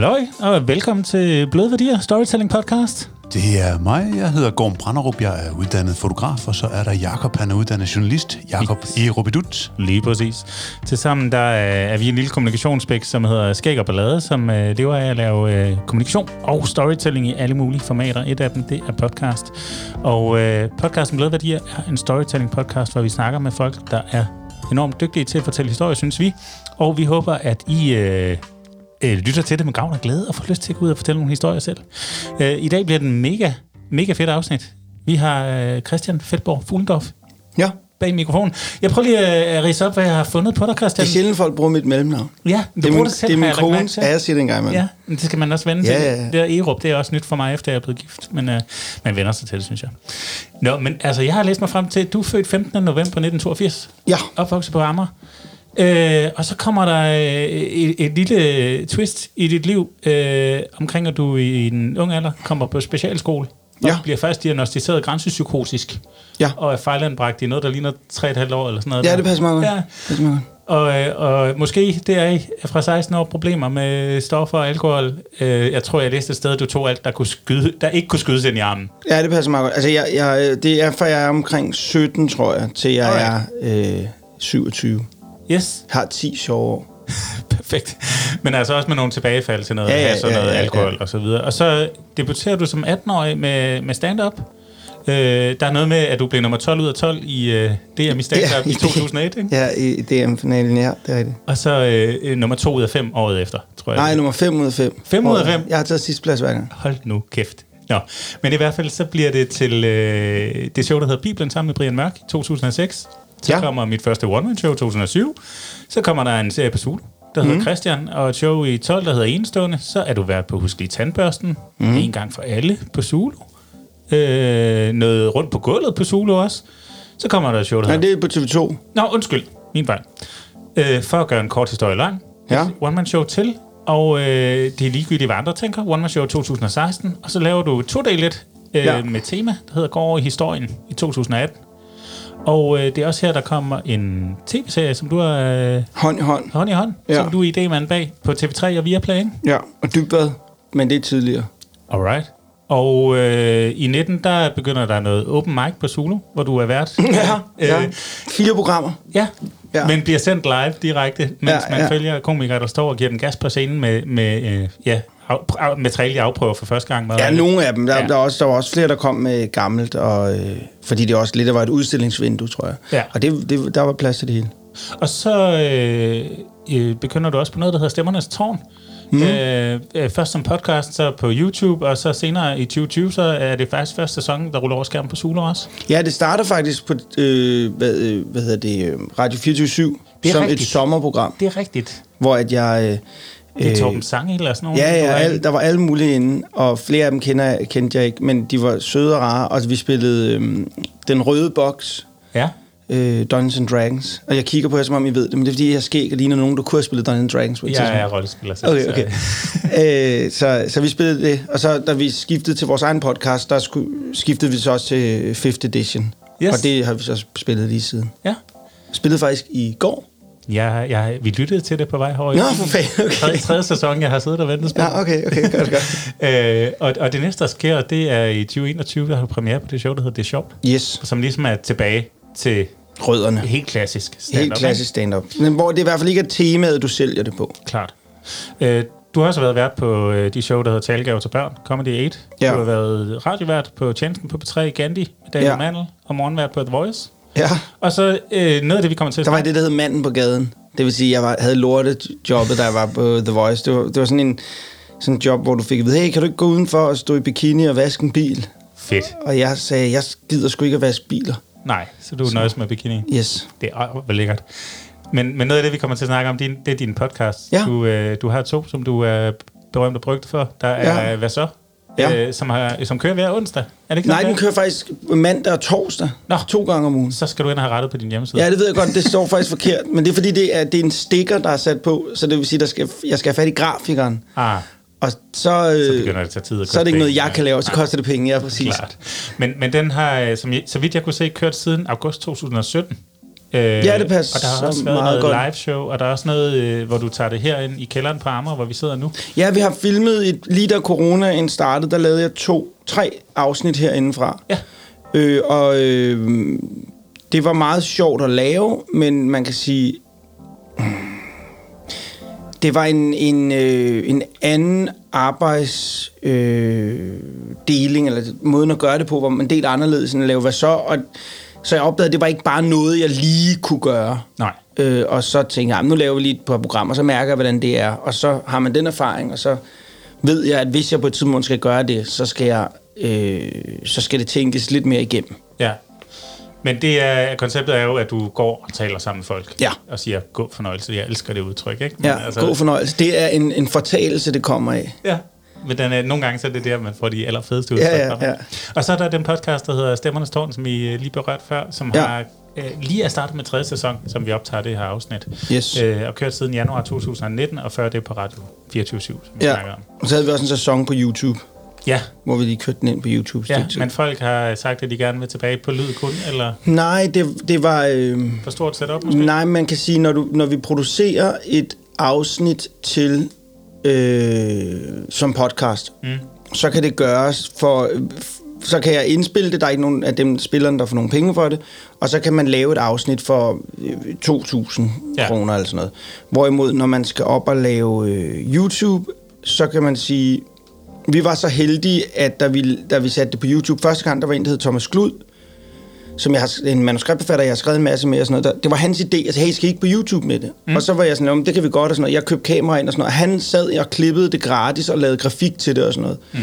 Halløj, og velkommen til Bløde Værdier Storytelling Podcast. Det er mig. Jeg hedder Gorm Branderup. Jeg er uddannet fotograf, og så er der Jakob, han er uddannet journalist. Jakob E. Robidut. Lige præcis. Tilsammen der er vi en lille kommunikationsspæk, som hedder Skæg og Ballade, som øh, lever af at lave øh, kommunikation og storytelling i alle mulige formater. Et af dem, det er podcast. Og øh, podcasten Bløde Værdier er en storytelling podcast, hvor vi snakker med folk, der er enormt dygtige til at fortælle historier, synes vi. Og vi håber, at I... Øh, lytter til det med gavn og glæde og får lyst til at gå ud og fortælle nogle historier selv. Øh, I dag bliver det en mega, mega fedt afsnit. Vi har øh, Christian Feldborg Fuglendorf Ja, bag mikrofonen. Jeg prøver lige at øh, rise op, hvad jeg har fundet på dig, det Christian. er sjældent, folk bruger mit mellemnavn. Ja, du Det er min, det selv, det er min kone. Ja, jeg siger det en gang imellem. Ja, men det skal man også vende Ja, til. ja, ja. Det der Erup, det er også nyt for mig, efter jeg er blevet gift. Men øh, man vender sig til det, synes jeg. Nå, men altså, jeg har læst mig frem til, at du er født 15. november 1982. Ja, Opvokset på Amager. Øh, og så kommer der øh, et, et lille twist i dit liv, øh, omkring at du i en ung alder kommer på specialskole. Og Ja. bliver først diagnostiseret grænsepsykotisk. Ja. Og er fejlanbragt i noget, der ligner 3,5 år eller sådan noget. ja der. det passer meget godt. Ja, Det passer meget godt. og, øh, og måske det er fra 16 år problemer med stoffer og alkohol. Øh, jeg tror, jeg læste et sted, du tog alt, der, kunne skyde, der ikke kunne skydes ind i armen. Ja, det passer meget godt. Altså, jeg, jeg, det er fra jeg er omkring 17, tror jeg, til jeg Alright. er øh, 27. Yes, Jeg har 10 sjove år. perfekt. Men altså også med nogle tilbagefald til noget, Ja, ja, ja, ja, noget ja, alkohol ja. og så videre. Og så debuterer du som 18-årig med, med stand-up. Øh, der er noget med, at du blev nummer 12 ud af 12 i øh, DM i stand-up Ja, i i 2001, ikke? Ja, i DM-finalen, ja, det er rigtigt. Og så øh, nummer 2 ud af 5 året efter, tror jeg. Nej, nummer 5 ud af 5. Fem ud af fem? Jeg har taget sidste plads hver gang. Hold nu kæft. Nå, men i hvert fald så bliver det til øh, det show, der hedder Bibelen sammen med Brian Mørk i 2006. Så ja. Kommer mit første one-man-show i 2007. Så kommer der en serie på Zulu, der hedder Mhm. Christian, og et show i 12, der hedder Enestående. Så er du været på Husk lige Tandbørsten, mm. En gang for alle på Zulu. Øh, noget rundt på gulvet på Zulu også. Så kommer der et show, der Nej, hedder... det er på TV2. Nå, undskyld, min fejl. Øh, for at gøre en kort historie lang. Ja. One-man-show til, og øh, det er ligegyldigt, hvad andre tænker. One-man-show 2016, og så laver du to lidt øh. Ja. med tema, der hedder Går over i historien i 2018. Og øh, det er også her, der kommer en tv-serie, som du har øh, Hånd i hånd. hånd i hånd, ja. Som du er idémand bag på TV3 og Viaplay, ikke? Ja, og dybvad, men det er tidligere. Alright. Og øh, i 19, der begynder der noget open mic på Zulu, hvor du er vært. Ja, ja. Øh, Fire programmer. Ja, ja, men bliver sendt live direkte, mens Ja, man ja. følger komikere, der står og giver den gas på scenen med, med øh, ja, af, af, materiale, de afprøver for første gang. Ja, nogle af dem. Der, Ja. der, er også, der var også flere, der kom med gammelt, og, øh, fordi det også lidt der var et udstillingsvindue, tror jeg. Ja. Og det, det, der var plads til det hele. Og så øh, øh, begynder du også på noget, der hedder Stemmernes Tårn. Mm. Øh, øh, først som podcast, så på YouTube, og så senere i 2020, så er det faktisk første sæson, der ruller over skærmen på Zulu også. Ja, det starter faktisk på øh, hvad, øh, hvad hedder det, øh, Radio 24 Det er som rigtigt. et sommerprogram, Det er rigtigt. hvor at jeg... Øh, Det er Torben Sange eller sådan noget. Ja, ja, al, der var alle mulige inde, og flere af dem kender, kendte jeg ikke, men de var søde og rare, og vi spillede øh, Den Røde Boks, Ja, øh, Dungeons and Dragons, og jeg kigger på jer, som om I ved det, men det er fordi, jeg skæg og ligner nogen, der kunne have spillet Dungeons and Dragons på et jeg tidspunkt. er rollespiller selv. Okay, så- okay. øh, så, så vi spillede det, og så da vi skiftede til vores egen podcast, der skulle, skiftede vi så også til 5th edition. Yes. Og det har vi så spillet lige siden. Ja. Spillede faktisk i går. Jeg, jeg, vi lyttede til det på vej herover. Nå, for fanden, Tredje, okay. tredje sæson, jeg har siddet og ventet på. Ja, okay, okay, godt, godt. øh, og, og det næste, der sker, det er i 2021, der har premiere på det show, der hedder Det sjovt, Yes, som ligesom er tilbage til rødderne. helt klassisk stand-up. Helt klassisk stand-up. Men hvor det i hvert fald ikke er temaet, du sælger det på. Klart. Øh, du har også været vært på øh, de show, der hedder Talgave til børn, Comedy 8. Ja. Du har været radiovært på Tjenesten på P3 Gandhi med Daniel ja. Ja. Mandel, og morgenvært på The Voice. Ja, Og så øh, noget af det, vi kommer til at der var det, der hed Manden på gaden. Det vil sige, jeg var, havde lortet jobbet, da jeg var på The Voice. Det var, det var sådan en sådan en job, hvor du fik at vide, hey, kan du ikke gå udenfor og stå i bikini og vaske en bil? Fedt. Og jeg sagde, jeg gider sgu ikke at vaske biler. Nej, så du nøjes med bikini. Yes. Det er vel lækkert. Men, men noget af det, vi kommer til at snakke om, det er, det er din podcast. Ja. Du, øh, du har to, som du er berømt og brygget for. Der er Ja. Hvad så? Ja. Øh, som, har, som kører hver onsdag. Er det ikke Nej, den kører faktisk mandag og torsdag. Nå. To gange om ugen. Så skal du ind og have rettet på din hjemmeside. Ja, det ved jeg godt. Det står faktisk forkert. Men det er fordi, det er, det er en sticker, der er sat på. Så det vil sige, at jeg skal have fat i grafikeren. Ah, Og så, så øh, begynder det at tage tid. at så er det ikke noget, jeg kan lave. Så koster det penge, ja, præcis. Klart. Men, men den har, øh, som, så vidt jeg kunne se, kørt siden august 2017. Øh, Ja, det passer Og der har også så været meget noget live show, og der er også noget, øh, hvor du tager det herind i kælderen på Amager, hvor vi sidder nu. Ja, vi har filmet et, lige da coronaen startede, der lavede jeg to, tre afsnit herindefra. Ja. Øh, og øh, det var meget sjovt at lave, men man kan sige, det var en, en, øh, en anden arbejdsdeling, øh, deling, eller måden at gøre det på, hvor man delte anderledes end at lave hvad så. Og, så jeg opdagede, at det var ikke bare noget, jeg lige kunne gøre. Nej. Øh, og så tænkte jeg, "Jamen, nu laver vi lige et par programmer, så mærker jeg, hvordan det er. Og så har man den erfaring, og så ved jeg, at hvis jeg på et tidspunkt skal gøre det, så skal, jeg, øh, så skal det tænkes lidt mere igennem. Ja. Men det er, konceptet er jo, at du går og taler sammen med folk. Ja. Og siger, gå fornøjelse. Jeg elsker det udtryk, ikke? Ja, altså, god fornøjelse. Det er en, en fortalelse, det kommer af. Ja. Men den er, nogle gange så er det der, man får de allerfedeste udtryk. Ja, ja, ja. Og så er der den podcast, der hedder Stemmernes Tårn, som vi øh, lige berørt før, som Ja. har øh, lige er startet med tredje sæson, som vi optager det her afsnit. Yes. Øh, og kørt siden januar 2019, og før det på Radio 24 som vi Ja. om. Og så havde vi også en sæson på YouTube, Ja, hvor vi lige kørte den ind på YouTube. ja, stykke tid. men folk har sagt, at de gerne vil tilbage på lyd kun, eller Nej, det, det var... Øh, for stort setup måske? nej, man kan sige, når, du, når vi producerer et afsnit til øh, som podcast, mm. så kan det gøres for... Så kan jeg indspille det, der er ikke nogen af dem spillerne, der får nogen penge for det, og så kan man lave et afsnit for øh, 2.000 Ja. ja. kroner eller sådan noget. Hvorimod, når man skal op og lave øh, YouTube, så kan man sige, vi var så heldige, at da vi, da vi satte det på YouTube første gang, der var en, der hed Thomas Glud, som jeg har, en manuskriptforfatter, jeg har skrevet en masse med og sådan noget. Der, det var hans idé, altså, hey, skal I ikke på YouTube med det? Mm. Og så var jeg sådan, "Nå, men det kan vi godt og sådan noget. Jeg købte kamera ind og sådan noget. Han sad og klippede det gratis og lavede grafik til det og sådan noget. Mm.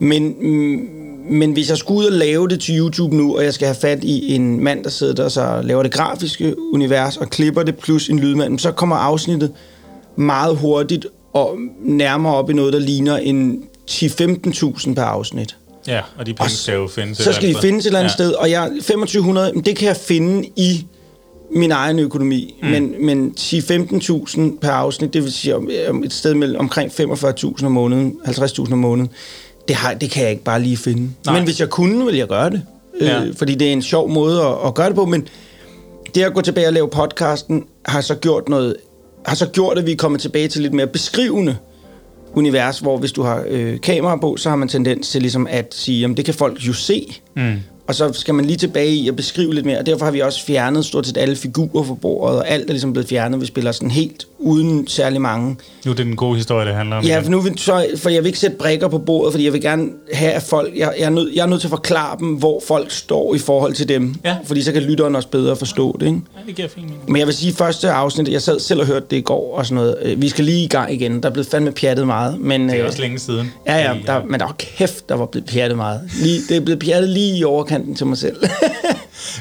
Men, mm, men hvis jeg skulle ud og lave det til YouTube nu, og jeg skal have fat i en mand, der sidder der og så laver det grafiske univers og klipper det, plus en lydmand, så kommer afsnittet meget hurtigt og nærmere op i noget, der ligner en 10-15.000 per afsnit. Ja, og de penge skal jo findes. Så skal de findes et eller andet Ja. sted, og jeg, 2500, men det kan jeg finde i min egen økonomi. Mm. Men, men 10-15.000 per afsnit, det vil sige et sted mellem omkring 45.000 om måneden, 50.000 om måneden, det, har, det kan jeg ikke bare lige finde. Nej. Nej. Men hvis jeg kunne, ville jeg gøre det. Ja. Øh, fordi det er en sjov måde at, at gøre det på, men det at gå tilbage og lave podcasten, har så gjort noget, har så gjort, at vi er kommet tilbage til lidt mere beskrivende univers, hvor hvis du har øh, kamera på, så har man tendens til ligesom at sige, jamen det kan folk jo se. Mm. Og så skal man lige tilbage i at beskrive lidt mere, og derfor har vi også fjernet stort set alle figurer fra bordet, og alt er ligesom blevet fjernet. Vi spiller sådan helt uden særlig mange. Nu er det den gode historie, det handler om. Ja, for, nu, vil- så, for jeg vil ikke sætte brækker på bordet, fordi jeg vil gerne have, at folk... Jeg, jeg, er nødt, jeg er nødt til at forklare dem, hvor folk står i forhold til dem. Ja. Fordi så kan lytteren også bedre forstå det, ikke? Ja, det giver fint mening. Men jeg vil sige, første afsnit, jeg sad selv og hørte det i går og sådan noget. øh, Vi skal lige i gang igen. Der er blevet fandme pjattet meget. Men, Det er øh, også længe siden. Ja, ja, der, men der var kæft, der var blevet pjattet meget. Lige, det er blevet pjattet lige i overkanten til mig selv.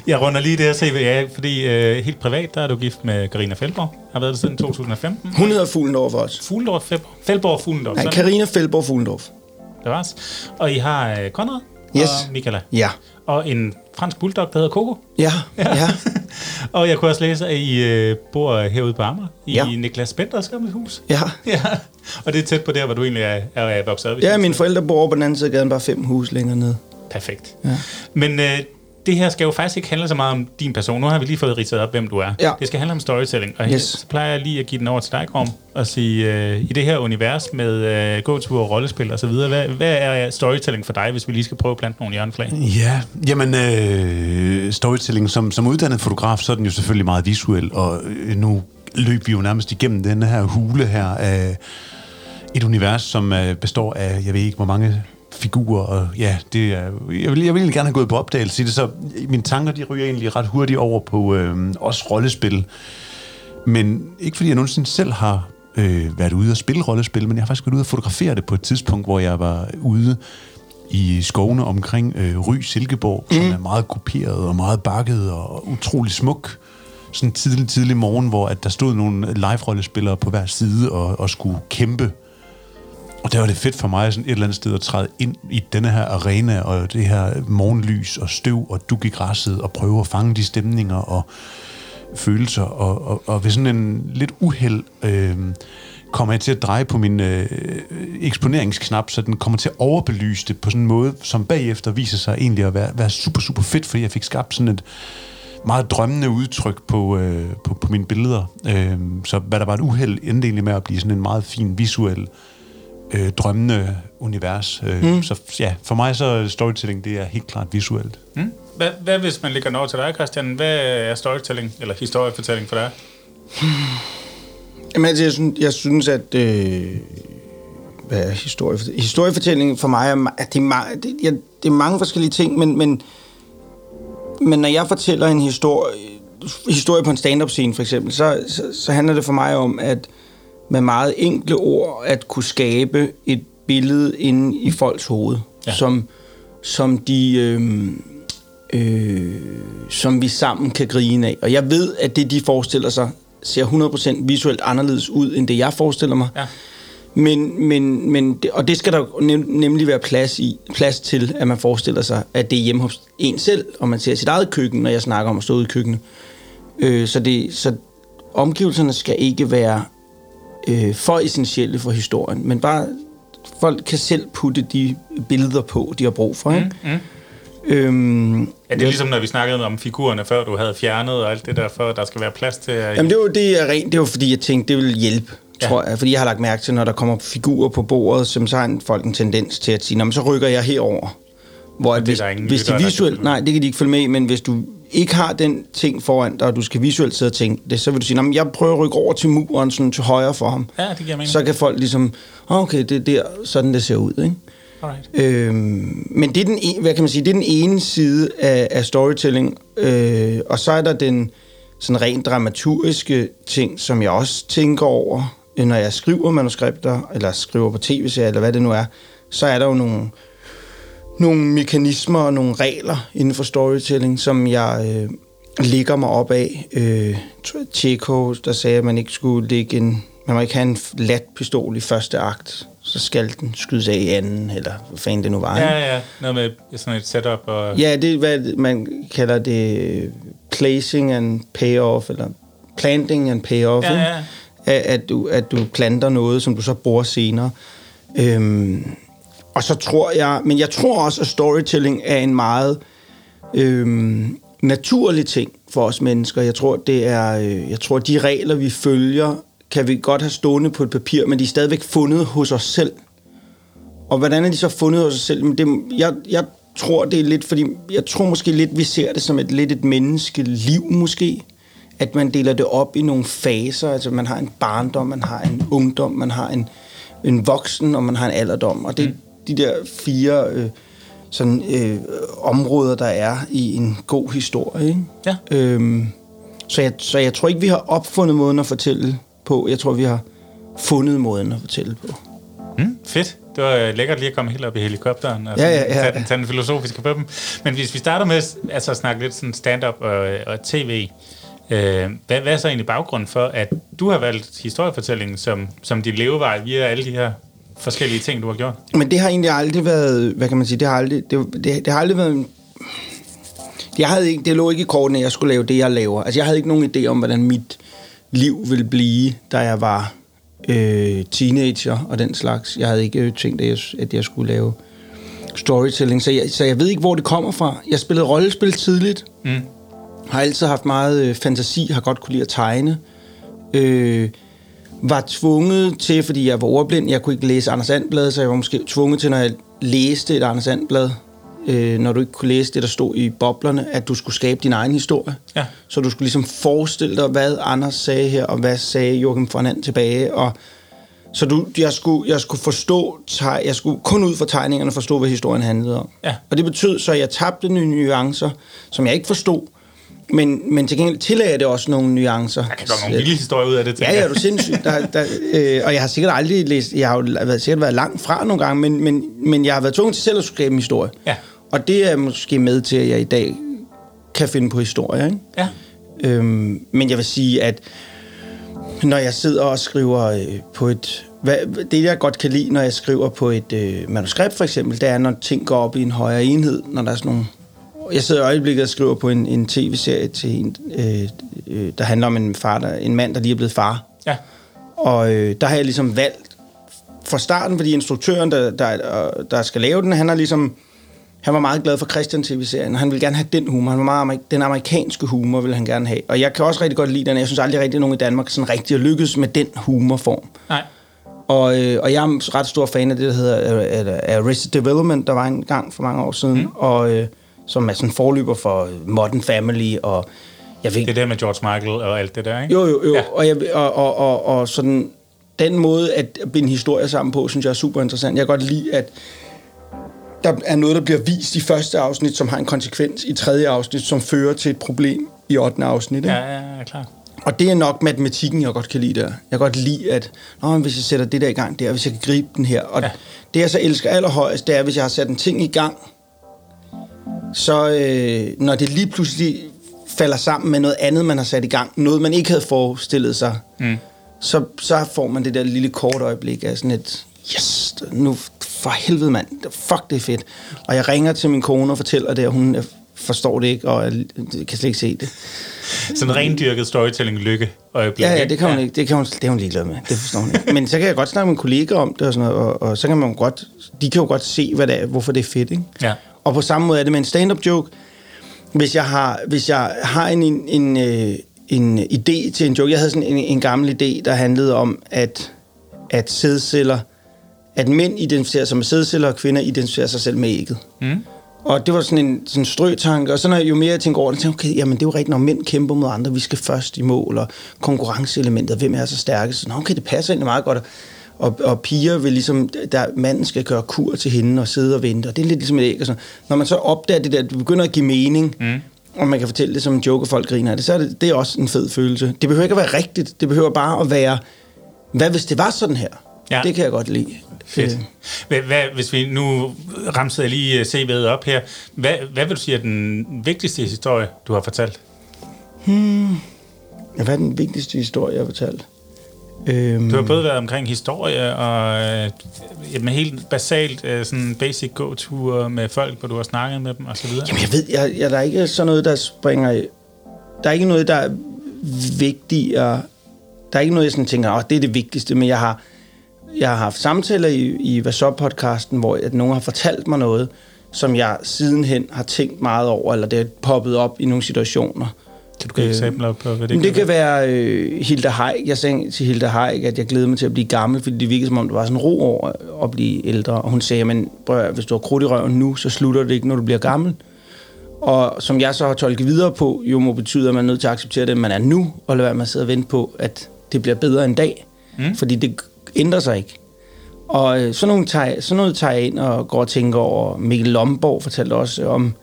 Jeg runder lige det her CV af, fordi øh, helt privat, der er du gift med Karina Feldborg. Har været det siden 2015. Hun hedder Fuglendorf også. Fuglendorf, Feldborg og Fuglendorf. Nej. Karina Feldborg Fuglendorf. Det var Og I har øh, Konrad Yes. og Michaela. Ja. Og en fransk bulldog, der hedder Coco. Ja, ja. ja. og jeg kunne også læse, at I øh, bor herude på Amager, i Ja. Niklas Benders gamle hus. ja. Ja, og det er tæt på der, hvor du egentlig er, er, er vokset op. Ja, mine forældre bor på den anden side af gaden, bare fem hus længere ned. Perfekt. Ja. Men øh, det her skal jo faktisk ikke handle så meget om din person. Nu har vi lige fået ridset op, hvem du er. Ja. Det skal handle om storytelling. Og Yes. så plejer jeg lige at give den over til dig, Grom, og sige, øh, i det her univers med øh, gåtur og rollespil og så videre, hvad, hvad er storytelling for dig, hvis vi lige skal prøve at plante nogle hjørneflag? Ja, jamen øh, storytelling som, som uddannet fotograf, så er den jo selvfølgelig meget visuel, og øh, nu løb vi jo nærmest igennem den her hule her af et univers, som øh, består af, jeg ved ikke hvor mange figurer, og ja, det er, jeg, vil, jeg vil egentlig gerne have gået på opdagelse i det, så mine tanker, de ryger egentlig ret hurtigt over på øh, også rollespil, men ikke fordi jeg nogensinde selv har øh, været ude og spille rollespil, men jeg har faktisk været ude og fotografere det på et tidspunkt, hvor jeg var ude i skovene omkring øh, Ry Silkeborg, mm. som er meget kuperet og meget bakket og utrolig smuk. Sådan en tidlig, tidlig morgen, hvor at der stod nogle live-rollespillere på hver side og, og skulle kæmpe. Og der var det fedt for mig sådan et eller andet sted at træde ind i denne her arena, og det her morgenlys og støv og dug i græsset, og prøve at fange de stemninger og følelser. Og, og, og ved sådan en lidt uheld øh, kommer jeg til at dreje på min øh, eksponeringsknap, så den kommer til at overbelyse det på sådan en måde, som bagefter viser sig egentlig at være, være super, super fedt, fordi jeg fik skabt sådan et, meget drømmende udtryk på, øh, på, på mine billeder. Øh, så hvad der var et uheld endte egentlig med at blive sådan en meget fin visuel øh, drømmende univers. Øh, mm. Så ja, for mig så er storytelling, det er helt klart visuelt. Mm. Hvad, hvad hvis man ligger over til dig, Christian? Hvad er storytelling, eller historiefortælling for dig? Jamen, altså, jeg, synes, jeg synes, at... Øh, hvad er historie? Historiefortælling for mig er, at det, er, det, ja, det er mange forskellige ting, men, men, men når jeg fortæller en historie, historie på en stand-up scene for eksempel, så, så, så handler det for mig om, at med meget enkle ord, at kunne skabe et billede inde i folks hoved, ja. som, som de... Øh, øh, som vi sammen kan grine af. Og jeg ved, at det, de forestiller sig, ser 100% visuelt anderledes ud, end det, jeg forestiller mig. Ja. Men, men, men og det skal der nem, nemlig være plads, i, plads til, at man forestiller sig, at det er hjemme hos en selv, og man ser sit eget køkken, når jeg snakker om at stå ude i køkkenet. Øh, så, det, så omgivelserne skal ikke være øh, for essentielle for historien, men bare folk kan selv putte de billeder på, de har brug for. Ikke? Mm, mm. Øhm, ja, det er ligesom, når vi snakkede om figurerne før, du havde fjernet og alt det der, for der skal være plads til... At... Jamen, det var, det er rent, det var fordi, jeg tænkte, det ville hjælpe, ja. tror jeg. Fordi jeg har lagt mærke til, når der kommer figurer på bordet, som så har folk en tendens til at sige, så rykker jeg herover. Hvor at hvis, hvis de visuelt... Nej, det kan de ikke følge med men hvis du ikke har den ting foran dig, og du skal visuelt sidde og tænke det, så vil du sige, jeg prøver at rykke over til muren, sådan til højre for ham. Ja, det giver mening. Så kan folk ligesom, okay, det er der, sådan det ser ud, ikke? Øhm, men det er, den, hvad kan man sige, det er den ene side af, af storytelling, øh, og så er der den sådan rent dramaturgiske ting, som jeg også tænker over, når jeg skriver manuskripter, eller skriver på tv-serier, eller hvad det nu er, så er der jo nogle, nogle mekanismer og nogle regler inden for storytelling, som jeg øh, ligger mig op af. Øh, Tjeko, der sagde, at man ikke skulle lægge en, man må ikke have en lat pistol i første akt så skal den skydes af i anden, eller hvad fanden det nu var. Ja, ja, noget med sådan et setup. Og... Ja, det er, hvad man kalder det placing and payoff, eller planting and payoff, ja, ja. At, at, du, at du planter noget, som du så bruger senere. Øhm, og så tror jeg, men jeg tror også, at storytelling er en meget øh, naturlig ting for os mennesker. Jeg tror, det er, øh, jeg tror, de regler, vi følger, kan vi godt have stående på et papir, men de er stadigvæk fundet hos os selv. Og hvordan er de så fundet hos os selv? Men det, jeg, jeg tror, det er lidt, fordi jeg tror måske lidt, vi ser det som et lidt et menneskeliv måske. At man deler det op i nogle faser. Altså man har en barndom, man har en ungdom, man har en, en voksen, og man har en alderdom. Og det mm de der fire øh, sådan, øh, områder, der er i en god historie. Ikke? Ja. Øhm, så, jeg, så jeg tror ikke, vi har opfundet måden at fortælle på. Jeg tror, vi har fundet måden at fortælle på. Mm, fedt. Det var øh, lækkert lige at komme helt op i helikopteren og ja, ja, ja, tage, tage den filosofiske på dem. Men hvis vi starter med altså, at snakke lidt sådan stand-up og, og tv, øh, hvad, hvad er så egentlig baggrunden for, at du har valgt historiefortællingen som, som din levevej via alle de her forskellige ting, du har gjort? Men det har egentlig aldrig været, hvad kan man sige, det har aldrig, det, det, det har aldrig været jeg havde ikke, det lå ikke i kortene, at jeg skulle lave det, jeg laver. Altså, jeg havde ikke nogen idé om, hvordan mit liv ville blive, da jeg var øh, teenager og den slags. Jeg havde ikke tænkt, at jeg, at jeg skulle lave storytelling, så jeg, så jeg ved ikke, hvor det kommer fra. Jeg spillede rollespil tidligt, mm. har altid haft meget øh, fantasi, har godt kunne lide at tegne. Øh, var tvunget til, fordi jeg var overblind, jeg kunne ikke læse Anders Andblad, så jeg var måske tvunget til, når jeg læste et Anders Andblad, øh, når du ikke kunne læse det, der stod i boblerne, at du skulle skabe din egen historie. Ja. Så du skulle ligesom forestille dig, hvad Anders sagde her, og hvad sagde Joachim von And tilbage, og så du, jeg, skulle, jeg skulle forstå, jeg skulle kun ud fra tegningerne forstå, hvad historien handlede om. Ja. Og det betød så, at jeg tabte nogle nuancer, som jeg ikke forstod, men, men til gengæld tillagde jeg det også nogle nuancer. Der kan komme nogle vilde historier ud af det. Ja, ja, du er sindssygt. Der, der, øh, og jeg har sikkert aldrig læst, jeg har jo været, sikkert været langt fra nogle gange, men, men, men jeg har været tvunget til selv at skabe en historie. Ja. Og det er måske med til, at jeg i dag kan finde på historier. Ikke? Ja. Øhm, men jeg vil sige, at når jeg sidder og skriver øh, på et... Hvad, det, jeg godt kan lide, når jeg skriver på et øh, manuskript, for eksempel, det er, når ting går op i en højere enhed, når der er sådan nogle... Jeg sidder i øjeblikket og skriver på en, en tv-serie, til en, øh, øh, der handler om en, far, der, en mand, der lige er blevet far. Ja. Og øh, der har jeg ligesom valgt fra starten, fordi instruktøren, der, der, der skal lave den, han har ligesom Han var meget glad for Christian TV-serien, og han ville gerne have den humor. Han var meget, amer- den amerikanske humor ville han gerne have. Og jeg kan også rigtig godt lide den. Jeg synes aldrig rigtig, nogen i Danmark sådan rigtig har lykkedes med den humorform. Nej. Og, øh, og jeg er ret stor fan af det, der hedder øh, Arrested Development, der var en gang for mange år siden, mm. og øh, som er sådan en forløber for Modern Family, og jeg ved Det er det med George Michael og alt det der, ikke? jo, jo, jo. Ja. Og, jeg, og, og, og, og sådan, den måde at binde historier sammen på, synes jeg er super interessant. Jeg kan godt lide, at der er noget, der bliver vist i første afsnit, som har en konsekvens i tredje afsnit, som fører til et problem i 8. afsnit. Ikke? Ja, ja, ja, klart. Og det er nok matematikken, jeg godt kan lide der. Jeg kan godt lide, at Nå, men hvis jeg sætter det der i gang der, hvis jeg kan gribe den her. Og ja. det, jeg så elsker allerhøjest, det er, hvis jeg har sat en ting i gang, så øh, når det lige pludselig falder sammen med noget andet, man har sat i gang, noget, man ikke havde forestillet sig, mm. så, så får man det der lille kort øjeblik af sådan et, yes, nu for helvede mand, fuck det er fedt. Og jeg ringer til min kone og fortæller det, og hun øh, forstår det ikke, og jeg kan slet ikke se det. Sådan rendyrket storytelling lykke øjeblik. Ja, ja, det kan hun ikke. Det, kan hun, det er hun ligeglad med. Det forstår hun ikke. Men så kan jeg godt snakke med mine kollegaer om det, og, sådan noget, og, og så kan man godt, de kan jo godt se, hvad det er, hvorfor det er fedt. Ikke? Ja. Og på samme måde er det med en stand-up joke. Hvis jeg har, hvis jeg har en, en, en, øh, en idé til en joke, jeg havde sådan en, en gammel idé, der handlede om, at, at sædceller, at mænd identificerer sig med sædceller, og kvinder identificerer sig selv med ægget. Mm. Og det var sådan en sådan strøtanke, og så når jeg, jo mere jeg tænker over det, tænker okay, jamen det er jo rigtigt, når mænd kæmper mod andre, vi skal først i mål, og konkurrenceelementet, hvem er så stærkest? Så, okay, det passer egentlig meget godt. Og, og piger vil ligesom, der manden skal gøre kur til hende og sidde og vente, og det er lidt ligesom et æg og sådan. Når man så opdager det der, det begynder at give mening, mm. og man kan fortælle det som en joke, og folk griner af det, så er det, det er også en fed følelse. Det behøver ikke at være rigtigt, det behøver bare at være, hvad hvis det var sådan her? Ja. Det kan jeg godt lide. Fedt. Øh, Hvad, hvad, hvis vi nu ramsede jeg lige øh, CV'et op her. Hvad, hvad vil du sige er den vigtigste historie, du har fortalt? Ja, hvad er den vigtigste historie, jeg har fortalt? Øhm, Du har både været omkring historie og øh, med helt basalt øh, sådan basic go-ture med folk, hvor du har snakket med dem og så videre. Jamen, jeg ved, jeg, jeg, der er ikke sådan noget, der springer... i- Der er ikke noget, der er vigtigere... Der er ikke noget, jeg sådan tænker, oh, det er det vigtigste, men jeg har, jeg har haft samtaler i, i Hvad så podcasten, hvor at nogen har fortalt mig noget, som jeg sidenhen har tænkt meget over, eller det er poppet op i nogle situationer. Kan du give Øh, eksempler på, hvad det, Det, det kan være øh, Hilda Haik. Jeg sagde til Hilda Haik, at jeg glæder mig til at blive gammel, fordi det virkede som om, der var sådan ro over at blive ældre. Og hun sagde, men prøv, hvis du har krudt i røven nu, så slutter det ikke, når du bliver gammel. Og som jeg så har tolket videre på, jo må betyde, at man er nødt til at acceptere det, man er nu, og lade være med at sidde og vente på, at det bliver bedre en dag. Mm. Fordi det ændrer sig ikke. Og øh, sådan, nogle tager, sådan noget tager jeg ind og går og tænker over. Mikkel Lomborg fortalte også om,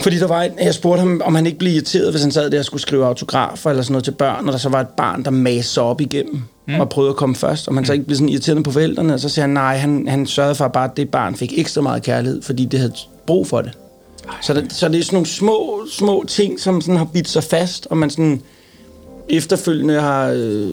fordi der var en, jeg spurgte ham, om han ikke blev irriteret, hvis han sad der og skulle skrive autografer eller sådan noget til børn, og der så var et barn, der maste sig op igennem mm. og prøvede at komme først, og man så ikke blev sådan irriteret på forældrene, og så siger han, nej, han, han sørgede for bare, at det barn fik ekstra meget kærlighed, fordi det havde brug for det. Så, det, så det er sådan nogle små, små ting, som sådan har bidt sig fast, og man sådan efterfølgende har, øh,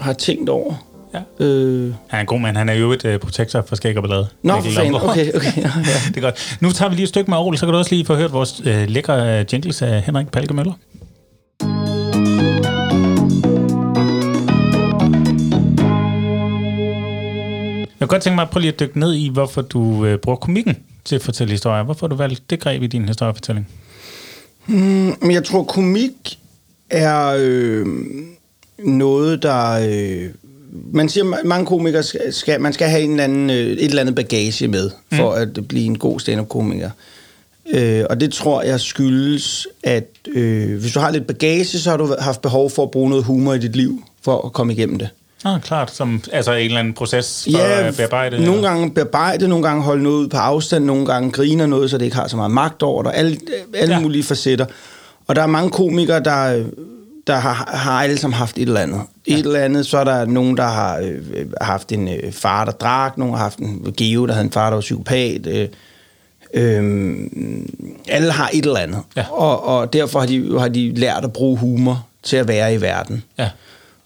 har tænkt over. Ja. Øh, Han er en god mand. Han er jo et uh, protektor for skæg og ballade. Nå, for fanden. Okay, okay. Ja, ja. det er godt. Nu tager vi lige et stykke med Aarhus, så kan du også lige få hørt vores uh, lækre uh, jingles af Henrik Palke Møller. Jeg kunne godt tænke mig at prøve lige at dykke ned i, hvorfor du uh, bruger komikken til at fortælle historier. Hvorfor har du valgt det greb i din historiefortælling? Men jeg tror, komik er øh, noget, der... Øh, man siger, at mange komikere skal, man skal have en eller anden, øh, et eller andet bagage med, for mm. at blive en god stand-up-komiker. Øh, og det tror jeg skyldes, at øh, hvis du har lidt bagage, så har du haft behov for at bruge noget humor i dit liv, for at komme igennem det. Ah, klart. Som, altså en eller anden proces for at bearbejde. nogle eller- gange bearbejde, nogle gange holde noget ud på afstand, nogle gange griner noget, så det ikke har så meget magt over dig. Alle, alle Ja. ja. mulige facetter. Og der er mange komikere, der, der har, har alle sammen haft et eller andet. Ja. Et eller andet, så er der nogen, der har øh, haft en øh, far, der drak, nogen har haft en Geo, der havde en far, der var psykopat. Øh, øh, alle har et eller andet. Ja. Og, og derfor har de, har de lært at bruge humor til at være i verden Ja.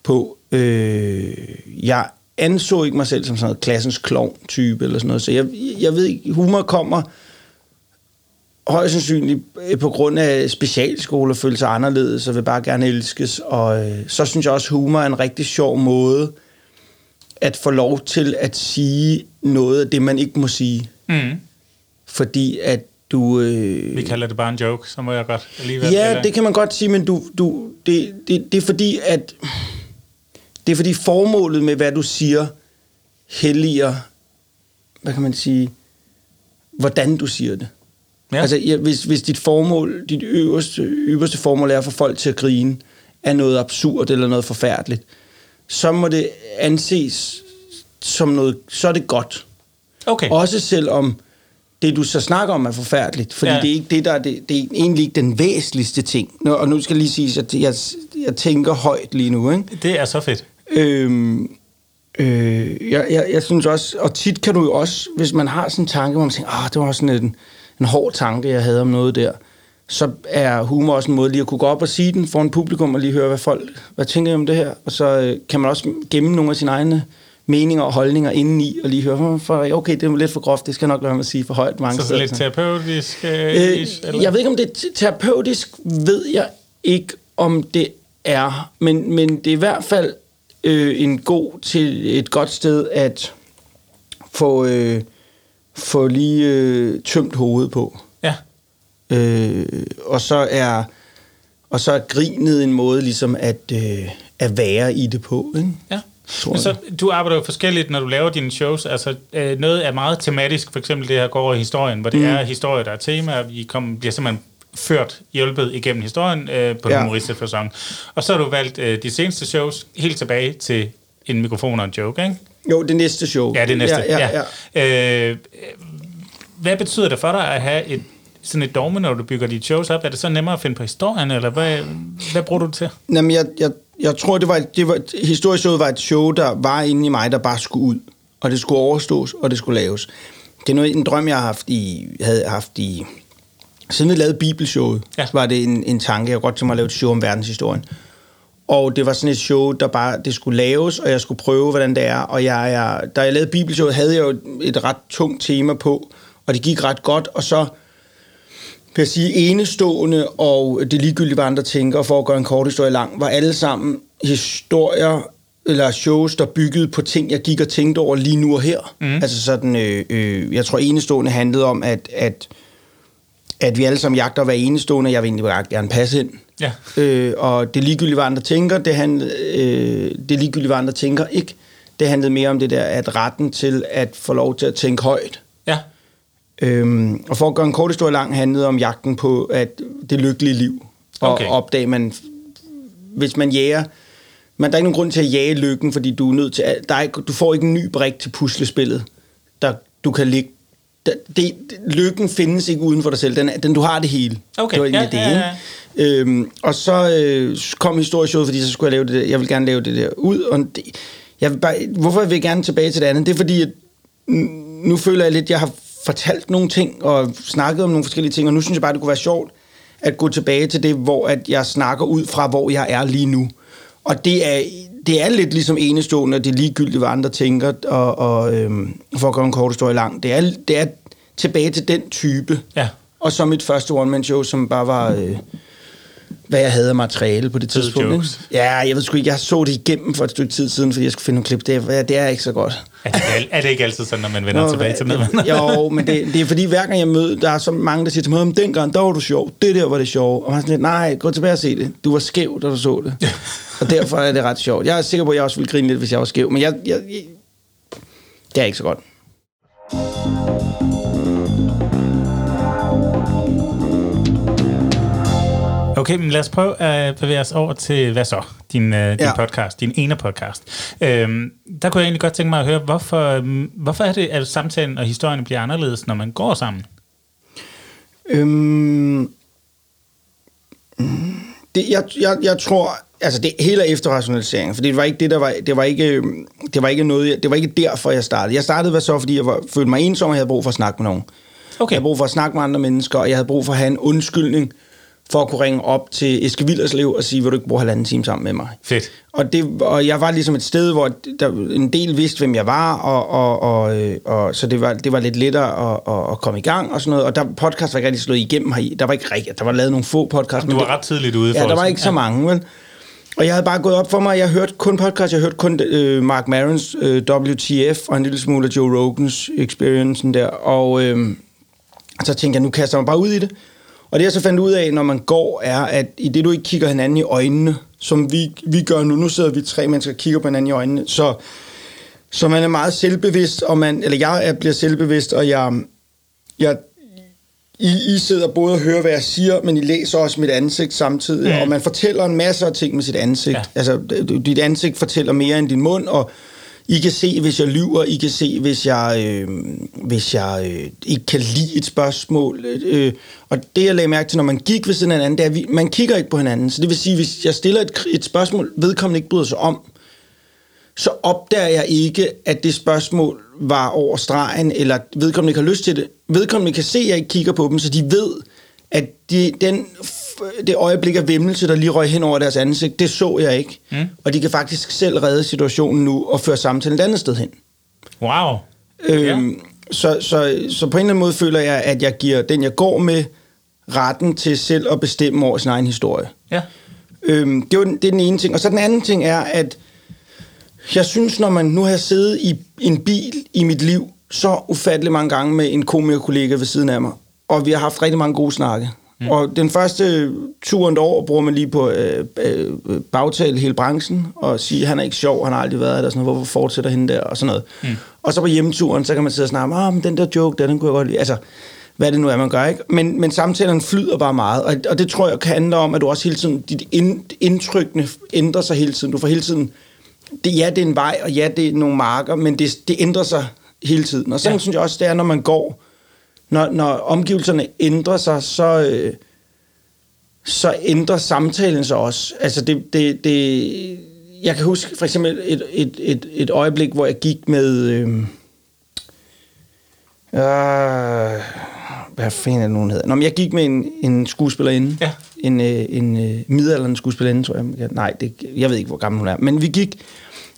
på. Øh, jeg anså ikke mig selv som sådan noget klassens klovn-type eller sådan noget, så jeg, jeg ved ikke, humor kommer højst sandsynligt øh, på grund af specialskoler, føle sig anderledes og vil bare gerne elskes, og øh, så synes jeg også, humor er en rigtig sjov måde at få lov til at sige noget af det, man ikke må sige. Mm. fordi at du... Øh, Vi kalder det bare en joke, så må jeg godt alligevel... Ja, eller- det kan man godt sige, men du, du, det, det, det er fordi, at det er fordi formålet med, hvad du siger, helliger, hvad kan man sige, hvordan du siger det. Ja. Altså, ja, hvis, hvis dit formål, dit øverste, øverste formål er at få folk til at grine af noget absurd eller noget forfærdeligt, så må det anses som noget, så er det godt. Okay. Også selvom det, du så snakker om, er forfærdeligt. Fordi Ja. det er ikke det, der er, det, det er egentlig ikke den væsentligste ting. Nå, og nu skal jeg lige sige, at jeg, jeg tænker højt lige nu. Ikke? Det er så fedt. Øhm, øh, jeg, jeg, jeg synes også, og tit kan du jo også, hvis man har sådan en tanke, hvor man tænker, ah, det var sådan en, en hård tanke, jeg havde om noget der, så er humor også en måde lige at kunne gå op og sige den foran publikum og lige høre, hvad folk, hvad tænker om det her? Og så øh, kan man også gemme nogle af sine egne meninger og holdninger indeni, og lige høre, for, okay, det er lidt for groft, det skal jeg nok lade at sige for højt mange Så, så steder. lidt terapeutisk... Øh, Øh, ish, eller? jeg ved ikke, om det er te- terapeutisk, ved jeg ikke, om det er. Men, men det er i hvert fald øh, en god til et godt sted at få, øh, få lige øh, tømt hovedet på. Ja. Øh, og så er og så er grinet en måde ligesom at, øh, at være i det på. Ikke? Ja. Tror Men så, du arbejder jo forskelligt, når du laver dine shows. Altså, øh, noget er meget tematisk, for eksempel det her går over i historien, hvor det mm. er historie, der er tema, og vi kom, bliver simpelthen ført, hjulpet igennem historien øh, på en Ja. humoristisk fasong. Og så har du valgt øh, de seneste shows helt tilbage til en mikrofon og en joke, ikke? Jo, det næste show. Ja, det næste. Ja, ja, ja. Øh, hvad betyder det for dig at have et, sådan et dogme, når du bygger dit shows op? Er det så nemmere at finde på historien, eller hvad, hvad bruger du det til? Jamen, jeg, jeg, jeg tror, det var, et- det var, historisk showet var et show, der var inde i mig, der bare skulle ud. Og det skulle overstås, og det skulle laves. Det er noget, en drøm, jeg har haft i, havde haft i... Siden vi lavede Bibelshowet, Ja. var det en, en tanke. Jeg godt tænke mig at lave et show om verdenshistorien. Og det var sådan et show, der bare det skulle laves, og jeg skulle prøve, hvordan det er. Og jeg, jeg, da jeg lavede Bibelshowet, havde jeg jo et, et ret tungt tema på, og det gik ret godt. Og så vil jeg sige, enestående og det ligegyldige, hvad andre tænker, for at gøre en kort historie lang, var alle sammen historier eller shows, der byggede på ting, jeg gik og tænkte over lige nu og her. Mm. Altså sådan, øh, øh, jeg tror enestående handlede om, at, at, at vi alle sammen jagter at være enestående, jeg vil egentlig bare gerne passe ind. Ja. Øh, og det ligegyldige, hvad andre tænker, det, handlede, øh, det ligegyldige, hvad andre tænker ikke. Det handlede mere om det der, at retten til at få lov til at tænke højt. Ja. Øhm, og for at gøre en kort historie lang, handlede om jagten på at det lykkelige liv. Og Okay. okay. opdage, man, hvis man jager... Men der er ikke nogen grund til at jage lykken, fordi du er nødt til... at- Der er ikke, du får ikke en ny brik til puslespillet, der du kan ligge... Det, det, lykken findes ikke uden for dig selv. Den, den, du har det hele. Okay, Det var ja, det, ja, ikke? Øhm, og så øh, kom historieshowet, fordi så skulle jeg lave det der. Jeg vil gerne lave det der ud. Og det, jeg vil bare, hvorfor jeg vil gerne tilbage til det andet? Det er fordi, at nu føler jeg lidt, at jeg har fortalt nogle ting og snakket om nogle forskellige ting, og nu synes jeg bare, det kunne være sjovt at gå tilbage til det, hvor at jeg snakker ud fra, hvor jeg er lige nu. Og det er, det er lidt ligesom enestående, og det er ligegyldigt, hvad andre tænker, og, og øhm, for at gøre en kort historie lang. Det er, det er tilbage til den type. Ja. Og så mit første one-man-show, som bare var, øh, hvad jeg havde af materiale på det Fede tidspunkt. ikke? jokes. Ja, jeg ved sgu ikke, jeg så det igennem for et stykke tid siden, fordi jeg skulle finde nogle klip. Det er, det er ikke så godt. Er det, er det ikke altid sådan, når man vender tilbage til noget? Jo, men det, det er fordi, hver gang jeg møder, der er så mange, der siger til mig, "Men dengang, der var du sjov, det der var det sjov. Og man er sådan lidt, nej, gå tilbage og se det. Du var skæv, da du så det. og derfor er det ret sjovt. Jeg er sikker på, at jeg også ville grine lidt, hvis jeg var skæv, men jeg, jeg, jeg det er ikke så godt. Okay, men lad os prøve at bevæge os over til, hvad så? Din, øh, din ja. Podcast, din ene podcast. Øhm, der kunne jeg egentlig godt tænke mig at høre, hvorfor, hvorfor er det, at samtalen og historien bliver anderledes, når man går sammen? Øhm, det, jeg, jeg, jeg tror, altså det hele er efterrationalisering, for det var ikke det, der var, det var ikke, øhm, det var ikke noget, det var ikke derfor, jeg startede. Jeg startede hvad så, fordi jeg var, følte mig ensom, og jeg havde brug for at snakke med nogen. Okay. Jeg havde brug for at snakke med andre mennesker, og jeg havde brug for at have en undskyldning for at kunne ringe op til Eske Villerslev og sige, vil du ikke bruge halvanden time sammen med mig? Fedt. Og, det, og jeg var ligesom et sted, hvor der, en del vidste, hvem jeg var, og, og, og, øh, og så det var, det var lidt lettere at, at, at komme i gang og sådan noget. Og der podcast var ikke rigtig slået igennem heri. Der var ikke rigtig, der var lavet nogle få podcasts. Du var ret tidligt ude. Ja, der var ikke så mange, vel? Og jeg havde bare gået op for mig, jeg hørte kun podcast, jeg hørte kun øh, Mark Marons øh, WTF og en lille smule af Joe Rogans experience der, og, øh, Så tænkte jeg, nu kaster jeg mig bare ud i det. Og det jeg så fandt ud af, når man går, er, at i det du ikke kigger hinanden i øjnene, som vi, vi gør nu, nu sidder vi tre mennesker og kigger på hinanden i øjnene, så, så man er meget selvbevidst, og man, eller jeg er, bliver selvbevidst, og jeg, jeg i, I sidder både og hører, hvad jeg siger, men I læser også mit ansigt samtidig, mm. og man fortæller en masse af ting med sit ansigt. Ja. Altså, dit ansigt fortæller mere end din mund, og i kan se, hvis jeg lyver, I kan se, hvis jeg, øh, hvis jeg øh, ikke kan lide et spørgsmål. Øh, og det, jeg lagde mærke til, når man gik ved siden af hinanden, det er, at vi, man kigger ikke på hinanden. Så det vil sige, hvis jeg stiller et, et spørgsmål, vedkommende ikke bryder sig om, så opdager jeg ikke, at det spørgsmål var over stregen, eller vedkommende ikke har lyst til det. Vedkommende kan se, at jeg ikke kigger på dem, så de ved, at de, den, det øjeblik af vemmelse, der lige røg hen over deres ansigt, det så jeg ikke. Mm. Og de kan faktisk selv redde situationen nu og føre samtalen et andet sted hen. Wow. Øhm, ja. så, så, så på en eller anden måde føler jeg, at jeg giver den, jeg går med, retten til selv at bestemme over sin egen historie. Ja. Øhm, det, er den, det er den ene ting. Og så den anden ting er, at jeg synes, når man nu har siddet i en bil i mit liv, så ufattelig mange gange med en komikerkollega ved siden af mig, og vi har haft rigtig mange gode snakke. Mm. Og den første turen år bruger man lige på øh, øh, bagtale hele branchen, og sige, han er ikke sjov, han har aldrig været der, sådan noget, hvorfor fortsætter hende der, og sådan noget. Mm. Og så på hjemmeturen, så kan man sidde og snakke, ah, men den der joke, der, den kunne jeg godt lide. Altså, hvad det nu er, man gør, ikke? Men, men samtalen flyder bare meget, og, og det tror jeg kan handle om, at du også hele tiden, dit ind, indtrykkene ændrer sig hele tiden. Du får hele tiden det, ja, det er en vej, og ja, det er nogle marker, men det, det ændrer sig hele tiden. Og sådan ja. synes jeg også, det er, når man går. Når, når omgivelserne ændrer sig, så, øh, så ændrer samtalen sig også. Altså, det, det, det, jeg kan huske for eksempel et, et, et, et øjeblik, hvor jeg gik med... Øh, øh, hvad fanden er det, nogen hedder? Nå, men jeg gik med en, en skuespillerinde. Ja. En, øh, en øh, midalderne skuespillerinde, tror jeg. Nej, det, jeg ved ikke, hvor gammel hun er. Men vi gik,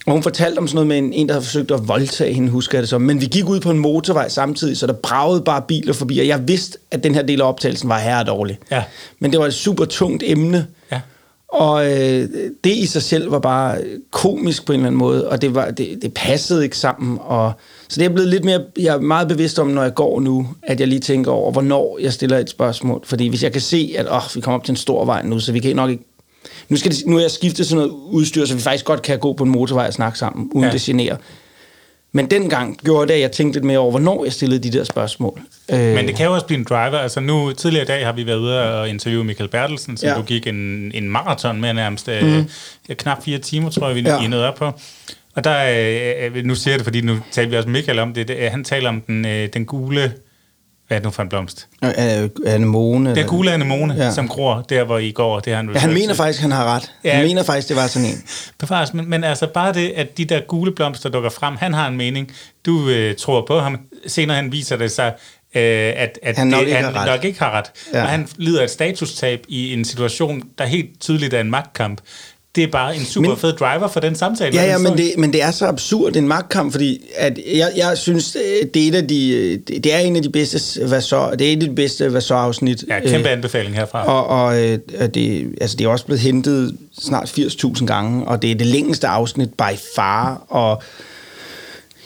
og hun fortalte om sådan noget med en, en der havde forsøgt at voldtage hende, husker jeg det som. Men vi gik ud på en motorvej samtidig, så der bragede bare biler forbi, og jeg vidste, at den her del af optagelsen var her dårlig. Ja. Men det var et super tungt emne. Ja. Og øh, det i sig selv var bare komisk på en eller anden måde, og det, var, det, det passede ikke sammen. Og, så det er blevet lidt mere, jeg er meget bevidst om, når jeg går nu, at jeg lige tænker over, hvornår jeg stiller et spørgsmål. Fordi hvis jeg kan se, at åh, vi kommer op til en stor vej nu, så vi kan nok ikke nu, skal det, nu er jeg skiftet sådan noget udstyr, så vi faktisk godt kan gå på en motorvej og snakke sammen, uden ja. det generer. Men dengang gjorde det, at jeg tænkte lidt mere over, hvornår jeg stillede de der spørgsmål. Øh. Men det kan jo også blive en driver. Altså nu, tidligere i dag har vi været ude og interviewe Michael Bertelsen, som ja. du gik en, en maraton med nærmest. Mm. Knap fire timer, tror jeg, vi ja. nåede op på. Og der, øh, nu siger jeg det, fordi nu taler vi også Michael om det, han taler om den, den gule hvad er det nu for en blomst? Anemone. Det er gule anemone, ja. som gror der, hvor I går. Det han, ja, han mener faktisk, han har ret. Ja. Han mener faktisk, det var sådan en. Bevares, men, men altså bare det, at de der gule blomster dukker frem, han har en mening. Du øh, tror på ham. Senere han viser det sig, øh, at, at han, nok, det, ikke han har nok ikke har ret. Ja. Og han lider et statustab i en situation, der helt tydeligt er en magtkamp det er bare en super men, fed driver for den samtale. Ja, ja, men det, men det er så absurd en magtkamp, fordi at jeg, jeg synes, øh, det er, et af de, øh, det er en af de bedste Vasor, det er et af de bedste Vasor-afsnit. Ja, kæmpe anbefaling herfra. Og, og det, altså, det er også blevet hentet snart 80.000 gange, og det er det længste afsnit by far, og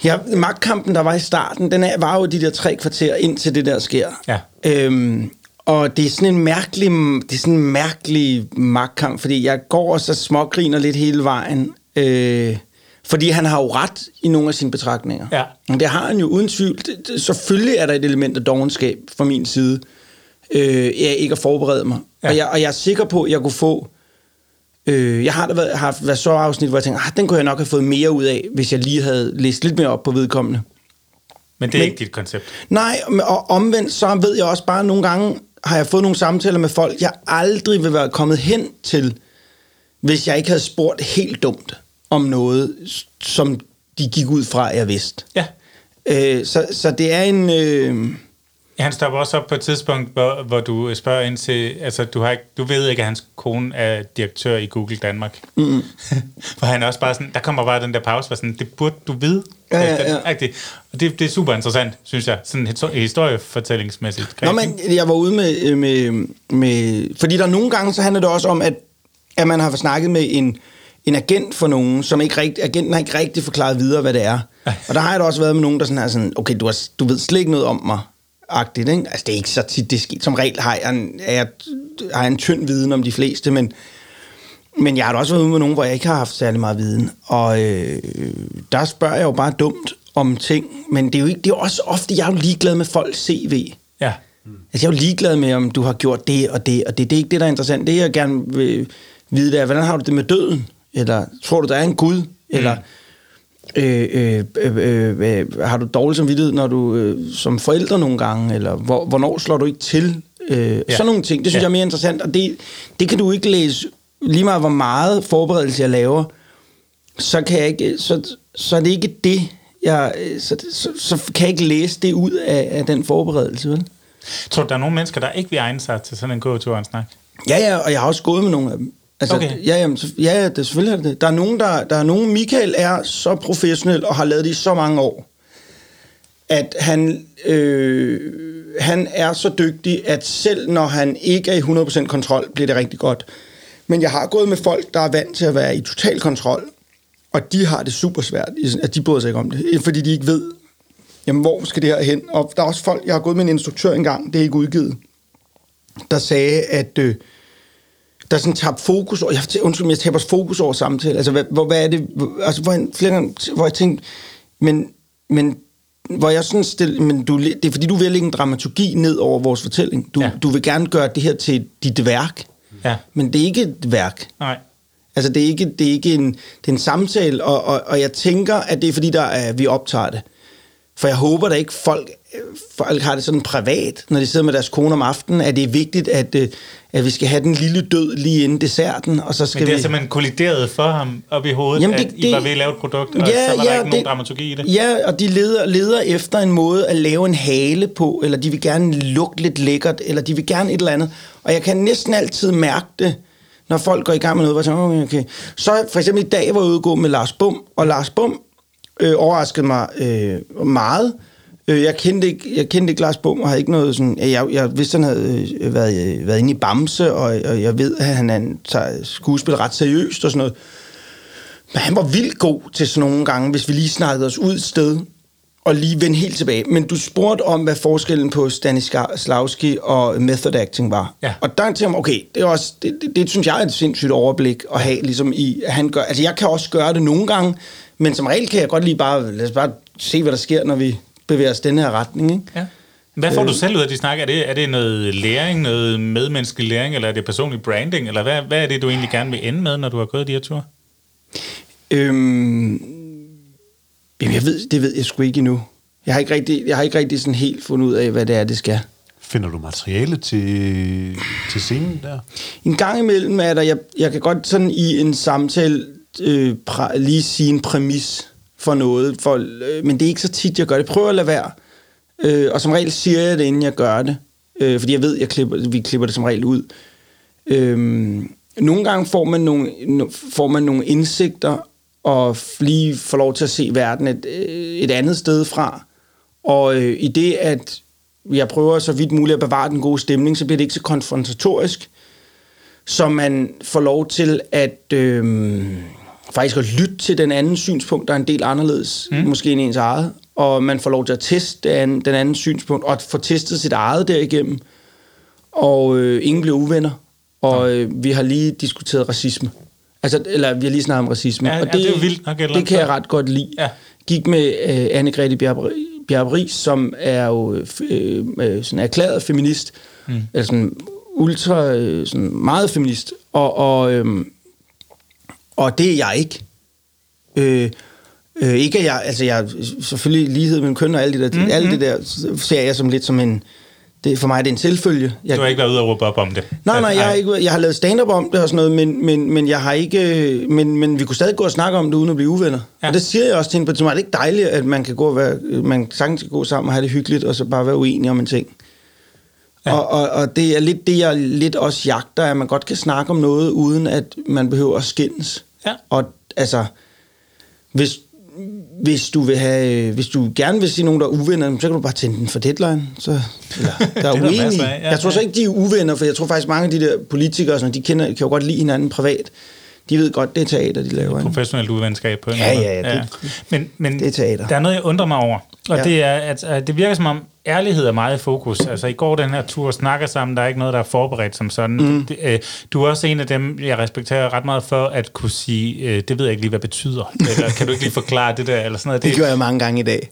Ja, magtkampen, der var i starten, den er, var jo de der tre kvarter, indtil det der sker. Ja. Øhm, og det er sådan en mærkelig, det er sådan en mærkelig magtkamp, fordi jeg går og så smågriner lidt hele vejen. Øh, fordi han har jo ret i nogle af sine betragtninger. Ja. Og det har han jo uden tvivl. Selvfølgelig er der et element af dogenskab fra min side. Øh, jeg ikke at forberede mig. Ja. Og, jeg, og jeg er sikker på, at jeg kunne få... Øh, jeg har da været, haft været så afsnit, hvor jeg tænker, ah, den kunne jeg nok have fået mere ud af, hvis jeg lige havde læst lidt mere op på vedkommende. Men det er Men, ikke dit koncept? Nej, og omvendt så ved jeg også bare nogle gange, har jeg fået nogle samtaler med folk, jeg aldrig vil være kommet hen til, hvis jeg ikke havde spurgt helt dumt om noget, som de gik ud fra, jeg vidste. Ja. Øh, så, så det er en... Øh, han stopper også op på et tidspunkt, hvor, hvor du spørger ind til, altså du, har ikke, du ved ikke, at hans kone er direktør i Google Danmark. Mm. hvor han også bare sådan, der kommer bare den der pause, hvor sådan, det burde du vide. Ja, ja, ja. Og det, det er super interessant, synes jeg, sådan historiefortællingsmæssigt. Nå, men jeg var ude med, med, med, fordi der nogle gange, så handler det også om, at, at man har snakket med en, en agent for nogen, som ikke rigtig, agenten har ikke rigtig forklaret videre, hvad det er. Og der har jeg da også været med nogen, der sådan er sådan, okay, du, har, du ved slet ikke noget om mig, agtigt, ikke? Altså, det er ikke så tit, det sker. Som regel har jeg, en, er jeg, har jeg en tynd viden om de fleste, men, men jeg har da også været ude med nogen, hvor jeg ikke har haft særlig meget viden. Og øh, der spørger jeg jo bare dumt om ting, men det er jo, ikke, det er også ofte, jeg er jo ligeglad med folks CV. Ja. Altså, jeg er jo ligeglad med, om du har gjort det og det, og det, det er ikke det, der er interessant. Det, jeg gerne vil vide, det er, hvordan har du det med døden? Eller tror du, der er en Gud? Eller øh, øh, øh, øh, øh, har du dårlig samvittighed, når du øh, som forældre nogle gange? Eller hvor, hvornår slår du ikke til? Øh, ja. Sådan nogle ting, det synes Ja. jeg er mere interessant. Og det, det kan du ikke læse, lige meget hvor meget forberedelse jeg laver, så kan jeg ikke, så, så er det ikke det, jeg, så, så, så kan jeg ikke læse det ud af, af den forberedelse, vel? Tror du, der er nogle mennesker, der ikke vil egne sig til sådan en gåtur og en snak? Ja, ja, og jeg har også gået med nogle af dem. Altså, Okay. ja, jamen, ja, ja, det, selvfølgelig er det det. Der er nogen, der, der er nogen, Michael er så professionel og har lavet det i så mange år, at han, øh, han er så dygtig, at selv når han ikke er i 100% kontrol, bliver det rigtig godt. Men jeg har gået med folk, der er vant til at være i total kontrol, og de har det super svært, at de bryder sig ikke om det, fordi de ikke ved, jamen, hvor skal det her hen? Og der er også folk, jeg har gået med en instruktør engang, det er ikke udgivet, der sagde, at øh, der sådan tabt fokus over, jeg, undskyld, jeg taber fokus over samtale. Altså, hvad, hvor, hvad er det, altså, hvor, jeg, flere gange, hvor jeg tænkte, men, men hvor jeg sådan stille, men du, det er fordi, du vil lægge en dramaturgi ned over vores fortælling. Du, Ja. du vil gerne gøre det her til dit værk, Ja. men det er ikke et værk. Nej. Altså, det er ikke, det er ikke en, det er en samtale, og, og, og jeg tænker, at det er fordi, der er, vi optager det. For jeg håber da ikke, folk, folk har det sådan privat, når de sidder med deres kone om aftenen, at det er vigtigt, at, øh, at vi skal have den lille død lige inden desserten, og så skal Men det er vi... simpelthen kollideret for ham op i hovedet, Jamen, det- det, at I det- var ved at lave et produkt, og ja, så var der ikke nogen dramaturgi i det. Ja, og de leder, leder efter en måde at lave en hale på, eller de vil gerne lugte lidt lækkert, eller de vil gerne et eller andet. Og jeg kan næsten altid mærke det, når folk går i gang med noget, hvor jeg tænker, okay. Så for eksempel i dag var jeg ude gå med Lars Bum, og Lars Bum øh, overraskede mig øh, meget. Øh, jeg, kendte ikke, jeg kendte ikke Lars Bum, og havde ikke noget sådan... Jeg, jeg vidste, han havde øh, været, været inde i Bamse, og, og jeg ved, at han, han tager skuespil ret seriøst og sådan noget. Men han var vildt god til sådan nogle gange, hvis vi lige snakkede os ud et sted, og lige vende helt tilbage. Men du spurgte om, hvad forskellen på Stanislavski og method acting var. Ja. Og der tænkte jeg, okay, det, er også, det, det, det, synes jeg er et sindssygt overblik at have, ligesom i, at han gør, altså jeg kan også gøre det nogle gange, men som regel kan jeg godt lige bare, lad os bare se, hvad der sker, når vi bevæger os den her retning, ikke? Ja. Hvad får Øh. du selv ud af de snak? Er det, er det noget læring, noget medmenneskelig læring, eller er det personlig branding? Eller hvad, hvad er det, du egentlig gerne vil ende med, når du har gået de her ture? Øhm, jamen, jeg ved, det ved jeg sgu ikke endnu. Jeg har ikke rigtig, jeg har ikke rigtig sådan helt fundet ud af, hvad det er, det skal. Finder du materiale til, til scenen der? En gang imellem er der, jeg, jeg kan godt sådan i en samtale øh, præ, lige sige en præmis for noget, for, øh, men det er ikke så tit, jeg gør det. Jeg prøver at lade være, øh, og som regel siger jeg det, inden jeg gør det, øh, fordi jeg ved, jeg klipper, vi klipper det som regel ud. Øh, nogle gange får man nogle, får man nogle indsigter, og lige får lov til at se verden et, øh, et andet sted fra. Og øh, i det, at jeg prøver så vidt muligt at bevare den gode stemning, så bliver det ikke så konfrontatorisk, så man får lov til at øh, faktisk at lytte til den anden synspunkt, der er en del anderledes, mm. måske end ens eget, og man får lov til at teste den, den anden synspunkt, og at få testet sit eget derigennem, og øh, ingen bliver uvenner, og øh, vi har lige diskuteret racisme. Altså, eller vi har lige snakket om racisme. Ja, og ja, det er vildt nok Det kan jeg ret godt lide. Ja. Gik med øh, Anne-Grethe Bjarup som er jo øh, øh, sådan erklæret feminist, mm. eller sådan ultra, øh, sådan meget feminist, og, og, øh, og det er jeg ikke. Øh, øh, ikke at jeg, altså jeg, selvfølgelig lighed mellem køn og alt det der, mm, alt det der, ser jeg som lidt som en, det, for mig er det en selvfølge. Jeg, Du har ikke været ude og råbe op om det? Nej, nej, jeg har, ikke, jeg har lavet stand-up om det og sådan noget, men, men, men jeg har ikke, men, men vi kunne stadig gå og snakke om det, uden at blive uvenner. Ja. Og det siger jeg også til hende på et tidspunkt. Er det ikke dejligt, at man kan gå og være, man sagtens kan gå sammen og have det hyggeligt, og så bare være uenige om en ting? Ja. Og, og, og det er lidt det, jeg lidt også jagter, at man godt kan snakke om noget, uden at man behøver at skændes. Ja. Og altså, hvis, hvis du vil have, hvis du gerne vil sige nogen, der er uvenner, så kan du bare tænde den for deadline. Så, eller, der er der uenige. af, ja, jeg tror så ikke, de er uvenner, for jeg tror faktisk, mange af de der politikere, sådan, de kender, kan jo godt lide hinanden privat. De ved godt, det er teater, de laver. ikke? Professionelt uvenskab på en Ja, måde. ja, ja, det- Men, men det er teater. der er noget, jeg undrer mig over. Og Ja. ja. det, er, at, at det virker som om, ærlighed er meget i fokus. Altså, i går den her tur snakker sammen, der er ikke noget, der er forberedt som sådan. Mm. Det, øh, du er også en af dem, jeg respekterer ret meget for, at kunne sige, øh, det ved jeg ikke lige, hvad betyder. Eller kan du ikke lige forklare det der, eller sådan noget. Det gjorde jeg mange gange i dag.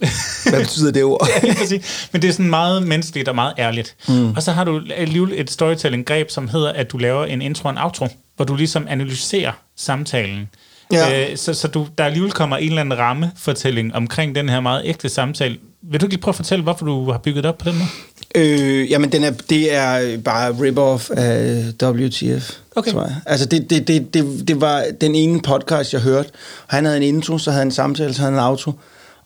Hvad betyder det ord? Ja. Men det er sådan meget menneskeligt og meget ærligt. Mm. Og så har du alligevel et storytelling-greb, som hedder, at du laver en intro og en outro, hvor du ligesom analyserer samtalen. Ja. Øh, så så du, der alligevel kommer en eller anden rammefortælling omkring den her meget ægte samtale. Vil du ikke lige prøve at fortælle, hvorfor du har bygget det op på den måde? Øh, jamen, den er, det er bare rip-off af WTF, Okay. tror jeg. Altså, det, det, det, det, det var den ene podcast, jeg hørte. Han havde en intro, så havde han en samtale, så havde han en outro.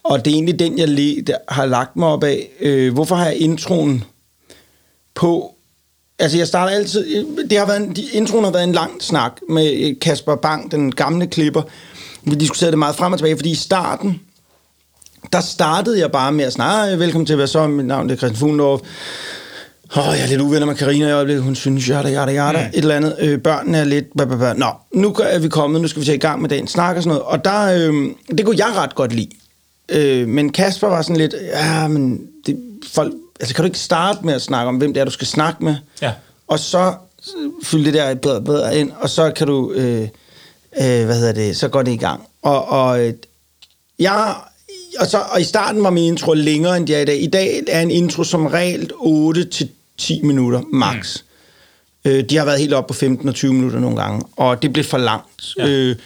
Og det er egentlig den, jeg le, har lagt mig op af. Øh, hvorfor har jeg introen på? Altså, jeg starter altid... Det har været en, de- introen har været en lang snak med øh, Kasper Bang, den gamle klipper. Vi diskuterede det meget frem og tilbage, fordi i starten, der startede jeg bare med at snakke, "Hej, velkommen til, hvad så? Mit navn er Christian Fuglendorf. Åh, jeg er lidt uvenner med Karina i øjeblikket. Hun synes, jada, jada, jada. Mm. Et eller andet. Øh, børnene er lidt... Blah, blah, blah. Nå, nu er vi kommet. Nu skal vi tage i gang med dagens snak og sådan noget. Og der, øh, det kunne jeg ret godt lide. Øh, men Kasper var sådan lidt... Ja, men det, folk, altså, kan du ikke starte med at snakke om, hvem det er, du skal snakke med? Ja. Og så fylde det der bedre, bedre ind, og så kan du... Øh, øh, hvad hedder det? Så går det i gang. Og, og øh, jeg, og, så, og i starten var min intro længere, end det er i dag. I dag er en intro som regel 8-10 minutter max. Mm. Øh, de har været helt op på 15 og 20 minutter nogle gange, og det blev for langt. Ja. Øh,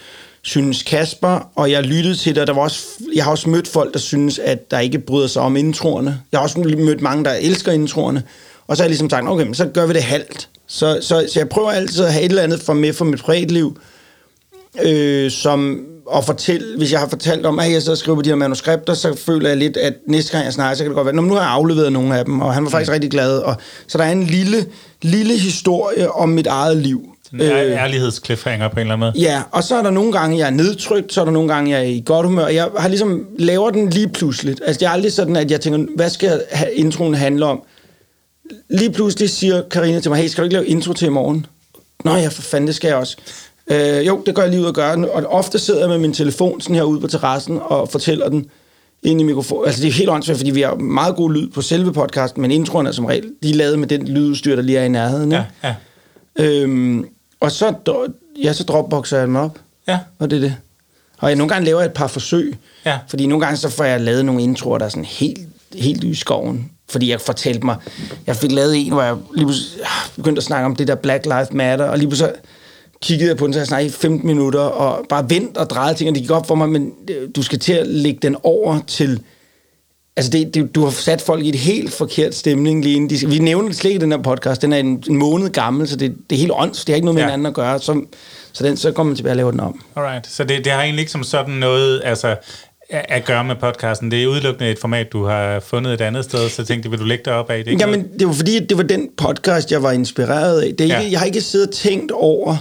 synes Kasper, og jeg lyttede til det, og der var også, jeg har også mødt folk, der synes, at der ikke bryder sig om introerne. Jeg har også mødt mange, der elsker introerne. Og så har jeg ligesom sagt, okay, men så gør vi det halvt. Så, så, så jeg prøver altid at have et eller andet for med for mit privatliv, øh, som at fortælle, hvis jeg har fortalt om, at jeg sidder og skriver på de her manuskripter, så føler jeg lidt, at næste gang jeg snakker, så kan det godt være, "Nå, men nu har jeg afleveret nogle af dem, og han var faktisk rigtig glad. Og, så der er en lille, lille historie om mit eget liv. En øh, ærlighedscliffhanger på en eller anden måde. Ja, og så er der nogle gange, jeg er nedtrykt, så er der nogle gange, jeg er i godt humør. Jeg har ligesom laver den lige pludseligt. Altså, det er aldrig sådan, at jeg tænker, hvad skal introen handle om? Lige pludselig siger Karina til mig, hey, skal du ikke lave intro til i morgen? Nå ja, for fanden, det skal jeg også. Øh, jo, det gør jeg lige ud at gøre. Og ofte sidder jeg med min telefon sådan her ude på terrassen og fortæller den ind i mikrofon. Altså, det er helt åndssvagt, fordi vi har meget god lyd på selve podcasten, men introen er som regel, de er lavet med den lydudstyr, der lige er i nærheden. ikke? Ja, ja. Øhm, og så, ja, så dropboxer jeg dem op. Ja. Og det er det. Og jeg, nogle gange laver jeg et par forsøg. Ja. Fordi nogle gange så får jeg lavet nogle introer, der er sådan helt, helt i skoven. Fordi jeg fortalte mig, jeg fik lavet en, hvor jeg lige pludselig ah, begyndte at snakke om det der Black Lives Matter, og lige pludselig så kiggede jeg på den, så jeg snakkede i 15 minutter, og bare vendt og drejede ting, og det gik op for mig, men øh, du skal til at lægge den over til Altså, det, det, du har sat folk i et helt forkert stemning lige inden de Vi nævner det slet ikke i den her podcast. Den er en, en måned gammel, så det, det er helt ånds. Det har ikke noget med Ja. hinanden at gøre. Så, så, den, så kommer man tilbage og laver den om. Alright. Så det, det har egentlig ikke som sådan noget altså, at at gøre med podcasten. Det er udelukkende et format, du har fundet et andet sted, så tænkte vil du lægge dig op af det? ikke Jamen, noget- det var fordi, det var den podcast, jeg var inspireret af. Det er ikke, ja. Jeg har ikke siddet og tænkt over,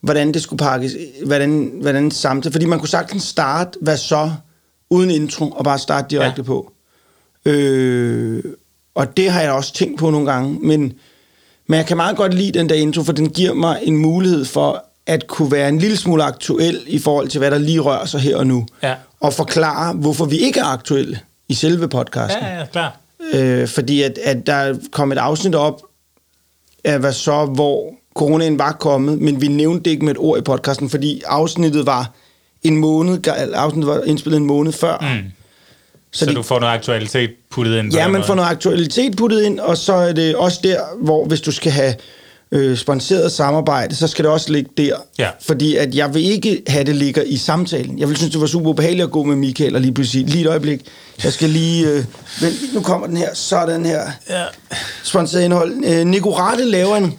hvordan det skulle pakkes, hvordan, hvordan samtidig. Fordi man kunne sagtens starte, hvad så, uden intro, og bare starte direkte Ja. på. Øh, og det har jeg også tænkt på nogle gange. Men, men jeg kan meget godt lide den der intro, for den giver mig en mulighed for at kunne være en lille smule aktuel i forhold til, hvad der lige rører sig her og nu. Ja. Og forklare, hvorfor vi ikke er aktuelle i selve podcasten. Ja, ja, klar. Øh, fordi at, at der kom et afsnit op af hvad så, hvor coronaen var kommet, men vi nævnte det ikke med et ord i podcasten, fordi afsnittet var en måned, afsnittet var indspillet en måned før. Mm. Så, så det- du får noget aktualitet puttet ind Ja, den man får noget aktualitet puttet ind, og så er det også der, hvor hvis du skal have øh, sponsoreret samarbejde, så skal det også ligge der. Ja. Fordi at jeg vil ikke have det ligger i samtalen. Jeg vil synes, det var super ubehageligt at gå med Michael og lige pludselig, lige et øjeblik, jeg skal lige, øh, vent, nu kommer den her, sådan her. Ja. sponsoreret indhold. Øh, Nico Rette laver en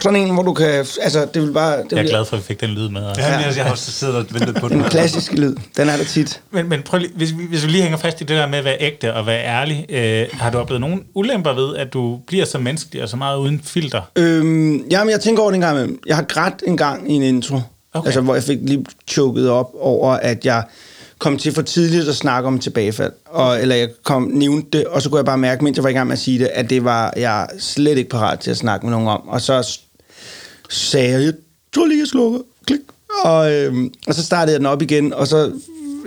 sådan en, hvor du kan... Altså, det vil bare... Det Jeg er vil, glad for, at vi fik den lyd med. Altså. Ja, jeg, jeg har også siddet og ventet på den. Den klassiske lyd. Den er der tit. Men, men prøv lige, hvis, vi- hvis vi lige hænger fast i det der med at være ægte og være ærlig, øh, har du oplevet nogen ulemper ved, at du bliver så menneskelig og så meget uden filter? Øhm, jamen, jeg tænker over det en gang imellem. Jeg har grædt en gang i en intro. Okay. Altså, hvor jeg fik lige choket op over, at jeg kom til for tidligt at snakke om tilbagefald. Og, eller jeg kom nævnte det, og så kunne jeg bare mærke, mens jeg var i gang med at sige det, at det var jeg slet ikke parat til at snakke med nogen om. Og så s- sagde jeg, jeg tror lige, jeg slukker. Klik. Og, øhm, og så startede jeg den op igen, og så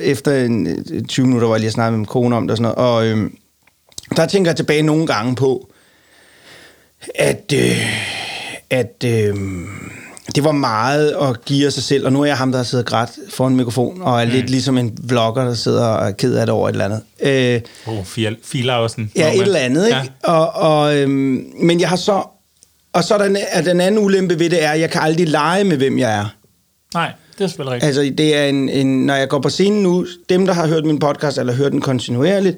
efter en, øh, 20 minutter, hvor jeg lige snakkede med min kone om det og sådan noget. Og øh, der tænker jeg tilbage nogle gange på, at, øh, at øh, det var meget at give af sig selv, og nu er jeg ham, der har siddet grædt foran en mikrofon, og er mm. lidt ligesom en vlogger, der sidder og er ked af det over et eller andet. Øh, Oh, Filausen. Ja, et eller andet, ikke? Ja. Og, og, øhm, men jeg har så... Og så er den, er den anden ulempe ved det er, at jeg kan aldrig lege med, hvem jeg er. Nej, det er selvfølgelig rigtigt. Altså, det er en, en, når jeg går på scenen nu, dem, der har hørt min podcast, eller hørt den kontinuerligt,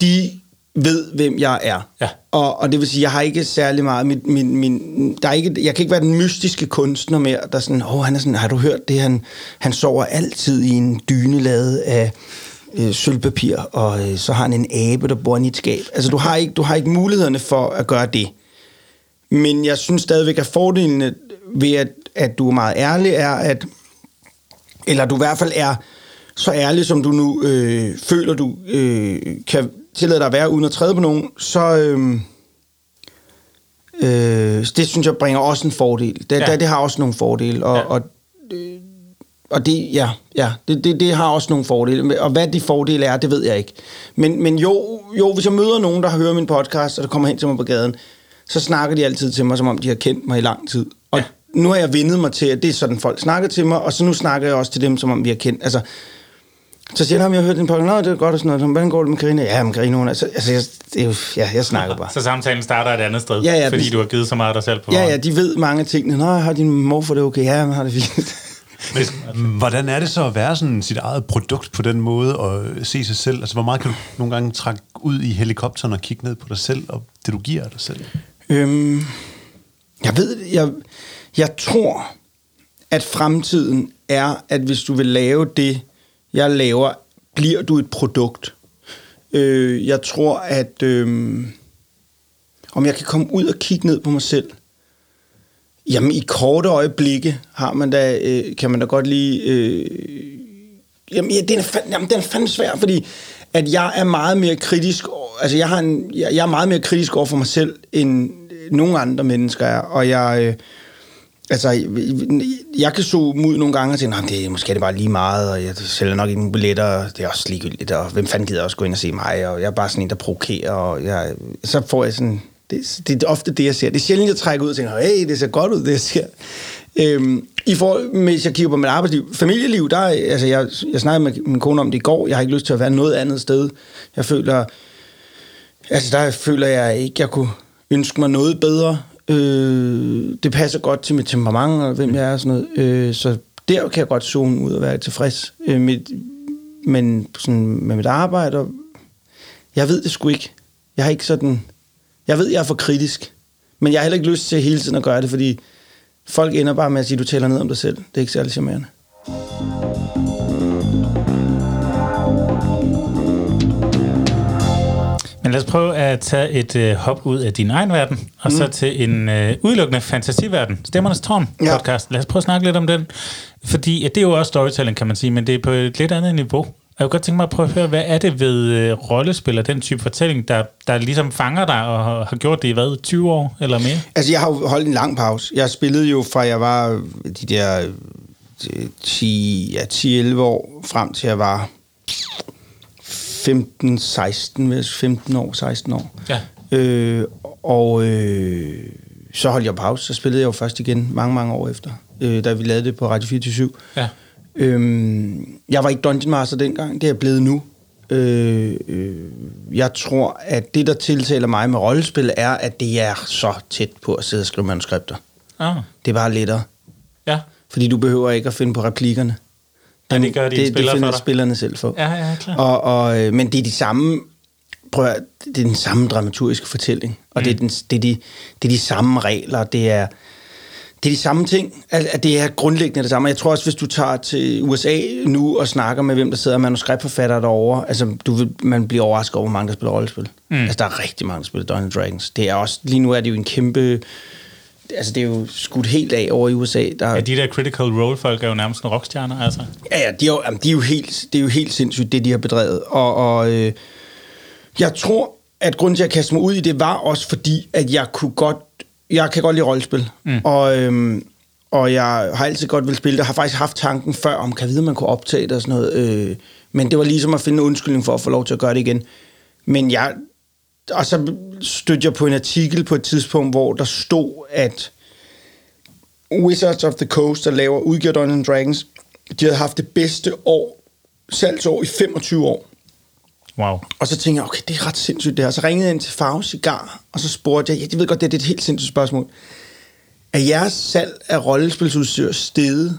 de ved, hvem jeg er. Ja. Og, og det vil sige, jeg har ikke særlig meget... Min, min, min, der er ikke, jeg kan ikke være den mystiske kunstner mere, der er sådan, åh, han er sådan, har du hørt det? Han, han sover altid i en dyne lavet af øh, sølvpapir, og øh, så har han en abe, der bor i et skab. Altså, du har, ikke, du har ikke mulighederne for at gøre det. Men jeg synes stadigvæk, at fordelene ved, at, at du er meget ærlig, er, at eller du i hvert fald er så ærlig, som du nu øh, føler, du øh, kan tillade dig at være, uden at træde på nogen, så øh, øh, det synes jeg bringer også en fordel. Det, Ja. det, det har også nogle fordele, og, Ja. og, øh, og det, ja, ja det, det, det har også nogle fordele. Og hvad de fordele er, det ved jeg ikke. Men, men jo, jo, hvis jeg møder nogen, der hørt min podcast, og der kommer hen til mig på gaden, så snakker de altid til mig, som om de har kendt mig i lang tid. Og Ja. nu har jeg vendet mig til, at det er sådan, folk snakker til mig, og så nu snakker jeg også til dem, som om vi har kendt. Altså, så siger han, jeg har hørt din podcast, det er godt og sådan noget. Så, Hvordan går det med Karina? Ja, med Karina, hun er... Altså, altså jeg, det er jo, ja, jeg snakker bare. Så samtalen starter et andet sted, Ja, ja, fordi den- du har givet så meget af dig selv på Ja, ja, de ved mange ting. Nå, har din mor for det okay? Ja, han har det fint. Hvordan er det så at være sådan sit eget produkt på den måde og se sig selv? Altså, hvor meget kan du nogle gange trække ud i helikopteren og kigge ned på dig selv og det, du giver af dig selv? Øhm, jeg ved, jeg, jeg tror, at fremtiden er, at hvis du vil lave det, jeg laver, bliver du et produkt. Øh, jeg tror, at øh, om jeg kan komme ud og kigge ned på mig selv, jamen i korte øjeblikke har man da, øh, kan man da godt lige... Øh, jamen, ja, den, er fandme, jamen, den er fandme svær, fordi at jeg er meget mere kritisk, over- altså jeg, har en, jeg, jeg er meget mere kritisk over for mig selv, end nogle andre mennesker er, og jeg... Øh, Altså, jeg, jeg kan så ud nogle gange og tænke, "Nå, det er måske er det bare lige meget, og jeg sælger nok ikke billetter, og det er også ligegyldigt, og hvem fanden gider også gå ind og se mig, og jeg er bare sådan en, der provokerer, og jeg, så får jeg sådan, det, det er ofte det, jeg ser. Det er sjældent, jeg trækker ud og tænker, hey, det ser godt ud, det jeg ser. Øhm, I forhold, hvis jeg kigger på mit arbejdsliv, familieliv, der, altså jeg, jeg snakkede med min kone om det i går, jeg har ikke lyst til at være noget andet sted. Jeg føler, Altså, der føler jeg ikke, jeg kunne ønske mig noget bedre. Øh, det passer godt til mit temperament og hvem jeg er og sådan noget. Øh, så der kan jeg godt zone ud og være tilfreds. Øh, mit, men sådan med mit arbejde, og jeg ved det sgu ikke. Jeg har ikke sådan... Jeg ved, jeg er for kritisk. Men jeg har heller ikke lyst til hele tiden at gøre det, fordi folk ender bare med at sige, du taler ned om dig selv. Det er ikke særlig charmerende. Lad os prøve at tage et øh, hop ud af din egen verden, og så til en øh, udelukkende fantasiverden. Stemmernes Tårn Ja. podcast. Lad os prøve at snakke lidt om den. Fordi at det er jo også storytelling, kan man sige, men det er på et lidt andet niveau. Jeg kunne godt tænke mig at prøve at høre, hvad er det ved øh, rollespil og den type fortælling, der, der ligesom fanger dig og har, har gjort det i hvad, 20 år eller mere? Altså, jeg har jo holdt en lang pause. Jeg spillede jo fra jeg var de der øh, 10, ja, 10-11 år, frem til jeg var 15, 16, hvis 15 år, 16 år. Ja. Øh, og øh, så holdt jeg pause, så spillede jeg jo først igen mange, mange år efter, øh, da vi lavede det på Radio 24 Ja. Øhm, jeg var ikke Dungeon Master dengang, det er jeg blevet nu. Øh, øh, jeg tror, at det, der tiltaler mig med rollespil, er, at det er så tæt på at sidde og skrive manuskripter. Ah, Det er bare lettere, ja. fordi du behøver ikke at finde på replikkerne. Ja, det gør de det, spillere det for finder dig. spillerne selv for. Ja, ja, klar. Og, og, øh, men det er de samme, prøv at, det er den samme dramaturgiske fortælling, og mm. det, er den, det, er de, det er de samme regler, det er, det er de samme ting, at, at det er grundlæggende det samme. Jeg tror også, hvis du tager til USA nu og snakker med, hvem der sidder manuskriptforfattere derovre, altså du vil, man bliver overrasket over, hvor mange der spiller rollespil. Mm. Altså der er rigtig mange, der spiller Dungeons Dragons. Det er også, lige nu er det jo en kæmpe, altså det er jo skudt helt af over i USA. Der, Ja, de der critical role-folk er jo nærmest en rockstjerner, altså. Ja, ja, de er jo, jamen, de er jo helt, det er jo helt sindssygt, det de har bedrevet. Og, og øh, jeg tror, at grunden til at kaste mig ud i det, var også fordi, at jeg kunne godt, jeg kan godt lide rollespil. Mm. Og, øhm, og jeg har altid godt vil spille det. Jeg har faktisk haft tanken før om, kan jeg vide, man kunne optage det og sådan noget. Øh, men det var ligesom at finde en undskyldning for at få lov til at gøre det igen. Men jeg... Og så stødte jeg på en artikel på et tidspunkt, hvor der stod, at Wizards of the Coast, der laver udgiver Dungeons Dragons, de havde haft det bedste år, salgsår i 25 år. Wow. Og så tænkte jeg, okay, det er ret sindssygt det her. Så ringede jeg ind til Farve Cigar, og så spurgte jeg, ja, jeg ved godt, det er et helt sindssygt spørgsmål. Er jeres salg af rollespilsudstyr steget?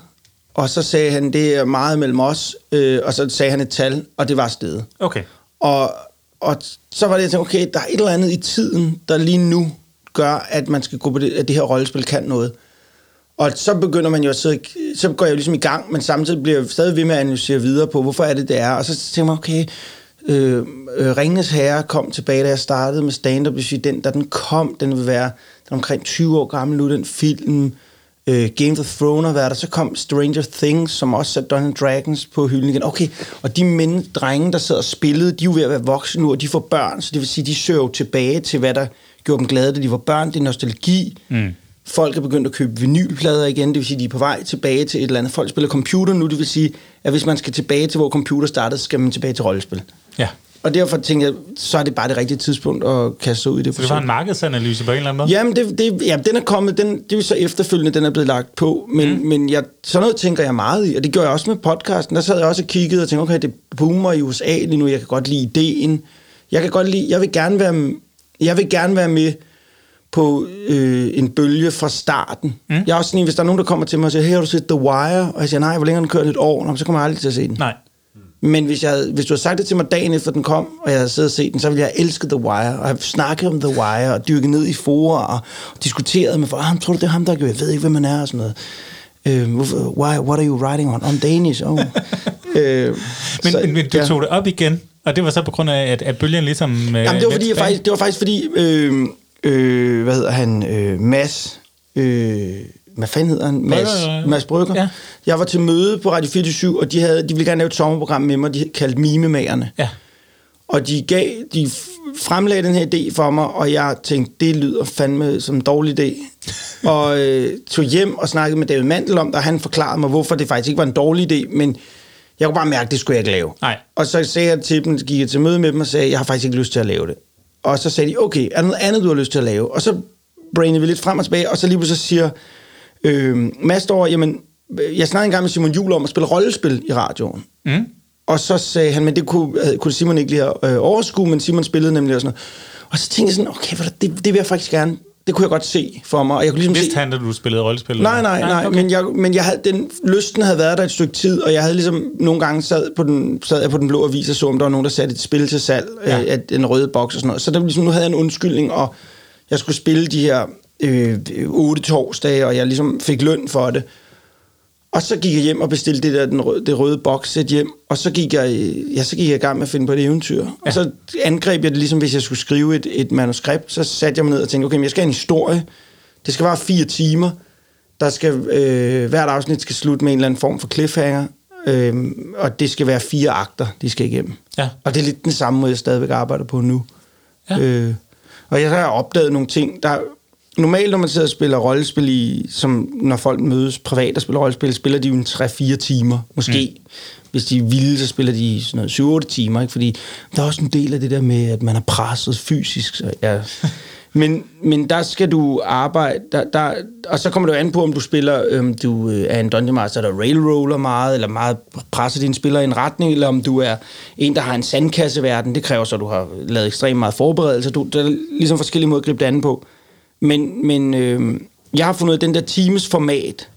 Og så sagde han, det er meget mellem os, øh, og så sagde han et tal, og det var steget. Okay. Og, og så var det, jeg tænkte, okay, der er et eller andet i tiden, der lige nu gør, at man skal gå på det, at det her rollespil kan noget. Og så begynder man jo at sidde, så går jeg jo ligesom i gang, men samtidig bliver jeg stadig ved med at analysere videre på, hvorfor er det, det er. Og så tænker man, okay, øh, øh Ringnes Ringens Herre kom tilbage, da jeg startede med stand-up, hvis den, da den kom, den vil være den omkring 20 år gammel nu, den film. Øh, Game of Thrones været der, så kom Stranger Things, som også satte Dungeons Dragons på hylden igen. Okay, og de mænd, drenge, der sidder og spillede, de er jo ved at være voksne nu, og de får børn, så det vil sige, de søger jo tilbage til, hvad der gjorde dem glade, da de var børn. Det er nostalgi. Mm. Folk er begyndt at købe vinylplader igen, det vil sige, de er på vej tilbage til et eller andet. Folk spiller computer nu, det vil sige, at hvis man skal tilbage til, hvor computer startede, skal man tilbage til rollespil. Ja. Og derfor tænkte jeg, så er det bare det rigtige tidspunkt at kaste sig ud i det. Så det var en markedsanalyse på en eller anden måde? Jamen, det, det, ja, den er kommet, den, det er jo så efterfølgende, den er blevet lagt på, men, mm. men jeg, sådan noget tænker jeg meget i, og det gør jeg også med podcasten. Der sad jeg også og kiggede og tænkte, okay, det boomer i USA lige nu, jeg kan godt lide ideen. Jeg kan godt lide, jeg vil gerne være, jeg vil gerne være med på øh, en bølge fra starten. Mm. Jeg er også sådan hvis der er nogen, der kommer til mig og siger, hey, har du set The Wire? Og jeg siger, nej, hvor længe har den kørt? Et år? Nå, så kommer jeg aldrig til at se den. Nej. Men hvis, jeg havde, hvis du havde sagt det til mig dagen efter den kom, og jeg havde siddet og set den, så ville jeg elske The Wire, og have snakket om The Wire, og dyrket ned i forer, og, diskuteret med folk, ah, tror du, det er ham, der gør? Jeg ved ikke, hvem man er, og sådan noget. Øh, why, what are you writing on? On Danish? Oh. øh, men, så, men du ja. tog det op igen, og det var så på grund af, at, at bølgen ligesom... Øh, Jamen, det var, fordi, jeg faktisk, det var faktisk fordi, øh, øh, hvad hedder han, øh, Mads... Øh, hvad fanden hedder han? Mads, Brygger, Mads Brygger. Ja. Jeg var til møde på Radio 24, og de, havde, de ville gerne lave et sommerprogram med mig, de kaldte Mimemagerne. Ja. Og de, gav, de fremlagde den her idé for mig, og jeg tænkte, det lyder fandme som en dårlig idé. og øh, tog hjem og snakkede med David Mandel om det, og han forklarede mig, hvorfor det faktisk ikke var en dårlig idé, men jeg kunne bare mærke, at det skulle jeg ikke lave. Nej. Og så sagde jeg til dem, gik jeg til møde med dem og sagde, jeg har faktisk ikke lyst til at lave det. Og så sagde de, okay, er der noget andet, du har lyst til at lave? Og så brainede vi lidt frem og tilbage, og så lige pludselig siger Øh, Mads står, jamen, jeg snakkede engang med Simon Jul om at spille rollespil i radioen. Mm. Og så sagde han, men det kunne, øh, kunne Simon ikke lige have øh, overskue, men Simon spillede nemlig og sådan noget. Og så tænkte jeg sådan, okay, det, det vil jeg faktisk gerne det kunne jeg godt se for mig. Og jeg kunne ligesom Vidste se... han, at du spillede rollespil? Nej, nej, nej. Okay. Men, jeg, men jeg havde, den, lysten havde været der et stykke tid, og jeg havde ligesom nogle gange sad, på den, sad jeg på den blå avis og så, om der var nogen, der satte et spil til salg ja. af den røde boks og sådan noget. Så der, ligesom, nu havde jeg en undskyldning, og jeg skulle spille de her øh, otte torsdage, og jeg ligesom fik løn for det. Og så gik jeg hjem og bestilte det der den røde, det røde bokssæt hjem, og så gik, jeg, ja, så gik jeg i gang med at finde på et eventyr. Ja. Og så angreb jeg det ligesom, hvis jeg skulle skrive et, et manuskript, så satte jeg mig ned og tænkte, okay, men jeg skal have en historie. Det skal være fire timer. Der skal, øh, hvert afsnit skal slutte med en eller anden form for cliffhanger. Øh, og det skal være fire akter, de skal igennem. Ja. Og det er lidt den samme måde, jeg stadigvæk arbejder på nu. Ja. Øh, og jeg har opdaget nogle ting, der normalt, når man sidder og spiller rollespil i, som når folk mødes privat og spiller rollespil, spiller de jo en 3-4 timer, måske. Mm. Hvis de vil, så spiller de sådan noget 7-8 timer, ikke? fordi der er også en del af det der med, at man er presset fysisk. Så, ja. men, men der skal du arbejde, der, der, og så kommer det jo an på, om du spiller, øhm, du øh, er en Dungeon Master, der railroller meget, eller meget presser dine spillere i en retning, eller om du er en, der har en sandkasseverden. Det kræver så, at du har lavet ekstremt meget forberedelse. Du, der er ligesom forskellige måder at gribe det an på. Men, men øh, jeg har fundet ud af, den der times format,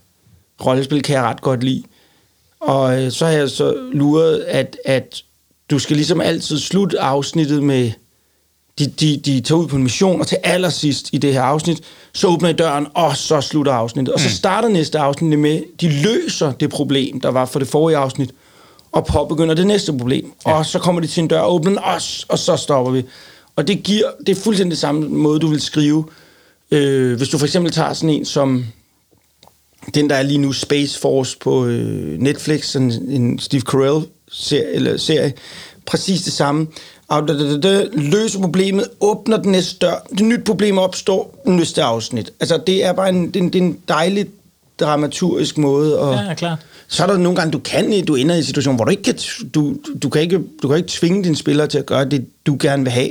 rollespil kan jeg ret godt lide. Og øh, så har jeg så luret, at, at du skal ligesom altid slutte afsnittet med, de, de, de tager ud på en mission, og til allersidst i det her afsnit, så åbner I døren, og så slutter afsnittet. Og så mm. starter næste afsnit med, de løser det problem, der var for det forrige afsnit, og påbegynder det næste problem. Ja. Og så kommer de til en dør, åbner den, og, og så stopper vi. Og det giver, det er fuldstændig det samme måde, du vil skrive Øh, hvis du for eksempel tager sådan en som den, der er lige nu Space Force på øh, Netflix, sådan en Steve Carell-serie, eller serie, præcis det samme. Løser problemet, åbner den næste dør, det nyt problem opstår, næste afsnit. Altså, det er bare en, det, det er en dejlig dramaturgisk måde. Og Ja, klart. Så er der nogle gange, du kan, du ender i en situation, hvor du ikke kan, du, du kan ikke, du kan ikke tvinge dine spillere til at gøre det, du gerne vil have.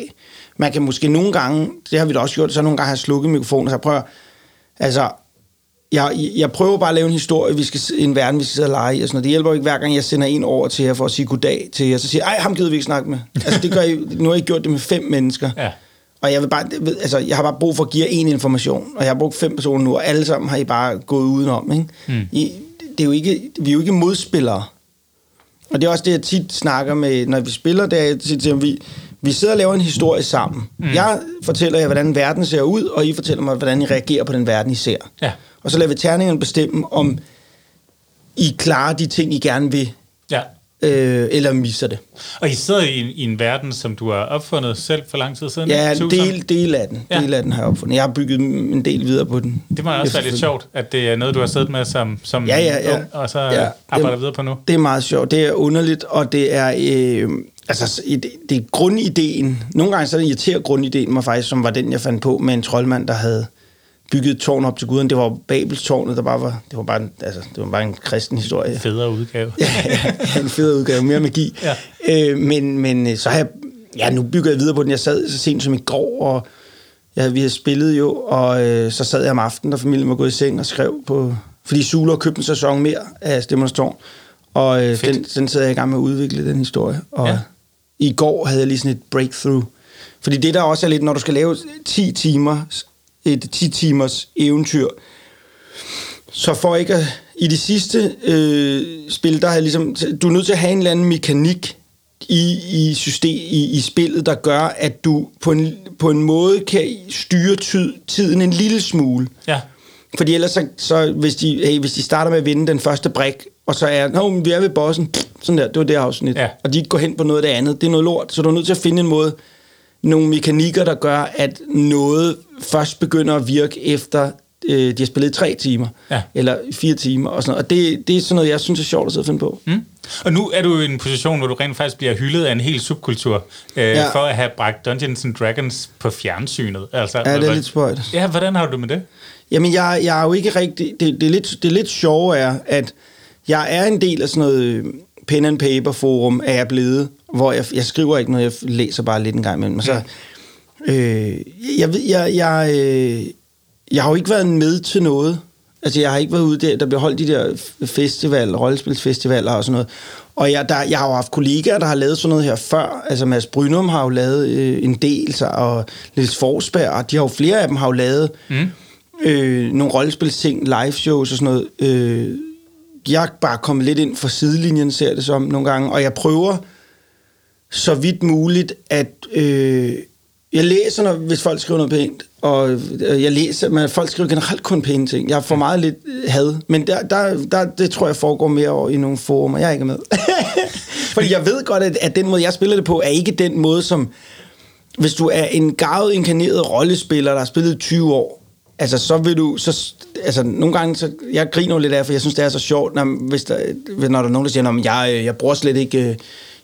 Man kan måske nogle gange, det har vi da også gjort, så nogle gange har jeg slukket mikrofonen, og så prøver, altså, jeg, jeg prøver bare at lave en historie, vi skal, en verden, vi skal sidde og lege i, noget. Det hjælper ikke hver gang, jeg sender en over til jer for at sige goddag til jer, så siger jeg, ej, ham gider vi ikke snakke med. Altså, det gør I, nu har I gjort det med fem mennesker. Ja. Og jeg, vil bare, altså, jeg har bare brug for at give jer en information, og jeg har brugt fem personer nu, og alle sammen har I bare gået udenom. Ikke? Mm. I, det er jo ikke, vi er jo ikke modspillere. Og det er også det, jeg tit snakker med, når vi spiller, det er, siger, vi, vi sidder og laver en historie sammen. Mm. Jeg fortæller jer, hvordan verden ser ud, og I fortæller mig, hvordan I reagerer på den verden, I ser. Ja. Og så lader vi terningerne bestemme, om I klarer de ting, I gerne vil, Ja. Øh, eller misser det. Og I sidder i en, i en verden, som du har opfundet selv for lang tid siden. Ja, en del, del af den. Ja. Del af den har jeg opfundet. Jeg har bygget en del videre på den. Det må også være lidt sjovt, at det er noget, du har siddet med som, som Ja, ja, ja. ung, og så Ja. arbejder Jamen, videre på nu. Det er meget sjovt. Det er underligt, og det er... Øh, altså, det, det er grundideen. Nogle gange så er det irriterer grundideen mig faktisk, som var den, jeg fandt på med en troldmand, der havde bygget et tårn op til guden. Det var Babels tårnet, der bare var... Det var bare en, altså, det var bare en kristen historie. Federe udgave. ja, ja, en fed udgave, mere magi. Ja. Øh, men, men øh, så har jeg, ja, nu bygger jeg videre på den. Jeg sad så sent som i går, og ja, vi har spillet jo, og øh, så sad jeg om aftenen, da familien var gået i seng og skrev på, fordi Sula har købt en sæson mere af Stemmernes Tårn, og øh, Fedt. den, den sad jeg i gang med at udvikle, den historie. Og ja. i går havde jeg lige sådan et breakthrough. Fordi det der også er lidt, når du skal lave 10 timer, et 10 timers eventyr, så for ikke at, i de sidste øh, spil, der har jeg ligesom, du er nødt til at have en eller anden mekanik i, i, system, i, i spillet, der gør, at du på en, på en måde kan styre tid, tiden en lille smule. Ja. Fordi ellers, så, så hvis, de, hey, hvis de starter med at vinde den første brik, og så er, Nå, vi er ved bossen, sådan der, det var det afsnit, Ja. og de går hen på noget af det andet, det er noget lort, så du er nødt til at finde en måde, nogle mekanikker, der gør, at noget først begynder at virke efter, øh, de har spillet tre timer, Ja. eller fire timer, og sådan noget. Og det, det er sådan noget, jeg synes er sjovt at sidde og finde på. Mm. Og nu er du i en position, hvor du rent faktisk bliver hyldet af en hel subkultur, øh, ja. For at have bragt Dungeons and Dragons på fjernsynet. Altså, Ja, det er lidt spøjt. Ja, hvordan har du det med det? Jamen, jeg, jeg er jo ikke rigtig... Det, det, er lidt, det er lidt sjove er, at jeg er en del af sådan noget øh, pen and paper forum, er jeg blevet, hvor jeg, jeg skriver ikke noget, jeg læser bare lidt en gang imellem. Og så, øh, jeg, ved, jeg, jeg, øh, jeg har jo ikke været med til noget. Altså, jeg har ikke været ude der, der bliver holdt de der festival, rollespilsfestivaler og sådan noget. Og jeg, der, jeg har jo haft kollegaer, der har lavet sådan noget her før. Altså, Mads Brynum har jo lavet øh, en del, så, og Niels Forsberg, og de har jo flere af dem har jo lavet mm. øh, nogle rollespilsting, live shows og sådan noget. Øh, jeg er bare kommet lidt ind fra sidelinjen, ser det som nogle gange, og jeg prøver så vidt muligt, at øh, jeg læser, når, hvis folk skriver noget pænt, og øh, jeg læser, men folk skriver generelt kun pæne ting. Jeg får meget lidt had, men der, der, der, det tror jeg foregår mere over i nogle forumer. Jeg er ikke med. Fordi jeg ved godt, at, at den måde, jeg spiller det på, er ikke den måde, som... Hvis du er en gavet, inkarneret rollespiller, der har spillet 20 år, altså så vil du... Så, altså nogle gange, så, jeg griner lidt af, for jeg synes, det er så sjovt, når, hvis der, når der er nogen, der siger, at jeg, øh, jeg bruger slet ikke... øh,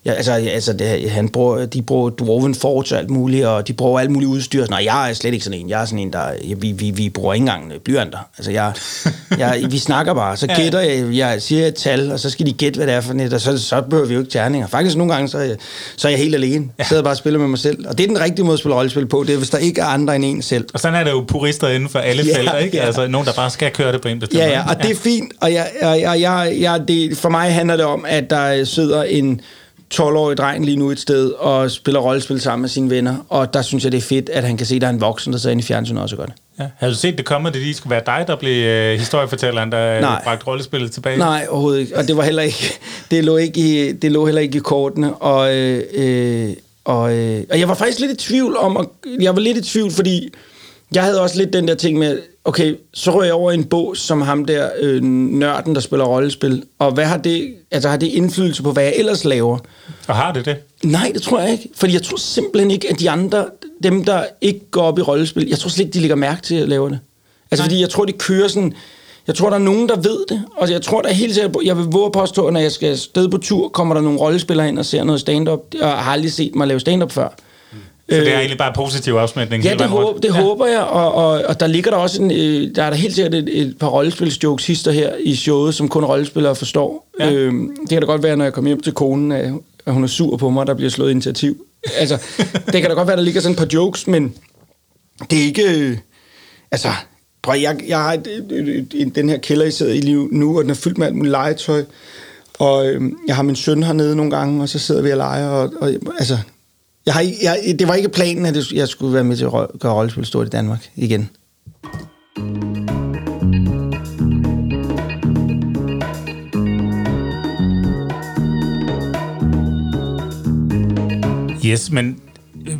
Ja, altså, altså det, han bruger, de bruger Dwarven Forge og alt muligt, og de bruger alt muligt udstyr. Nej, jeg er slet ikke sådan en. Jeg er sådan en, der... Vi, vi, vi bruger ikke engang øh, blyanter. Altså, jeg, jeg, vi snakker bare. Så gætter jeg, jeg siger et tal, og så skal de gætte, hvad det er for net, og så, så behøver vi jo ikke terninger. Faktisk nogle gange, så er jeg, så er jeg helt alene. Jeg sidder bare og spiller med mig selv. Og det er den rigtige måde at spille rollespil på, det er, hvis der ikke er andre end en selv. Og sådan er der jo purister inden for alle Ja, felter, ikke? ja. Altså nogen, der bare skal køre det på en bestemt Ja, ja, og det er fint, og jeg, jeg, jeg, jeg, jeg, det, for mig handler det om, at der sidder en 12-årig dreng lige nu et sted og spiller rollespil sammen med sine venner, og der synes jeg, det er fedt, at han kan se, at der er en voksen, der sidder inde i fjernsynet også gør det. Ja. Havde du set det komme, at det lige skulle være dig, der blev øh, historiefortælleren, der Nej. Nej. bragte rollespillet tilbage? Nej, overhovedet ikke. Og det var heller ikke, det lå ikke i, det lå heller ikke i kortene. Og, øh, øh, og, øh, og jeg var faktisk lidt i tvivl om, at, jeg var lidt i tvivl, fordi jeg havde også lidt den der ting med, okay, så rører jeg over i en bås som ham der, øh, nørden, der spiller rollespil. Og hvad har det, altså har det indflydelse på, hvad jeg ellers laver? Og har det det? Nej, det tror jeg ikke. Fordi jeg tror simpelthen ikke, at de andre, dem der ikke går op i rollespil, jeg tror slet ikke, de lægger mærke til at lave det. Altså Nej. fordi jeg tror, de kører sådan... Jeg tror, der er nogen, der ved det. Og jeg tror, der er helt sikkert... Jeg vil våge at påstå, at når jeg skal sted på tur, kommer der nogle rollespillere ind og ser noget stand-up. Jeg har aldrig set mig lave stand-up før. Så det er egentlig bare positiv afsmætning? Ja, det, håber, det ja. håber jeg, og, og, og der ligger der også en, øh, der er der helt sikkert et, et par rollespilsjokes hister her i showet, som kun rollespillere forstår. Ja. Øhm, det kan da godt være, når jeg kommer hjem til konen, at at hun er sur på mig, der bliver slået initiativ. Altså, det kan da godt være, der ligger sådan et par jokes, men det er ikke... Øh, altså, prøv, jeg, jeg har et, et, et, et, den her kælder, jeg sidder i lige nu, og den er fyldt med alt muligt legetøj. Og øh, jeg har min søn hernede nogle gange, og så sidder vi og leger, og, og altså... Jeg har, jeg, det var ikke planen, at jeg skulle være med til at gøre rollespil stort i Danmark igen. Yes, men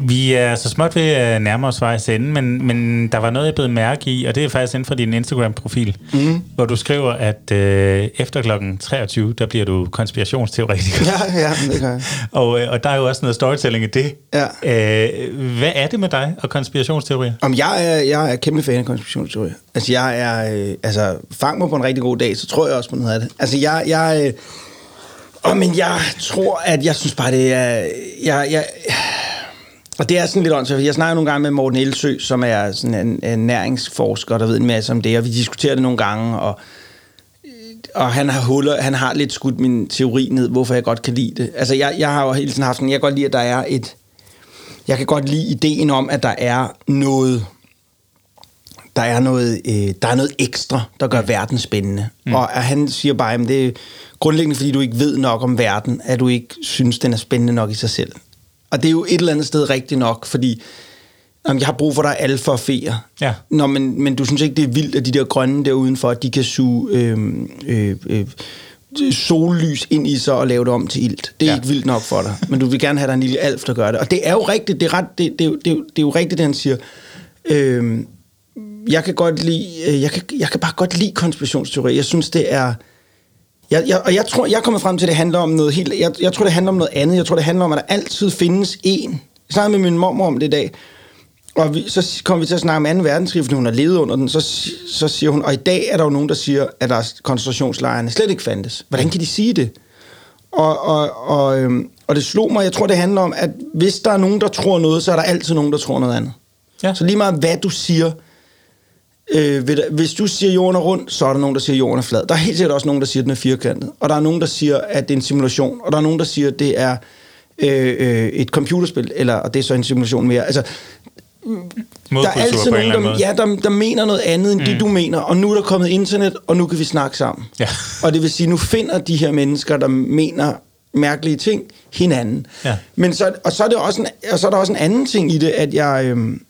vi er så småt ved at nærme os vejs ende, men, men der var noget, jeg blev mærke i, og det er faktisk inden for din Instagram-profil, mm. hvor du skriver, at øh, efter klokken 23, der bliver du konspirationsteoretiker. Ja, ja, det gør jeg. og, øh, og der er jo også noget storytelling i det. Ja. Øh, hvad er det med dig og konspirationsteorier? Om jeg er, jeg er kæmpe fan af konspirationsteorier. Altså, jeg er... Øh, altså, fang mig på en rigtig god dag, så tror jeg også på noget af det. Altså, jeg... jeg øh, åh, men jeg tror, at jeg synes bare, det er... Jeg, jeg, og det er sådan lidt åndssvagt. Jeg snakker nogle gange med Morten Elsø, som er sådan en, en næringsforsker, der ved en masse om det, og vi diskuterer det nogle gange, og, og han har huller, han har lidt skudt min teori ned, hvorfor jeg godt kan lide det. Altså, jeg, jeg har jo hele tiden haft sådan, jeg kan godt lide, at der er et... Jeg kan godt lide ideen om, at der er noget der er noget, øh, der er noget ekstra, der gør verden spændende. Mm. Og han siger bare, at det er grundlæggende, fordi du ikke ved nok om verden, at du ikke synes, den er spændende nok i sig selv. Og det er jo et eller andet sted rigtigt nok, fordi jamen, jeg har brug for dig alfa og feer. Ja. Nå, men, men du synes ikke, det er vildt, at de der grønne der udenfor, at de kan suge øh, øh, øh, sollys ind i sig og lave det om til ilt. Det er Ja. ikke vildt nok for dig, men du vil gerne have dig en lille alf, der gør det. Og det er jo rigtigt, det er, ret, det, det, det, er jo- det er jo rigtigt, det han siger. Øh, jeg kan godt lide, øh, jeg kan, jeg kan bare godt lide konspirationsteori. Jeg synes, det er... Jeg, jeg, og jeg tror, jeg er kommet frem til, at det handler om noget helt... Jeg, jeg tror, det handler om noget andet. Jeg tror, det handler om, at der altid findes en. Jeg snakkede med min mormor om det i dag. Og vi, så kom vi til at snakke om 2. verdenskrig, fordi hun har levet under den. Så, så siger hun, og i dag er der jo nogen, der siger, at der er koncentrationslejrene slet ikke fandtes. Hvordan kan de sige det? Og, og, og, øhm, og det slog mig, jeg tror, det handler om, at hvis der er nogen, der tror noget, så er der altid nogen, der tror noget andet. Ja. Så lige meget hvad du siger, øh, ved, hvis du siger, at jorden er rund, så er der nogen, der siger, at jorden er flad. Der er helt sikkert også nogen, der siger, at den er firkantet. Og der er nogen, der siger, at det er en simulation. Og der er nogen, der siger, at det er øh, øh, et computerspil, eller og det er så en simulation mere. Altså, der er altid nogen, der, måde. ja, der, der mener noget andet, end mm. det, du mener. Og nu er der kommet internet, og nu kan vi snakke sammen. Ja. Og det vil sige, nu finder de her mennesker, der mener mærkelige ting, hinanden. Ja. Men så, og, så er det også en, og så er der også en anden ting i det, at jeg, øhm,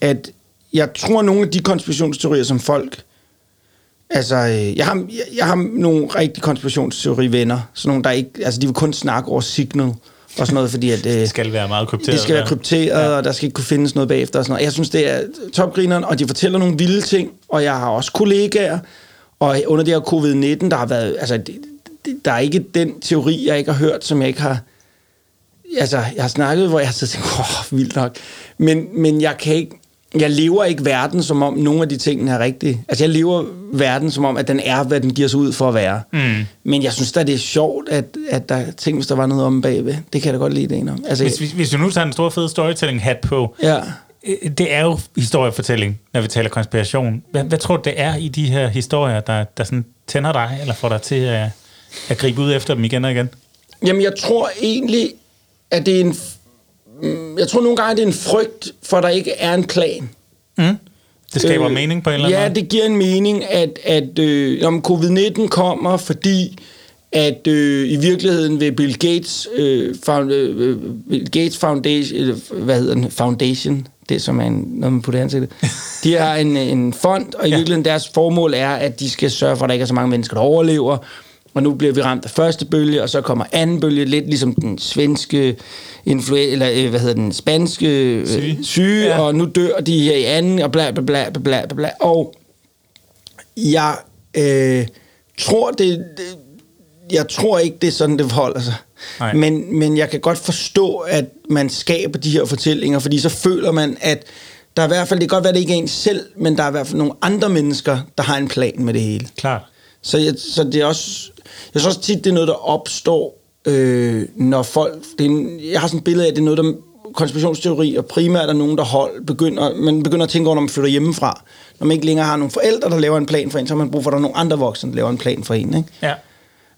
at jeg tror, nogle af de konspirationsteorier, som folk... Altså, øh, jeg har, jeg, jeg har nogle rigtig konspirationsteori-venner, sådan nogle, der ikke... Altså, de vil kun snakke over signal og sådan noget, fordi at... Øh, Det skal være meget krypteret. det skal være krypteret, ja. og der skal ikke kunne findes noget bagefter og sådan noget. Jeg synes, det er topgrineren, og de fortæller nogle vilde ting, og jeg har også kollegaer, og under det her covid-19, der har været, altså, det, det, der er ikke den teori, jeg ikke har hørt, som jeg ikke har, altså, jeg har snakket, hvor jeg har siddet og tænkt, åh, vildt nok, men, men jeg kan ikke, jeg lever ikke verden, som om nogle af de ting er rigtige. Altså, jeg lever verden, som om, at den er, hvad den giver sig ud for at være. Mm. Men jeg synes da, det er sjovt, at, at der tænk, hvis der var noget om bagved. Det kan jeg da godt lide det ene om. Altså, Hvis, hvis, hvis du nu tager en stor fed storytelling-hat på, ja. øh, det er jo historiefortælling, når vi taler konspiration. Hvad, hvad tror du, det er i de her historier, der, der sådan tænder dig, eller får dig til at, at gribe ud efter dem igen og igen? Jamen, jeg tror egentlig, at det er en... mm, Jeg tror nogle gange, det er en frygt, for der ikke er en plan. Mm. Det skaber øh, mening på en eller anden Ja, måde? det giver en mening, at, at øh, om covid-19 kommer, fordi at øh, i virkeligheden vil Bill Gates, øh, found, øh, Bill Gates Foundation, eller, hvad hedder den, Foundation, det som er en, noget man putter ansigtet, de har en, en fond, og i Ja. virkeligheden deres formål er, at de skal sørge for, at der ikke er så mange mennesker, der overlever, og nu bliver vi ramt af første bølge, og så kommer anden bølge, lidt ligesom den svenske influ- eller øh, hvad hedder den, spanske øh, Syge. syge Ja. og nu dør de her i anden, og bla bla bla bla bla bla, bla. Og jeg øh, tror, det, det, jeg tror ikke, det er sådan, det forholder sig. Nej. Men, men jeg kan godt forstå, at man skaber de her fortællinger, fordi så føler man, at der er i hvert fald, det kan godt være, det ikke er en selv, men der er i hvert fald nogle andre mennesker, der har en plan med det hele. Klart. Så, jeg, så det er også, jeg synes også tit, det er noget, der opstår, øh, når folk, det er en, jeg har sådan et billede af, at det er noget, der konspirationsteori, og primært er nogen, der hold, begynder, man begynder at tænke over, når man flytter hjemmefra. Når man ikke længere har nogle forældre, der laver en plan for en, så har man brug for, at der er nogle andre voksne, der laver en plan for en. Ikke? Ja.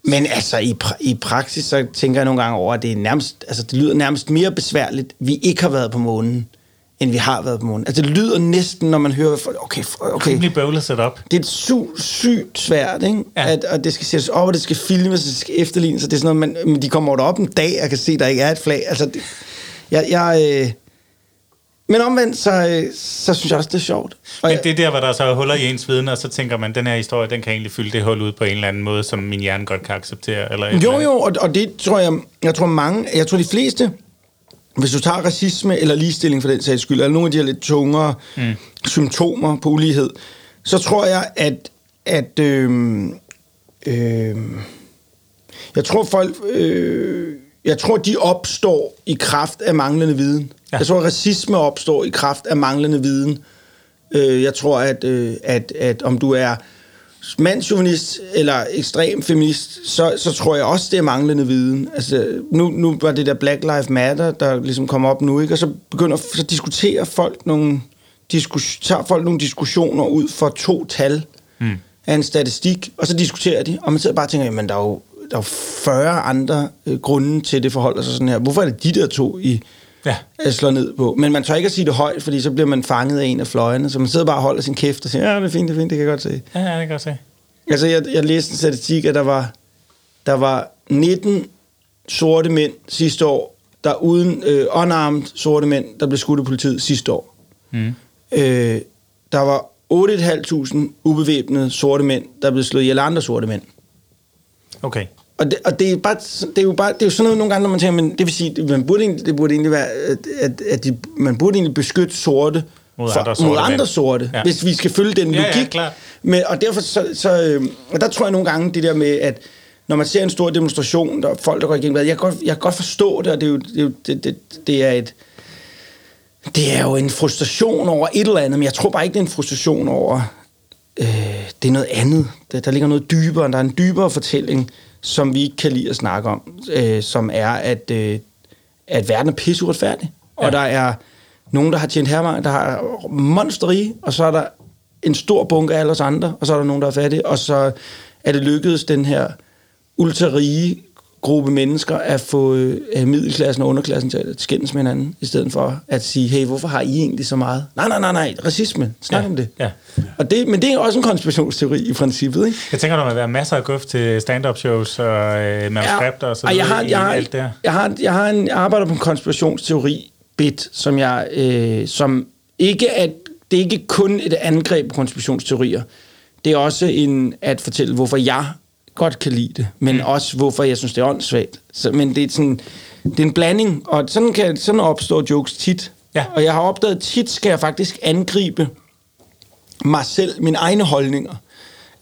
Men altså, i, pra- i praksis, så tænker jeg nogle gange over, at det, er nærmest, altså, det lyder nærmest mere besværligt, vi ikke har været på månen, end vi har været på månen. Altså, det lyder næsten, når man hører, okay, okay, Rimelig bøvlet setup. det er su- sygt svært, ikke? Ja. At, og det skal sættes op, og det skal filmes, og det skal efterlignes, så det er sådan noget, man, de kommer op en dag, og kan se, at der ikke er et flag. Altså, det, jeg, jeg, øh, men omvendt, så, øh, så synes jeg også, det er sjovt. Og Men det er der, hvor der så er huller i ens viden, og så tænker man, den her historie, den kan egentlig fylde det hul ud på en eller anden måde, som min hjerne godt kan acceptere. Eller eller jo, andet. jo, og, og det tror jeg, jeg tror mange, jeg tror de fleste, hvis du tager racisme eller ligestilling for den sags skyld, eller nogle af de her lidt tungere mm. symptomer på ulighed, så tror jeg, at, at øh, øh, jeg tror folk, øh, jeg tror, de opstår i kraft af manglende viden. Ja. Jeg tror, at racisme opstår i kraft af manglende viden. Øh, jeg tror, at, øh, at, at om du er mandsjuvenist eller ekstrem feminist, så, så tror jeg også, det er manglende viden. Altså, nu, nu var det der Black Lives Matter, der ligesom kommer op nu, ikke? og så begynder så diskuterer folk nogle, diskus, tager folk nogle diskussioner ud for to tal mm. af en statistik, og så diskuterer de, og man sidder bare og tænker, jamen der er jo, der er jo 40 andre øh, grunde til, det forholder sig sådan her. Hvorfor er det de der to, I Ja. ja. slår ned på? Men man tør ikke at sige det højt, fordi så bliver man fanget af en af fløjene, så man sidder bare og holder sin kæft og siger, ja, det er fint, det er fint, det kan jeg godt se. Ja, ja, det kan jeg godt se. Altså, jeg, jeg læste en statistik, at der var, der var 19 sorte mænd sidste år, der uden øh, unarmed sorte mænd, der blev skudt af politiet sidste år. Mm. Øh, der var 8.500 ubevæbnede sorte mænd, der blev slået ihjel af andre sorte mænd. Okay. Og det, og det, er bare, det er jo bare det er jo sådan noget nogle gange, når man tænker, men det vil sige, man burde egentlig, det burde egentlig være, at, at, de, man burde egentlig beskytte sorte Mod for- andre sorte mod andre sorte, Ja. ja. hvis vi skal følge den Ja, ja, logik. klart. Men, og derfor så, så øh, og der tror jeg nogle gange det der med, at når man ser en stor demonstration, der er folk, der går igennem, jeg kan godt, jeg kan godt forstå det, og det er jo, det, er jo, det, det, det er et, det er jo en frustration over et eller andet, men jeg tror bare ikke, det er en frustration over, øh, det er noget andet. Der, der ligger noget dybere, der er en dybere fortælling, som vi ikke kan lide at snakke om, øh, som er, at, øh, at verden er pisseuretfærdig, ja. Og der er nogen, der har tjent hermange, der har monsterige, og så er der en stor bunke af alle os andre, og så er der nogen, der er fattige, og så er det lykkedes den her ultrarige gruppe mennesker at få øh, middelklassen og underklassen til at skændes med hinanden, i stedet for at sige, hey, hvorfor har I egentlig så meget? Nej, nej, nej, nej, racisme, snak Ja, om det. ja. Og det. Men det er også en konspirationsteori i princippet, ikke? Jeg tænker, der må være masser af guf til stand-up shows og øh, manuskripter og så og jeg har, videre jeg har, alt det her. jeg har, jeg har en, jeg arbejder på en konspirationsteori bit, som jeg, øh, som ikke er, det er ikke kun et angreb på konspirationsteorier. Det er også en, at fortælle, hvorfor jeg godt kan lide det, men mm. også hvorfor jeg synes, det er åndssvagt. Så, men det er, sådan, det er en blanding, og sådan, kan, sådan opstår jokes tit. Ja. Og jeg har opdaget, at tit skal jeg faktisk angribe mig selv, mine egne holdninger,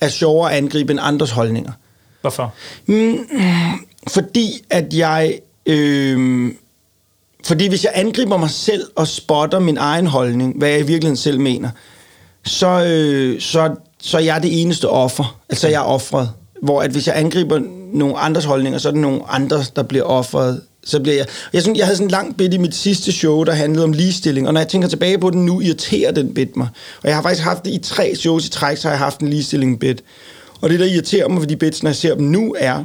er sjovere at angribe end andres holdninger. Hvorfor? Fordi at jeg... Øh, fordi hvis jeg angriber mig selv og spotter min egen holdning, hvad jeg i virkeligheden selv mener, så, øh, så, så er jeg det eneste offer. Altså jeg er offret. Hvor at hvis jeg angriber nogle andres holdninger, så er det nogle andre, der bliver offret. Så bliver jeg... Jeg, synes, jeg havde sådan en lang bit i mit sidste show, der handlede om ligestilling, og når jeg tænker tilbage på den nu, irriterer den bit mig. Og jeg har faktisk haft det i tre shows i træk, så har jeg haft en ligestilling bit. Og det, der irriterer mig ved de bits, når jeg ser dem nu, er,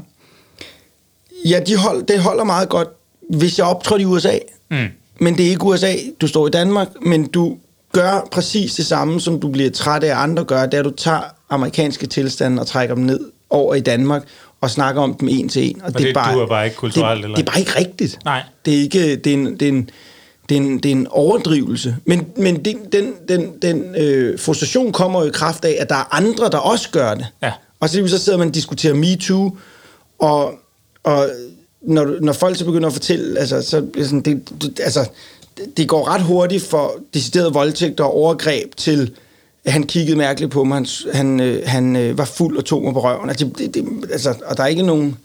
Ja, de hold, det holder meget godt, hvis jeg optrådte i USA. Mm. Men det er ikke USA. Du står i Danmark, men du gør præcis det samme, som du bliver træt af, at andre gør. Det er, at du tager amerikanske tilstande og trækker dem ned over i Danmark og snakker om dem en til en. Og det duer bare ikke kulturelt, det, eller? Det er bare ikke rigtigt. Nej. Det er ikke... Det er en, det er en, det er en, det er en overdrivelse. Men, men den, den, den, den øh, frustration kommer jo i kraft af, at der er andre, der også gør det. Ja. Og så, så sidder man og diskuterer MeToo, og, og når, når folk så begynder at fortælle, altså, så bliver sådan, det, det, altså, det- det går ret hurtigt for decideret voldtægt og overgreb til, han kiggede mærkeligt på mig, han, han, øh, han øh, var fuld og tog mig på røven. Altså, det, det, altså, og der er ikke nogen...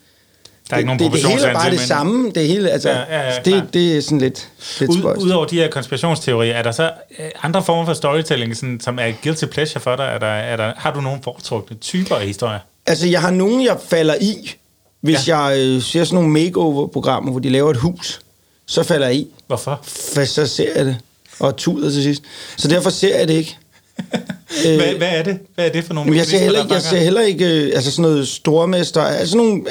Der er ikke nogen det, det, det hele er bare det samme. Det hele, altså, Ja, ja, ja, det, det er sådan lidt, lidt Ud, spøjst. Udover de her konspirationsteorier, er der så øh, andre former for storytelling, sådan, som er guilty pleasure for dig? Er der, er der, har du nogle foretrukne typer af historier? Altså, jeg har nogen, jeg falder i, hvis ja. jeg øh, ser sådan nogle makeover-programmer, hvor de laver et hus. så falder jeg i. Hvorfor? For så ser jeg det, og tuder til sidst. Så derfor ser jeg det ikke. Hvad, hvad er det? Hvad er det for nogle jeg ser heller, jeg ser heller ikke øh, altså sådan noget stormester, altså sådan nogle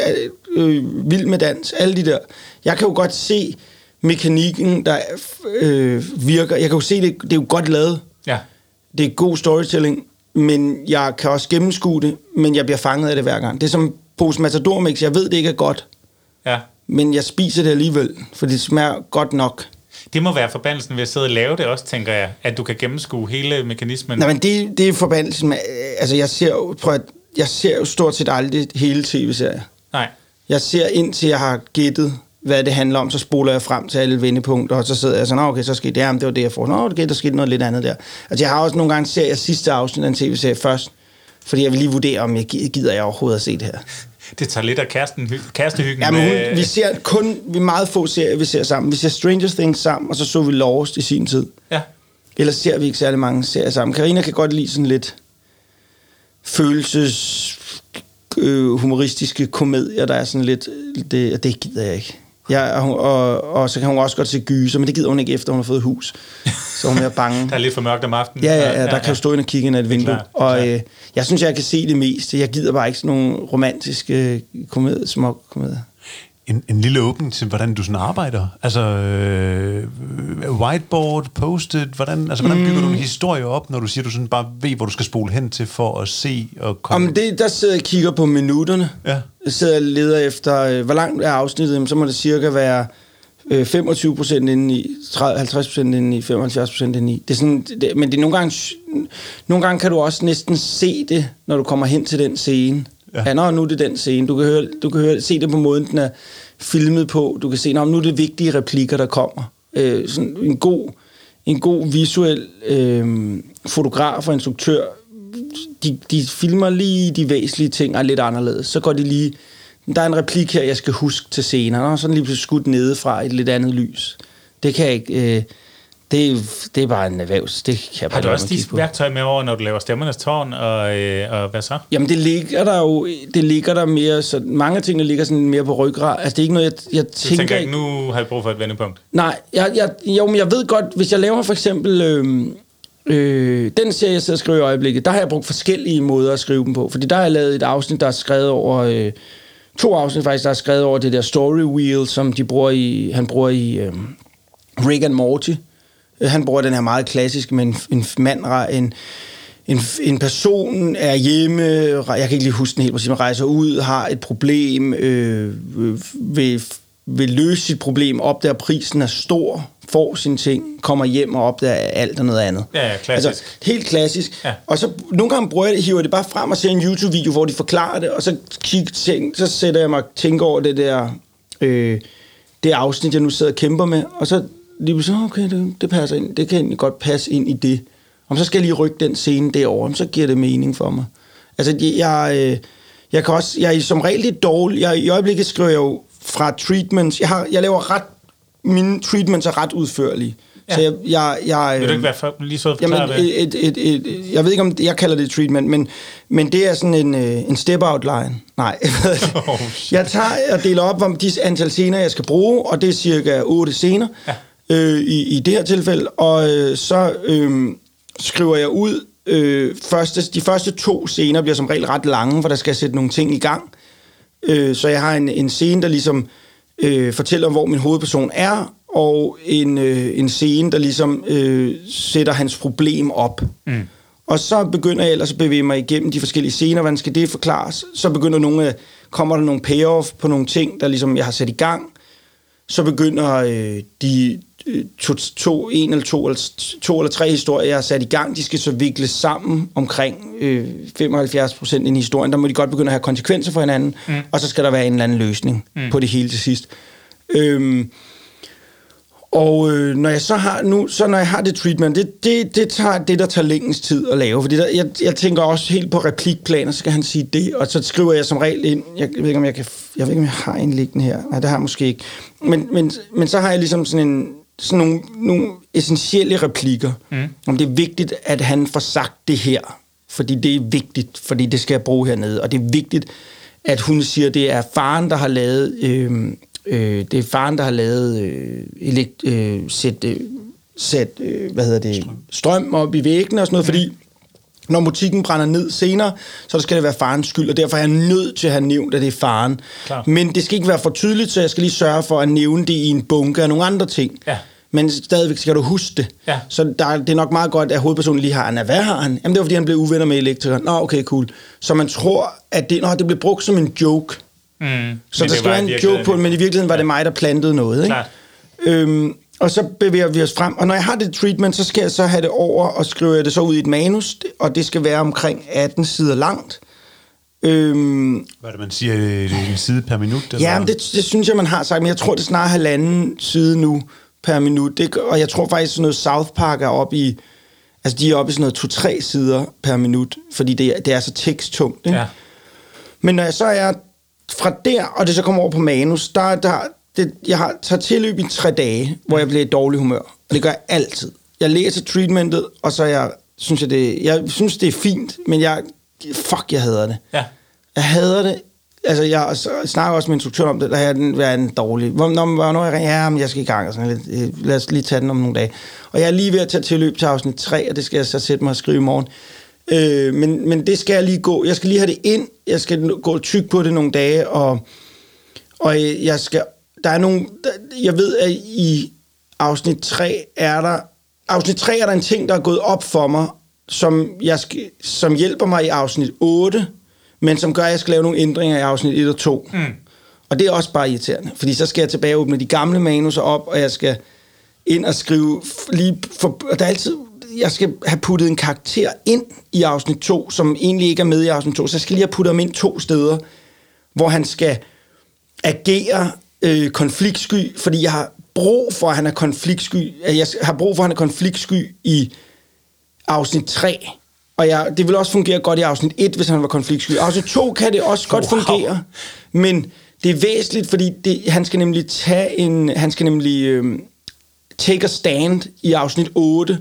øh, øh, vild med dans, alle de der. Jeg kan jo godt se mekanikken, der øh, virker. Jeg kan jo se, det, det er jo godt lavet. Ja. Det er god storytelling, men jeg kan også gennemskue det, men jeg bliver fanget af det hver gang. Det er som pose Matador Mix. Jeg ved, det ikke er godt, ja. men jeg spiser det alligevel, for det smager godt nok. Det må være forbandelsen ved at sidde og lave det også, tænker jeg. At du kan gennemskue hele mekanismen. Nej, men det, det er forbandelsen med, øh, altså jeg ser jo, prøv at, jeg ser jo stort set aldrig hele tv-serier. Nej. Jeg ser indtil jeg har gættet, hvad det handler om, så spoler jeg frem til alle vendepunkter, og så sidder jeg sådan, "Nå, okay, så skete det, jamen, det var det, jeg får. Nå, okay, der skete noget lidt andet der. Altså, jeg har også nogle gange ser jeg sidste afsnit af en tv-serie først, fordi jeg vil lige vurdere, om jeg gi- gider jeg overhovedet at se det her. Det tager lidt af kæresten, kærestehyggen. Ja, men med- hun, vi ser kun, vi meget få serier, vi ser sammen. Vi ser Stranger Things sammen, og så så vi Lost i sin tid. Ja. Ellers ser vi ikke særlig mange serier sammen. Karina kan godt lide sådan lidt følelses øh, humoristiske komedier, der er sådan lidt, det, det gider jeg ikke. Ja, og, hun- og, og, så kan hun også godt se gyser, men det gider hun ikke efter, hun har fået hus. Så hun er bange. Der er lidt for mørkt om aftenen. Ja, ja, ja, der kan jo stå ind og kigge ind ad et vindue. er Og klart. øh, jeg synes, jeg kan se det meste. Jeg gider bare ikke sådan nogle romantiske komedier, små komedier. En, en lille åbning til, hvordan du sådan arbejder. Altså, øh, whiteboard, post-it, hvordan, altså, hvordan bygger du en historie op, når du siger, du sådan bare ved, hvor du skal spole hen til for at se og komme... Om det, der sidder jeg og kigger på minutterne. Ja. Jeg sidder og leder efter, øh, hvor langt er afsnittet, så må det cirka være øh, 25 procent inde i, 30, 50 procent inde i, 75 procent inde i. Det er sådan, det, men det er nogle gange, nogle gange kan du også næsten se det, når du kommer hen til den scene. Ja. Ja, nå, nu er det den scene. Du kan, høre, du kan høre, se det på måden, den er filmet på. Du kan se, nå, nu er det vigtige replikker, der kommer. Øh, sådan en god, en god visuel øh, fotograf og instruktør de, de filmer lige de væsentlige ting er lidt anderledes. Så går de lige... Der er en replik her, jeg skal huske til senere. Og så lige pludselig skudt nedefra i et lidt andet lys. Det kan jeg ikke... Øh, det, det er bare en erhvervs. Det kan jeg bare Har du også de værktøjer med over, når du laver stemmernes tårn, og, øh, og hvad så? Jamen, det ligger der jo... Det ligger der mere... Så mange ting, der ligger sådan mere på ryggrad. Altså, det er ikke noget, jeg, jeg Du tænker... tænker ikke- ikke, nu har jeg brug for et vendepunkt. Nej, jeg, jeg, jo, men jeg ved godt, hvis jeg laver for eksempel... Øh, øh, den serie, jeg sidder og skriver i øjeblikket, der har jeg brugt forskellige måder at skrive dem på. Fordi der har jeg lavet et afsnit, der er skrevet over... Øh, to afsnit faktisk, der er skrevet over det der story wheel, som de bruger i, han bruger i øh, Rick and Morty. Øh, Han bruger den her meget klassiske med en, mand, en, en, en person er hjemme, jeg kan ikke lige huske den helt præcis, men rejser ud, har et problem, øh, øh, vil, vil løse sit problem, opdager at prisen er stor, får sine ting, kommer hjem og opdager alt og noget andet. Ja, ja, klassisk. Altså, helt klassisk. Ja. Og så nogle gange bruger jeg det, hiver jeg det bare frem og ser en YouTube-video, hvor de forklarer det, og så, kig, tænk, så sætter jeg mig og tænker over det der, øh, det afsnit, jeg nu sidder og kæmper med, og så lige så okay, det, det passer ind, det kan egentlig godt passe ind i det. Om så skal jeg lige rykke den scene derover, så giver det mening for mig. Altså, jeg, jeg, øh, jeg kan også, jeg er som regel lidt dårlig, jeg, i øjeblikket skriver jeg jo fra treatments, jeg, har, jeg laver ret, mine treatments er ret udførlige. Ja. Så jeg, jeg, jeg, Vil du øh, ikke være for, lige så Jamen, det? et, et, et, et, jeg ved ikke, om jeg kalder det et treatment, men, men det er sådan en, øh, en step-out line. Nej, Oh, jeg tager og deler op om de antal scener, jeg skal bruge, og det er cirka 8 scener Ja. Øh, i, i det her tilfælde, og øh, så øh, skriver jeg ud, øh, første, de første to scener bliver som regel ret lange, for der skal jeg sætte nogle ting i gang. Øh, så jeg har en, en scene, der ligesom øh, fortæller om, hvor min hovedperson er, og en, øh, en scene, der ligesom øh, sætter hans problem op. Mm. Og så begynder jeg ellers at bevæge mig igennem de forskellige scener. Hvordan skal det forklares? Så begynder nogle, af- kommer der nogle payoff på nogle ting, der ligesom jeg har sat i gang. Så begynder øh, de øh, to, to, en eller to, eller to eller tre historier, jeg har sat i gang, de skal så vikles sammen omkring øh, 75 procent i historien. Der må de godt begynde at have konsekvenser for hinanden, mm. og så skal der være en eller anden løsning mm. på det hele til sidst. Øhm, og øh, når jeg så har nu, så når jeg har det treatment, det, det, det tager det, der tager længst tid at lave. Fordi der, jeg, jeg tænker også helt på replikplaner, så skal han sige det, og så skriver jeg som regel ind, jeg, ved ikke, om jeg kan, jeg ved ikke, om jeg har en liggende her. Nej, det har jeg måske ikke. Men, men, men så har jeg ligesom sådan en, sådan nogle, nogle essentielle replikker. Mm. Om det er vigtigt, at han får sagt det her. Fordi det er vigtigt, fordi det skal jeg bruge hernede. Og det er vigtigt, at hun siger, at det er faren, der har lavet øh, Øh, det er faren, der har lavet øh, elekt, øh, sæt, øh, sæt øh, hvad hedder det, strøm. strøm op i væggene og sådan noget, fordi når butikken brænder ned senere, så skal det være farens skyld, og derfor er jeg nødt til at have nævnt, at det er faren. Klar. Men det skal ikke være for tydeligt, så jeg skal lige sørge for at nævne det i en bunke af nogle andre ting. Ja. Men stadigvæk skal du huske det. Ja. Så der, det er nok meget godt, at hovedpersonen lige har, Hvad har han? Jamen det var, fordi han blev uvenner med elektrikeren. Nå, okay, cool. Så man tror, at det, nå, det blev brugt som en joke. Mm. Så der skal være en joke på, men i virkeligheden var det mig, der plantede noget. Ikke? Klart. Øhm, og så bevæger vi os frem. Og når jeg har det treatment, så skal jeg så have det over og skrive det så ud i et manus, og det skal være omkring 18 sider langt. Øhm, Hvad er det, man siger? Det er en side per minut? Eller? ja, men det, det synes jeg, man har sagt, men jeg tror, det er snart halvanden side nu per minut. Det, og jeg tror faktisk, sådan noget South Park er oppe i, altså de er oppe i sådan noget to-tre sider per minut, fordi det, det er så teksttungt. Ikke? Ja. Men når jeg så er fra der, og det så kommer over på manus, der, der det, jeg har taget tilløb i tre dage, hvor jeg bliver i dårlig humør. Og det gør jeg altid. Jeg læser treatmentet, og så jeg, synes jeg, det, jeg synes, det er fint, men jeg, fuck, jeg hader det. Ja. Jeg hader det. Altså, jeg snakker også med instruktøren om det, der er den, hvad er den dårlig. Hvor, når, hvornår jeg ringer, ja, men jeg skal i gang, og sådan lidt. Øh, Lad os lige tage den om nogle dage. Og jeg er lige ved at tage tilløb til afsnit 3, og det skal jeg så sætte mig og skrive i morgen. Øh, men, men det skal jeg lige gå. Jeg skal lige have det ind. Jeg skal gå tyk på det nogle dage, og, og jeg skal... Der er nogle... der- Jeg ved, at i afsnit 3 er der... Afsnit 3 er der en ting, der er gået op for mig, som, jeg skal, som hjælper mig i afsnit 8, men som gør, at jeg skal lave nogle ændringer i afsnit 1 og 2. Mm. Og det er også bare irriterende, fordi så skal jeg tilbage og åbne de gamle manuser op, og jeg skal ind og skrive lige for, og der er altid jeg skal have puttet en karakter ind i afsnit 2, som egentlig ikke er med i afsnit 2, så jeg skal lige have puttet ham ind to steder, hvor han skal agere øh, konfliktsky, fordi jeg har brug for, at han er konfliktsky. Jeg har brug for, at han er konfliktsky i afsnit 3. Og jeg, det vil også fungere godt i afsnit 1, hvis han var konfliktsky. Afsnit 2 kan det også godt Wow. fungere, men det er væsentligt, fordi det, han skal nemlig tage en, han skal nemlig øh, take a stand i afsnit 8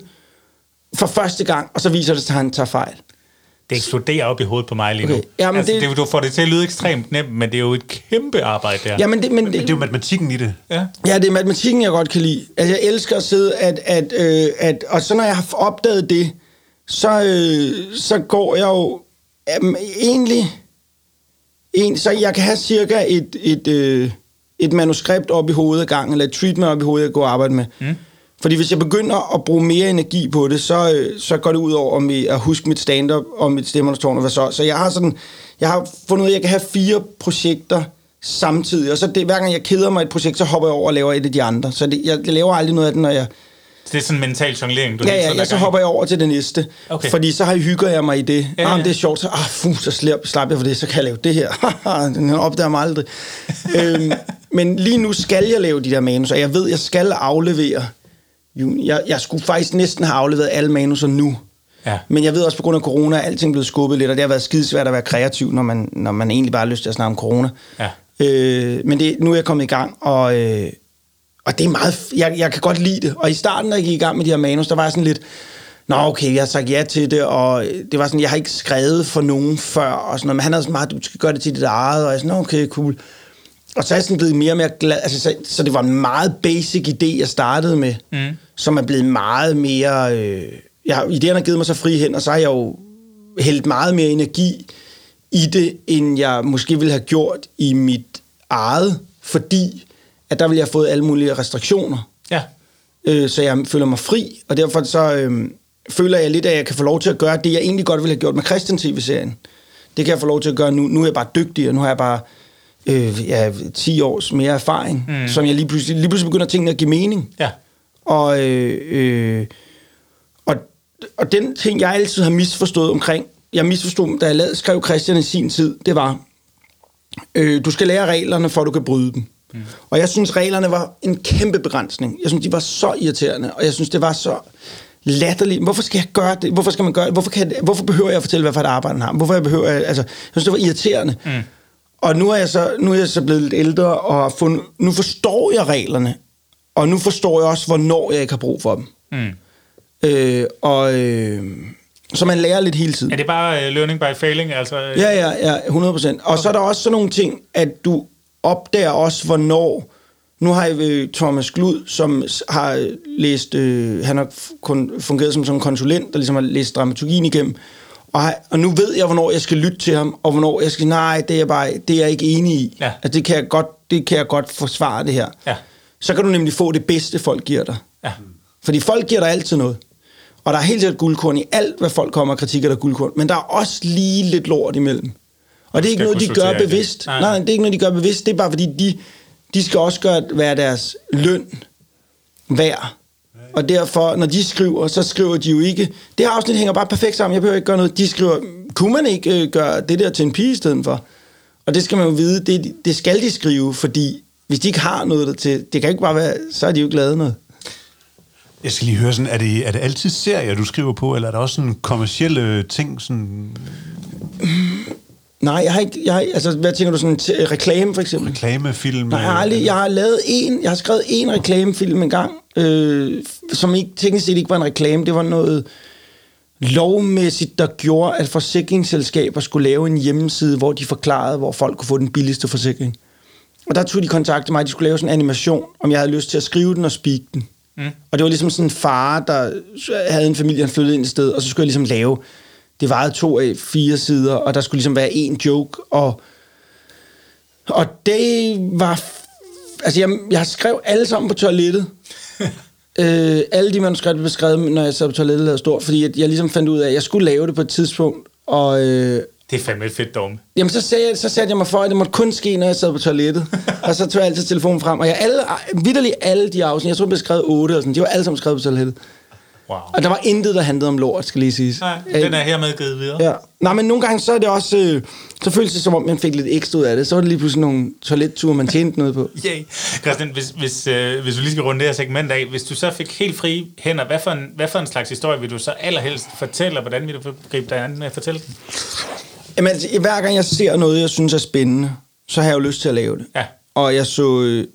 for første gang, og så viser det sig, at han tager fejl. Det eksploderer op i hovedet på mig lige nu. Okay. Jamen, altså, det- det... du får det til at lyde ekstremt nemt, men det er jo et kæmpe arbejde der. Ja, men det, men Men det er jo matematikken i det. Ja. Ja, det er matematikken, jeg godt kan lide. Altså, jeg elsker at sidde, at, at, øh, at og så når jeg har opdaget det, så, øh, så går jeg jo øh, egentlig... En, så jeg kan have cirka et, et, øh, et manuskript op i hovedet ad gangen, eller et treatment op i hovedet, jeg går og arbejde med. Mm. Fordi hvis jeg begynder at bruge mere energi på det, så, øh, så går det ud over med at huske mit stand-up og mit stemmertårn og hvad så. Så jeg har sådan, jeg har fundet ud af, at jeg kan have fire projekter samtidig, og så det, hver gang jeg keder mig et projekt, så hopper jeg over og laver et af de andre. Så det, jeg, jeg laver aldrig noget af det, når jeg... Så det er sådan en mental jonglering, du Ja, ja, ja, så hopper jeg over til det næste. Okay. Fordi så har hygger jeg mig i det. Ja, Ja, ah, det er sjovt, så, ah, fuh, så slap, slap jeg for det, så kan jeg lave det her. Den opdager mig aldrig. øhm, men lige nu skal jeg lave de der manus, og jeg ved, jeg skal aflevere. Juni. Jeg, jeg skulle faktisk næsten have afleveret alle manuser nu. Ja. Men jeg ved også, på grund af corona, er alting blevet skubbet lidt, og det har været skidesvært at være kreativ, når man, når man egentlig bare har lyst til at snakke om corona. Ja. Øh, men det, nu er jeg kommet i gang, og, øh, og det er meget... Jeg, jeg kan godt lide det. Og i starten, da jeg gik i gang med de her manus, der var jeg sådan lidt... Nå, okay, jeg har sagt ja til det, og det var sådan, jeg har ikke skrevet for nogen før, og sådan noget, men han havde sådan meget, du skal gøre det til dit eget, og jeg sådan, "Nå, okay, cool. Og så er jeg sådan blevet mere og mere glad, altså, så, så det var en meget basic idé, jeg startede med, mm. som er blevet meget mere... Øh, jeg, idéerne har givet mig så fri hen, og så har jeg jo hældt meget mere energi i det, end jeg måske ville have gjort i mit eget, fordi at der ville jeg have fået alle mulige restriktioner Ja. øh, så jeg føler mig fri, og derfor så øh, føler jeg lidt, at jeg kan få lov til at gøre det, jeg egentlig godt ville have gjort med Christian TV-serien. Det kan jeg få lov til at gøre nu. Nu er jeg bare dygtig, og nu har jeg bare øh, ja, 10 års mere erfaring, mm. som jeg lige pludselig, lige pludselig begynder at tænke at give mening. Ja. Og, øh, øh, og, og den ting, jeg altid har misforstået omkring, jeg misforstod, da jeg lavede, skrev Christian i sin tid, det var, øh, du skal lære reglerne, for at du kan bryde dem. Mm. Og jeg synes, reglerne var en kæmpe begrænsning. Jeg synes, de var så irriterende, og jeg synes, det var så latterligt. Hvorfor skal jeg gøre det? Hvorfor skal man gøre det? Hvorfor, kan, hvorfor behøver jeg at fortælle, hvad for et arbejde han har? Hvorfor jeg behøver jeg, altså, jeg synes, det var irriterende. Mm. Og nu er, jeg så, nu er jeg så blevet lidt ældre, og fundet, nu forstår jeg reglerne. Og nu forstår jeg også, hvornår jeg ikke har brug for dem. Mm. Øh, og øh, så man lærer lidt hele tiden. Er det bare uh, learning by failing? Altså, øh, Ja, ja, ja, 100 procent. Og så er der også sådan nogle ting, at du opdager også, hvornår Nu har jeg øh, Thomas Glud, som har læst, øh, han har kun fungeret som en konsulent, der ligesom har læst dramaturgien igennem. Og, og nu ved jeg, hvornår jeg skal lytte til ham, og hvornår jeg skal, nej, det er jeg, bare, det er jeg ikke enig i. Ja. Altså, det, kan jeg godt, det kan jeg godt forsvare, det her. Ja. Så kan du nemlig få det bedste, folk giver dig. Ja. Fordi folk giver dig altid noget. Og der er helt sikkert guldkorn i alt, hvad folk kommer og kritikker, der er guldkorn. Men der er også lige lidt lort imellem. Og det er ikke noget, de gør bevidst. Nej. Nej, nej, det er ikke noget, de gør bevidst. Det er bare fordi, de, de skal også gøre, være deres løn værd. Og derfor, når de skriver, så skriver de jo ikke... Det her afsnit hænger bare perfekt sammen. Jeg behøver ikke gøre noget. De skriver, kunne man ikke øh, gøre det der til en pige i stedet for? Og det skal man jo vide, det, det skal de skrive, fordi hvis de ikke har noget der til, det kan ikke bare være, så er de jo ikke lavet noget. Jeg skal lige høre sådan, er det, er det altid serier, du skriver på, eller er der også sådan kommercielle øh, ting, sådan Nej, jeg har ikke... Jeg har, altså, hvad tænker du? Sådan til, reklame, for eksempel? reklamefilm? Nej, jeg har, aldrig, jeg har lavet en... Jeg har skrevet en reklamefilm en gang, øh, som ikke, teknisk set ikke var en reklame. Det var noget lovmæssigt, der gjorde, at forsikringsselskaber skulle lave en hjemmeside, hvor de forklarede, hvor folk kunne få den billigste forsikring. Og der tog de kontakt til mig, de skulle lave sådan en animation, om jeg havde lyst til at skrive den og speak den. Mm. Og det var ligesom sådan en far, der havde en familie, han flyttede ind et sted, og så skulle jeg ligesom lave, det varede to af fire sider, og der skulle ligesom være en joke, og, og det var, altså jeg, jeg skrev alle sammen på toilettet. øh, alle de manuskripter blev skrevet, når jeg sad på toilettet, lavede stort, fordi at jeg ligesom fandt ud af, at jeg skulle lave det på et tidspunkt, og øh, Det er fandme et fedt dogme. Jamen, så, sagde jeg, så satte jeg mig for, at det måtte kun ske, når jeg sad på toilettet. og så tog jeg altid telefonen frem. Og jeg alle, vidderligt alle de afsnit, jeg tror, det blev skrevet otte, eller sådan, de var alle sammen skrevet på toilettet. Wow. Og der var intet, der handlede om lort, skal lige siges. Nej, den er hermed givet videre. Ja. Nej, men nogle gange, så er det også... Øh, så føles det, som om man fik lidt ekstra ud af det. Så var det lige pludselig nogle toiletture, man tjente noget på. Yay. Christian, hvis, hvis, øh, hvis du lige skal runde det her segment af, hvis du så fik helt frie hænder, hvad for, en, hvad for en slags historie vil du så allerhelst fortælle, og hvordan vil du gribe dig an med at fortælle den? Jamen, altså, hver gang jeg ser noget, jeg synes er spændende, så har jeg jo lyst til at lave det. Ja. Og jeg så øh,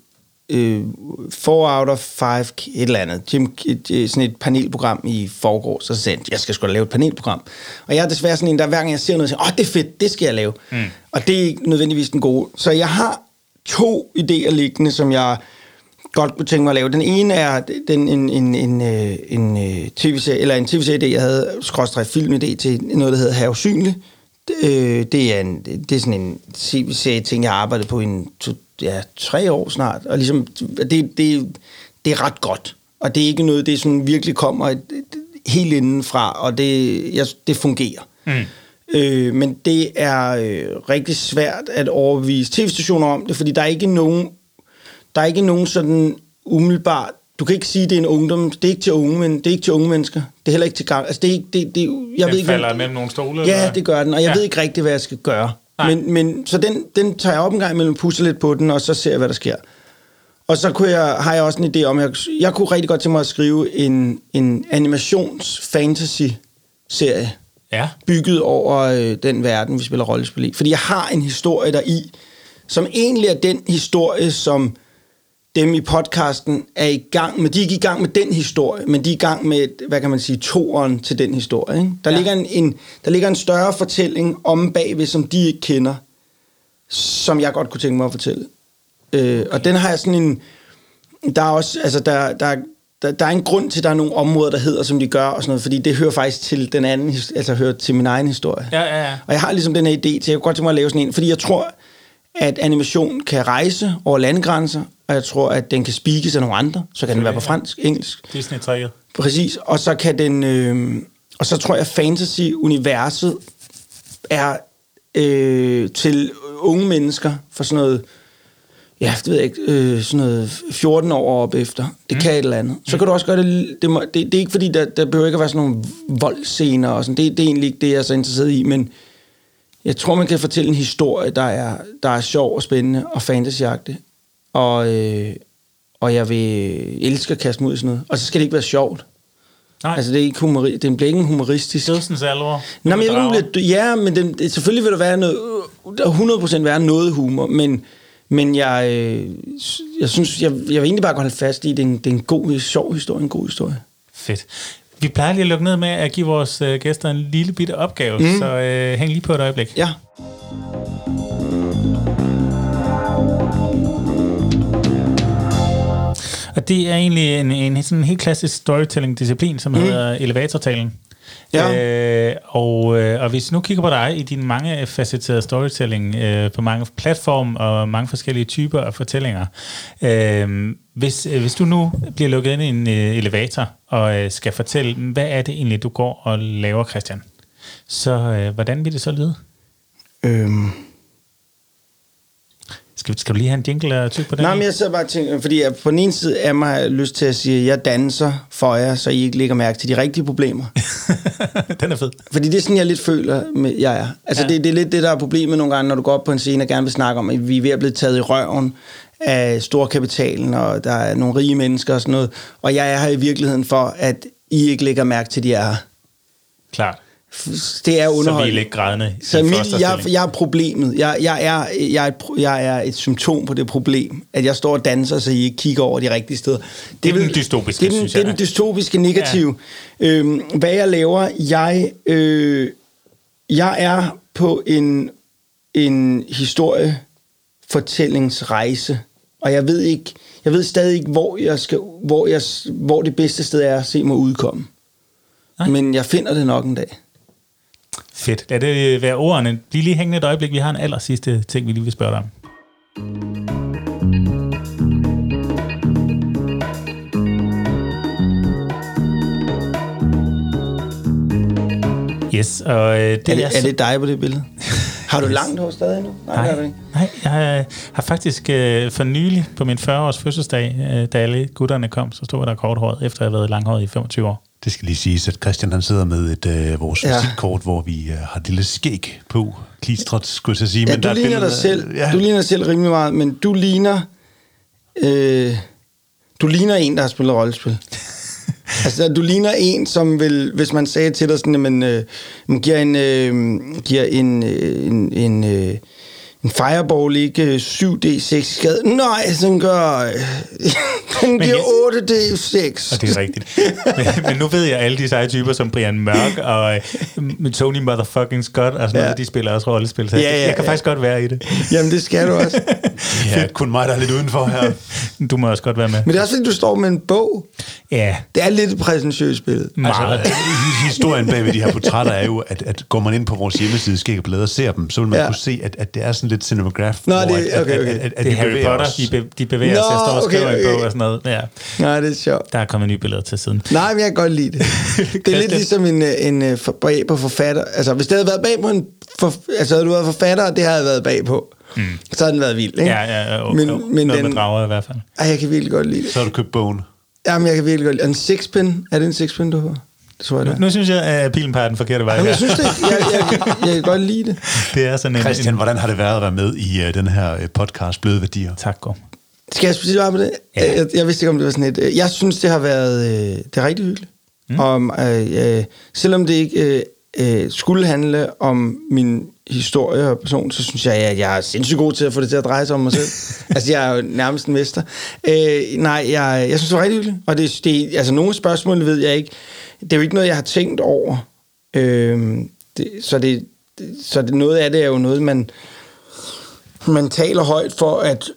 øh, Four Out of Five, et eller andet, Jim, et, øh, sådan et panelprogram i forgårs, så sagde jeg, jeg skal sgu da lave et panelprogram. Og jeg er desværre sådan en, der hver gang jeg ser noget, siger, åh, det er fedt, det skal jeg lave. Mm. Og det er ikke nødvendigvis den gode. Så jeg har to idéer liggende, som jeg godt kunne tænke mig at lave. Den ene er den, en, en, en, øh, en, øh, tv-serie, eller en tv-serie, jeg havde, skråstrej filmidé til noget, der hedder Have Synlig. Øh, det, er en, det er sådan en tv-serie ting, jeg har arbejdet på i en, to, ja, tre år snart. Og ligesom, det, det, det er ret godt. Og det er ikke noget, det sådan virkelig kommer helt indenfra, og det, jeg, det fungerer. Mm. Øh, men det er øh, rigtig svært at overbevise tv-stationer om det, fordi der er ikke nogen, der er ikke nogen sådan umiddelbart, du kan ikke sige, at det er en ungdom, det er ikke til unge, men det er ikke til unge mennesker. Det er heller ikke til gang. Altså, det er ikke, det, det, jeg Den ved ikke, falder mellem nogle stole? Ja, eller? det gør den, og jeg ja. ved ikke rigtig, hvad jeg skal gøre. Nej. Men, men, så den, den tager jeg op en gang imellem, pusser lidt på den, og så ser jeg, hvad der sker. Og så kunne jeg, har jeg også en idé om, jeg, jeg kunne rigtig godt tænke mig at skrive en, en animations-fantasy-serie, Ja. bygget over øh, den verden, vi spiller rollespil i. Fordi jeg har en historie der i, som egentlig er den historie, som dem i podcasten er i gang med. De er ikke i gang med den historie, men de er i gang med, hvad kan man sige, toeren til den historie. Ikke? Der, Ja. ligger en, en, der ligger en større fortælling om bagved, som de ikke kender, som jeg godt kunne tænke mig at fortælle. Øh, og den har jeg sådan en... Der er også, altså der, der, der, der er en grund til, at der er nogle områder, der hedder, som de gør, og sådan noget, fordi det hører faktisk til den anden, altså hører til min egen historie. Ja, ja, ja. Og jeg har ligesom den her idé til, at jeg godt tænke mig at lave sådan en, fordi jeg tror, at animation kan rejse over landegrænser, og jeg tror, at den kan speakes af nogle andre. Så kan den være på fransk, engelsk, Disney-trækket. præcis. Og så kan den, øh, og så tror jeg, at fantasy-universet er øh, til unge mennesker for sådan noget, ja, det ved jeg ikke, øh, sådan noget 14 år op efter. Det mm. kan et eller andet. Så kan du også gøre det, det, må, det, det er ikke fordi, der, der behøver ikke at være sådan nogle voldscener og sådan. Det, det er egentlig ikke det, jeg er så interesseret i, men jeg tror, man kan fortælle en historie, der er, der er sjov og spændende og fantasyagtig. Og, øh, og jeg vil elske at kaste mig ud i sådan noget. Og så skal det ikke være sjovt. Nej, altså, det er ikke humori- den bliver ikke humoristisk... dødsens alvor. Nå, men jeg det- ja, men den, det, selvfølgelig vil der være noget, der 100% være noget humor, men, men jeg, øh, jeg synes, jeg, jeg vil egentlig bare godt holde fast i, at det er en, det er en god, sjov historie, en god historie. Fedt. Vi plejer lige at lukke ned med at give vores øh, gæster en lille bitte opgave, mm. så øh, hæng lige på et øjeblik. Ja. Og det er egentlig en, en sådan helt klassisk storytelling-disciplin, som mm. hedder elevatortalen. Ja. Øh, og, øh, og hvis nu kigger på dig i dine mange facetterede storytelling øh, på mange platforme og mange forskellige typer af fortællinger. Øh, hvis, øh, hvis du nu bliver lukket ind i en øh, elevator og øh, skal fortælle, hvad er det egentlig, du går og laver, Christian? Så øh, hvordan vil det så lyde? Øhm. Skal, skal du lige have en jingle og tykke på den? Nej, men jeg sidder bare og tænker, fordi jeg på den ene side er mig lyst til at sige, at jeg danser for jer, så I ikke lægger mærke til de rigtige problemer. den er fed. Fordi det er sådan, jeg lidt føler, med, jeg er. Altså, Ja. det, det er lidt det, der er problemet nogle gange, når du går op på en scene og gerne vil snakke om, at vi er ved at blive taget i røven af storkapitalen, og der er nogle rige mennesker og sådan noget. Og jeg er her i virkeligheden for, at I ikke lægger mærke til, de er her. Klart. Det er Så vi er underholdende. lidt grædende Så mit, jeg, jeg er problemet. Jeg, jeg, er, jeg, er et, jeg er et symptom på det problem, at jeg står og danser, så I ikke kigger over de rigtige steder. Det er vel- den dystopiske, det er den, synes Det er jeg. den dystopiske negative. Ja. Øhm, hvad jeg laver, jeg, øh, jeg er på en, en historiefortællingsrejse, og jeg ved ikke, jeg ved stadig ikke, hvor, jeg skal, hvor, jeg, hvor det bedste sted er at se mig udkomme. Nej. Men jeg finder det nok en dag. Fedt. Lad det være ordene. Bliv lige hængende et øjeblik. Vi har en aller sidste ting, vi lige vil spørge dig om. Yes, og øh, det Er det, er så- det dig på det billede? Har du langt hår stadig nu? Nej, det Nej, ikke. nej, jeg øh, har faktisk øh, for nylig på min 40-års fødselsdag, øh, da alle gutterne kom, så stod der korthåret, efter jeg havde været langhåret i 25 år. Det skal lige siges, at Christian han sidder med et øh, vores Ja. visitkort, hvor vi øh, har et lille skæg på. Klistret, skulle jeg sige. Ja, der du er ligner billeder- dig selv. Ja. Du ligner dig selv rimelig meget, men du ligner... Øh, du ligner en, der har spillet rollespil. altså, du ligner en, som vil, hvis man sagde til dig sådan, at man, øh, giver en, øh, giver en, øh, en, en, øh, en fireball ikke øh, 7D6 skade. Nej, den gør... Øh, den Men giver jeg- 8D6. Og det er rigtigt. men, men nu ved jeg, alle de seje typer som Brian Mørk og øh, Tony Motherfucking Scott og sådan Ja. noget, de spiller også rollespil. Så Ja, jeg, ja, jeg kan ja. faktisk godt være i det. Jamen, det skal du også. Ja, kun mig, der er lidt udenfor her. Du må også godt være med. Men det er også, fordi du står med en bog. Ja, Det er lidt et præsentøst billede. meget. Altså, øh, historien bag ved de her portrætter er jo, at, at går man ind på vores hjemmeside, og Blade, og ser dem, så vil man ja. kunne se, at, at det er sådan lidt cinematograph. Nå, det- at, okay, at, okay. At, at, at det vi Harry Potter, os. de, be, de bevæger Nå, sig. Jeg står og okay, skriver i en okay. bog og sådan noget. Ja, Nej, det er sjovt. der er kommet nye billeder til siden. Nej, men jeg kan godt lide det. Det er lidt ligesom en, øh, en, en for, bag på forfatter. Altså, hvis det havde været bag på en... For, altså, havde du været forfatter, og det havde jeg været bag på, mm. så havde den været vild, ikke? Ja, ja, jo, men, jo, men noget den, med drager i hvert fald. ej, jeg kan virkelig godt lide det. Så har du købt bogen. Jamen, jeg kan virkelig godt lide En sixpin, er det en sixpin, du har? Tror jeg, Nu, nu synes jeg, at pilen peger den forkerte vej. Jamen, her. jeg synes det. Jeg, jeg, jeg, jeg kan godt lide det. det er sådan en... Christian, hvordan har det været at være med i uh, den her uh, podcast, Bløde Værdier? tak, Gorm. Skal jeg sige bare på det? Ja. Jeg, jeg vidste ikke, om det var sådan et... øh, Jeg synes, det har været... Øh, det er rigtig hyggeligt. Mm. Om, øh, øh, selvom det ikke øh, øh, skulle handle om min historie og person, så synes jeg, at jeg er sindssygt god til at få det til at dreje sig om mig selv. altså, jeg er jo nærmest en mester. Øh, nej, jeg, jeg synes, det var rigtig hyggeligt. Og det, det, altså, nogle af spørgsmålene ved jeg ikke. Det er jo ikke noget, jeg har tænkt over. Øh, det, så, det, så det, noget af det er jo noget, man man taler højt for, at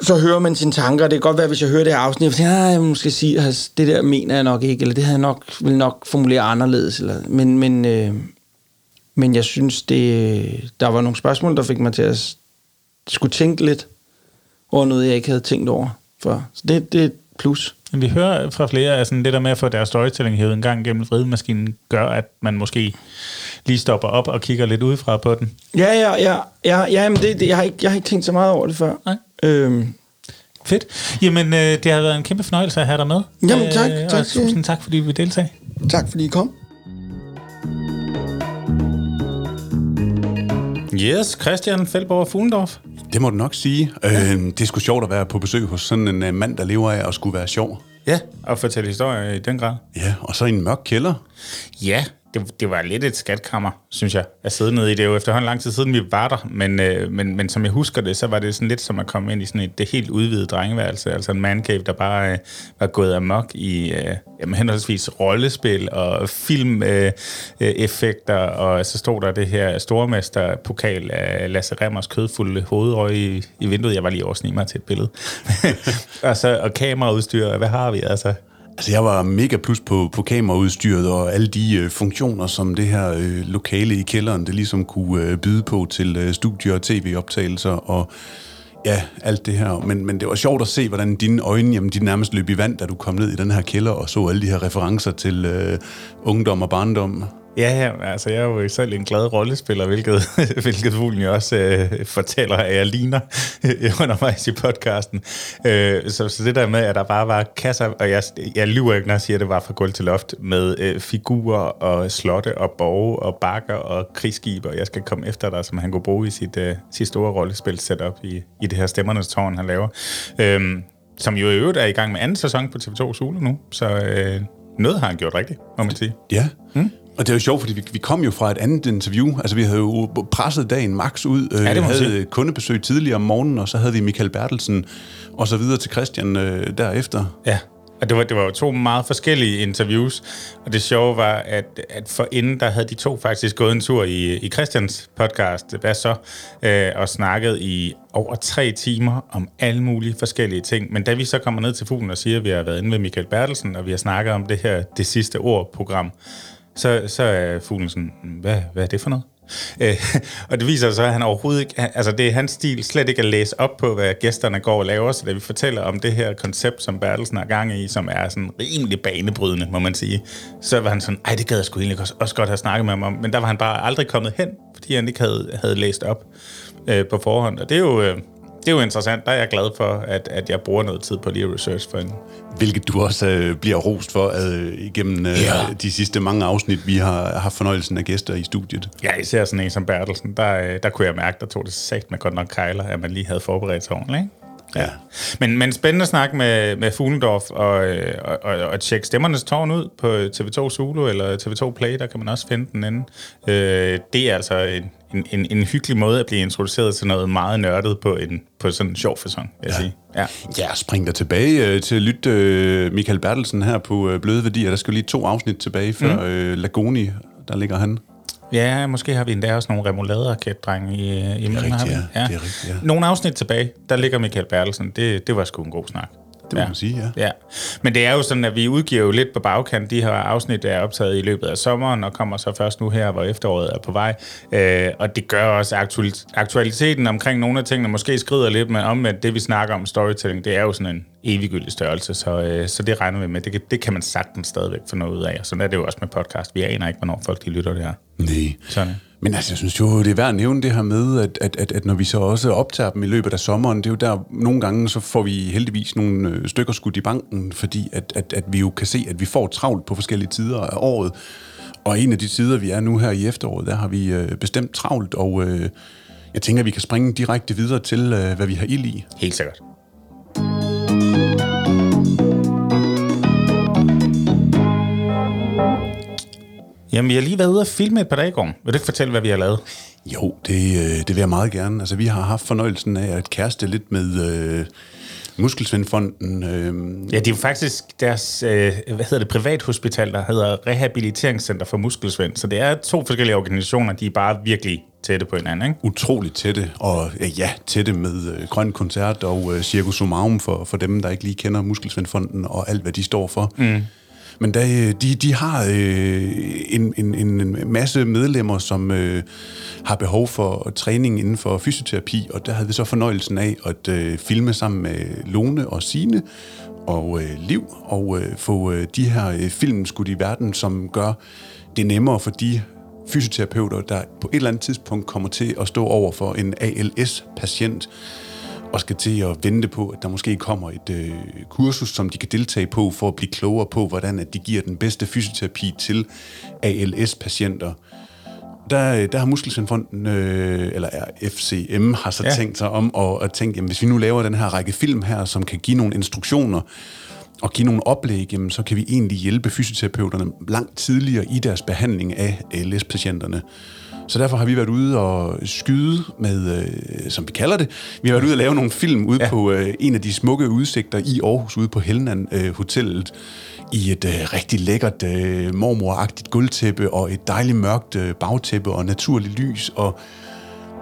så hører man sine tanker. Det kan godt være, hvis jeg hører det her afsnit, at jeg, jeg vil måske sige, at det der mener jeg nok ikke, eller det havde jeg nok, vil nok formulere anderledes. Eller, men, men, øh, men jeg synes, det, der var nogle spørgsmål, der fik mig til at skulle tænke lidt over noget, jeg ikke havde tænkt over før. Så det, det er et plus. Men vi hører fra flere, at sådan det der med at få deres storytelling hævet en gang gennem vridemaskinen, gør, at man måske lige stopper op og kigger lidt udefra på den. Ja, ja, ja. ja, ja men det, det, jeg, har ikke, jeg har ikke tænkt så meget over det før. Nej. Øhm, Fedt. Jamen, øh, det har været en kæmpe fornøjelse at have dig med. Jamen, tak. Øh, Tak og tusind tak, fordi vi vil deltage. tak fordi I kom. Yes, Christian Feldborg Fuglendorf. Det må du nok sige. Øh, det er sgu sjovt at være på besøg hos sådan en uh, mand, der lever af at skulle være sjov. Ja, og fortælle historier i den grad. Ja, og så i en mørk kælder. Ja, det, det var lidt et skatkammer, synes jeg, at sidde nede i. Det er jo efterhånden lang tid siden, vi var der, men, øh, men, men som jeg husker det, så var det sådan lidt som at komme ind i sådan et det helt udvidede drengeværelse, altså en man cave, der bare øh, var gået amok i øh, jamen, henholdsvis rollespil og filmeffekter, øh, øh og så stod der det her stormesterpokal af Lasse Remmers kødfulde hovedrøg i, i vinduet. Jeg var lige over mig til et billede. og, så, og kameraudstyr, hvad har vi altså? Altså, jeg var mega plus på, på kameraudstyret og alle de øh, funktioner, som det her øh, lokale i kælderen, det ligesom kunne øh, byde på til øh, studier og tv-optagelser og ja, alt det her. Men, men det var sjovt at se, hvordan dine øjne, jamen, de nærmest løb i vand, da du kom ned i den her kælder og så alle de her referencer til øh, ungdom og barndom. Ja, ja, altså jeg er jo selv en glad rollespiller, hvilket, hvilket fuglen jo også øh, fortæller, at jeg ligner undervejs i podcasten. Øh, så, så det der med, at der bare var kasser, og jeg, jeg lyver ikke, når jeg siger, at det var fra gulv til loft, med øh, figurer og slotte og borge og bakker og krigsskibe, og jeg skal komme efter dig, som han kunne bruge i sit, øh, sit store rollespil setup i, i det her Stemmernes Tårn, han laver. Øh, som jo i øvrigt er i gang med anden sæson på TV2 Zulu nu, så øh, noget har han gjort rigtigt, må man sige. Ja, hmm? Og det er jo sjovt, fordi vi, vi kom jo fra et andet interview. Altså, vi havde jo presset dagen max ud. Ja, det øh, havde sige. kundebesøg tidligere om morgenen, og så havde vi Michael Bertelsen, og så videre til Christian øh, derefter. Ja, og det var, det var jo to meget forskellige interviews. Og det sjove var, at, at for inden, der havde de to faktisk gået en tur i, i Christians podcast, hvad så, øh, og snakket i over tre timer om alle mulige forskellige ting. Men da vi så kommer ned til fuglen og siger, at vi har været inde med Michael Bertelsen, og vi har snakket om det her Det Sidste Ord-program, så, så er fuglen sådan, mm, hvad, hvad er det for noget? Øh, og det viser sig, at han overhovedet ikke, altså det er hans stil slet ikke at læse op på, hvad gæsterne går og laver, så da vi fortæller om det her koncept, som Bertelsen har gang i, som er sådan rimelig banebrydende, må man sige, så var han sådan, ej, det gad jeg sgu egentlig også, også godt have snakket med ham om, men der var han bare aldrig kommet hen, fordi han ikke havde, havde læst op øh, på forhånd, og det er jo, øh, det er jo interessant. Der er jeg glad for, at, at jeg bruger noget tid på lige at research for en. Hvilket du også øh, bliver rost for øh, igennem øh, ja. de sidste mange afsnit, vi har haft fornøjelsen af gæster i studiet. Ja, især sådan en som Bertelsen. Der, øh, der kunne jeg mærke, der tog det sagt med godt nok kejler, at man lige havde forberedt sig ordentligt. Ikke? Ja. Men, men spændende snak med, med Fuglendorf og, øh, og, og, og tjekke Stemmernes Tårn ud på TV2 Zulu eller TV2 Play, der kan man også finde den inde. Øh, det er altså en, en, en, en hyggelig måde at blive introduceret til noget meget nørdet på, en, på sådan en sjov fasong, vil jeg ja. sige. Ja. ja, spring der tilbage øh, til at lytte øh, Michael Bertelsen her på øh, Bløde Værdier. Der skal lige to afsnit tilbage før mm. øh, Lagoni, der ligger han. Ja, måske har vi endda også nogle remoulade-raketdrenge i, i det er rigtigt, ja. ja. Det er rigtigt, ja. Nogle afsnit tilbage, der ligger Michael Bertelsen. Det, det var sgu en god snak. Det må ja. man sige, ja. ja. Men det er jo sådan, at vi udgiver jo lidt på bagkant. De her afsnit er optaget i løbet af sommeren, og kommer så først nu her, hvor efteråret er på vej. Øh, og det gør også aktualiteten omkring nogle af tingene måske skrider lidt, men om at det, vi snakker om storytelling, det er jo sådan en eviggyldig størrelse, så, øh, så det regner vi med. Det, det kan man sagtens stadigvæk få noget ud af. Sådan er det jo også med podcast. Vi aner ikke, hvornår folk de lytter det her. Nej. Sådan. Men altså, jeg synes jo, det er værd at nævne det her med, at, at, at, at når vi så også optager dem i løbet af sommeren, det er jo der, nogle gange så får vi heldigvis nogle øh, stykker skudt i banken, fordi at, at, at vi jo kan se, at vi får travlt på forskellige tider af året. Og en af de tider, vi er nu her i efteråret, der har vi øh, bestemt travlt, og øh, jeg tænker, at vi kan springe direkte videre til, øh, hvad vi har ild i. Helt sikkert. Jamen, vi har lige været ude og filme et par dage i går. Vil du ikke fortælle, hvad vi har lavet? Jo, det, øh, det vil jeg meget gerne. Altså, vi har haft fornøjelsen af at kæreste lidt med øh, Muskelsvindfonden. Øh. Ja, det er jo faktisk deres, øh, hvad hedder det, privathospital, der hedder Rehabiliteringscenter for Muskelsvind. Så det er to forskellige organisationer, de er bare virkelig tætte på hinanden, ikke? Utroligt tætte, og ja, tætte med øh, Grøn Koncert og øh, Circus Sumarum for, for dem, der ikke lige kender Muskelsvindfonden og alt, hvad de står for. Mm. Men der, øh, de, de har øh, en, en, en masse medlemmer, som øh, har behov for træning inden for fysioterapi, og der havde vi så fornøjelsen af at øh, filme sammen med Lone og Sine og øh, Liv, og øh, få øh, de her øh, film skudt i verden, som gør det nemmere for de fysioterapeuter, der på et eller andet tidspunkt kommer til at stå over for en ALS-patient, og skal til at vente på, at der måske kommer et øh, kursus, som de kan deltage på, for at blive klogere på, hvordan at de giver den bedste fysioterapi til ALS-patienter. Der, der har Muskelsvindfonden, øh, eller FCM, har så ja. tænkt sig om, og, og tænkt, jamen, hvis vi nu laver den her række film her, som kan give nogle instruktioner, og give nogle oplæg, jamen, så kan vi egentlig hjælpe fysioterapeuterne langt tidligere i deres behandling af ALS-patienterne. Så derfor har vi været ude og skyde med, øh, som vi kalder det, vi har været ude og lave nogle film ude ja. på øh, en af de smukke udsigter i Aarhus, ude på Helnan øh, Hotellet, i et øh, rigtig lækkert øh, mormoragtigt gulvtæppe og et dejligt mørkt øh, bagtæppe og naturligt lys og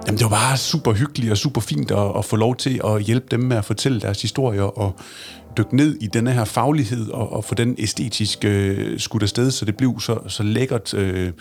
Jamen, det var bare super hyggeligt og super fint at, at få lov til at hjælpe dem med at fortælle deres historier og dykke ned i denne her faglighed og, og få den æstetiske øh, skudt afsted, så det blev så, så lækkert øh,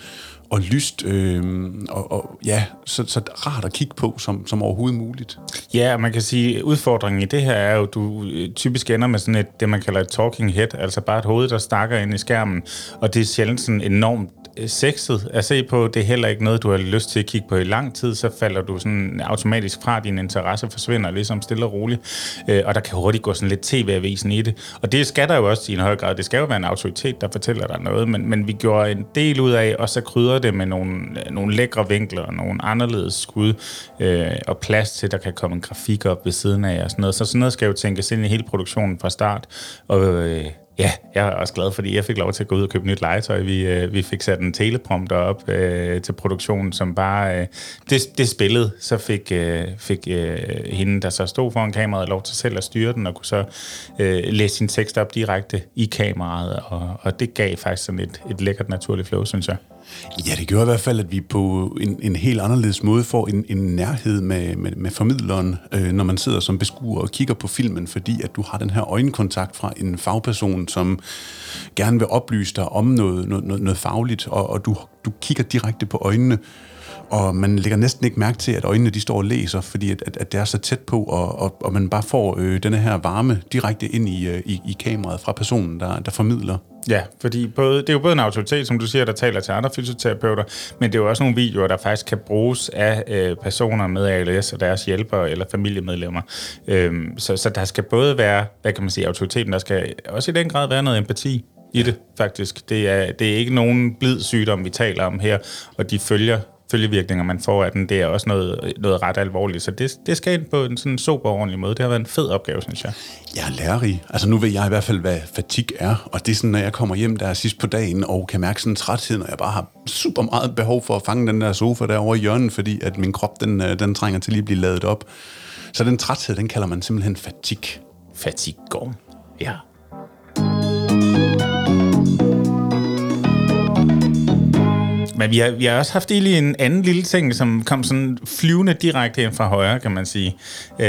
og lyst øh, og, og ja, så, så rart at kigge på som, som overhovedet muligt. Ja, man kan sige, at udfordringen i det her er jo, at du øh, typisk ender med sådan et, det man kalder et talking head, altså bare et hoved, der snakker ind i skærmen, og det er sjældent sådan enormt Øh, sexet at se på. Det er heller ikke noget, du har lyst til at kigge på i lang tid. Så falder du sådan automatisk fra, din interesse forsvinder ligesom stille og roligt. Øh, og der kan hurtigt gå sådan lidt tv-avisen i det. Og det skal der jo også i en høj grad. Det skal jo være en autoritet, der fortæller dig noget. Men, men vi gjorde en del ud af, og så krydder det med nogle, øh, nogle lækre vinkler og nogle anderledes skud øh, og plads til, der kan komme en grafik op ved siden af og sådan noget. Så sådan noget skal jo tænkes ind i hele produktionen fra start. Og øh, Ja, jeg er også glad, fordi jeg fik lov til at gå ud og købe nyt legetøj. Vi, øh, vi fik sat en teleprompter op øh, til produktionen, som bare... Øh, det, det spillede, så fik, øh, fik øh, hende, der så stod foran kameraet, lov til selv at styre den, og kunne så øh, læse sin tekst op direkte i kameraet, og, og det gav faktisk sådan et, et lækkert naturligt flow, synes jeg. Ja, det gør i hvert fald, at vi på en, en helt anderledes måde får en, en nærhed med, med, med formidleren, øh, når man sidder som beskuer og kigger på filmen, fordi at du har den her øjenkontakt fra en fagperson, som gerne vil oplyse dig om noget, noget, noget, noget fagligt, og, og du, du kigger direkte på øjnene, og man lægger næsten ikke mærke til, at øjnene de står og læser, fordi at, at, at det er så tæt på, og, og, og man bare får øh, denne her varme direkte ind i, øh, i, i kameraet fra personen, der, der formidler. Ja, fordi både, det er jo både en autoritet, som du siger, der taler til andre fysioterapeuter, men det er jo også nogle videoer, der faktisk kan bruges af øh, personer med ALS og deres hjælpere eller familiemedlemmer. Øhm, så, så der skal både være, hvad kan man sige, autoriteten, der skal også i den grad være noget empati i det, faktisk. Det er, det er ikke nogen blid sygdom, vi taler om her, og de følger følgevirkninger, man får af den, det er også noget, noget ret alvorligt. Så det, det skal ind på en sådan super ordentlig måde. Det har været en fed opgave, synes jeg. Jeg er lærerig. Altså nu ved jeg i hvert fald, hvad fatig er. Og det er sådan, når jeg kommer hjem der sidst på dagen, og kan mærke sådan en træthed, når jeg bare har super meget behov for at fange den der sofa derovre i hjørnet, fordi at min krop, den, øh, den trænger til lige at blive lavet op. Så den træthed, den kalder man simpelthen fatig. Fatig går. Ja. Men vi har, vi har også haft lige en anden lille ting, som kom sådan flyvende direkte ind fra højre, kan man sige. Øh,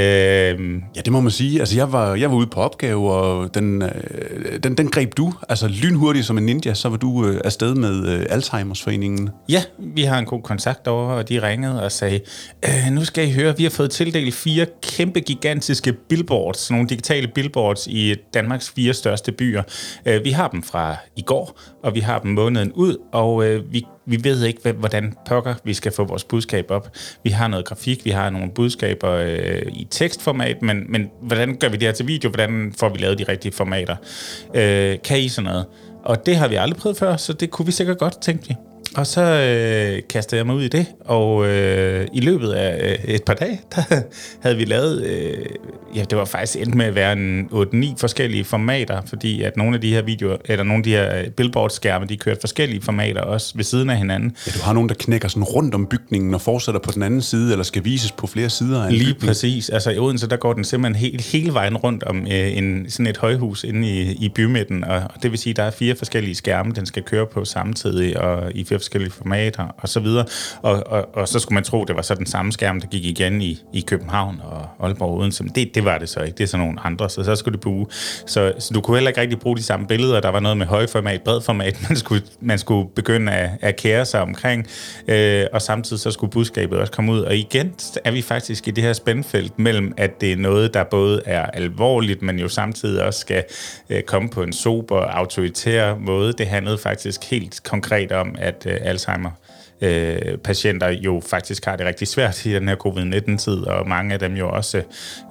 ja, det må man sige. Altså, jeg var, jeg var ude på opgave, og den, øh, den, den greb du. Altså, lynhurtigt som en ninja, så var du øh, afsted med øh, Alzheimers Foreningen. Ja, vi har en god kontakt over, og de ringede og sagde, øh, nu skal I høre, vi har fået tildelt fire kæmpe, gigantiske billboards, nogle digitale billboards i Danmarks fire største byer. Øh, vi har dem fra i går, og vi har dem måneden ud, og øh, vi vi ved ikke, hvordan pokker vi skal få vores budskab op. Vi har noget grafik, vi har nogle budskaber øh, i tekstformat, men, men hvordan gør vi det her til video? Hvordan får vi lavet de rigtige formater? Øh, kan I sådan noget? Og det har vi aldrig prøvet før, så det kunne vi sikkert godt, tænke vi. Og så øh, kastede jeg mig ud i det, og øh, i løbet af øh, et par dage, der havde vi lavet, øh, ja, det var faktisk endt med at være en 8-9 forskellige formater, fordi at nogle af de her videoer, eller nogle af de her billboard-skærme, de kørte forskellige formater også ved siden af hinanden. Ja, du har nogen, der knækker sådan rundt om bygningen og fortsætter på den anden side, eller skal vises på flere sider af en Lige bygning. præcis. Altså i Odense, der går den simpelthen helt, hele vejen rundt om øh, en, sådan et højhus inde i, i bymidten, og det vil sige, der er fire forskellige skærme, den skal køre på samtidig, og i fire forskellige formater og så videre. Og, og, og så skulle man tro, det var så den samme skærm, der gik igen i, i København og Aalborg og Odense. Men det, det var det så ikke. Det er så nogle andre, så så skulle det bruge. Så, så du kunne heller ikke rigtig bruge de samme billeder. Der var noget med højformat, bredformat, man skulle, man skulle begynde at, at kære sig omkring. Øh, og samtidig så skulle budskabet også komme ud. Og igen er vi faktisk i det her spændfelt mellem, at det er noget, der både er alvorligt, men jo samtidig også skal øh, komme på en sober, autoritær måde. Det handlede faktisk helt konkret om, at øh, Alzheimer øh, patienter jo faktisk har det rigtig svært i den her covid-19-tid, og mange af dem jo også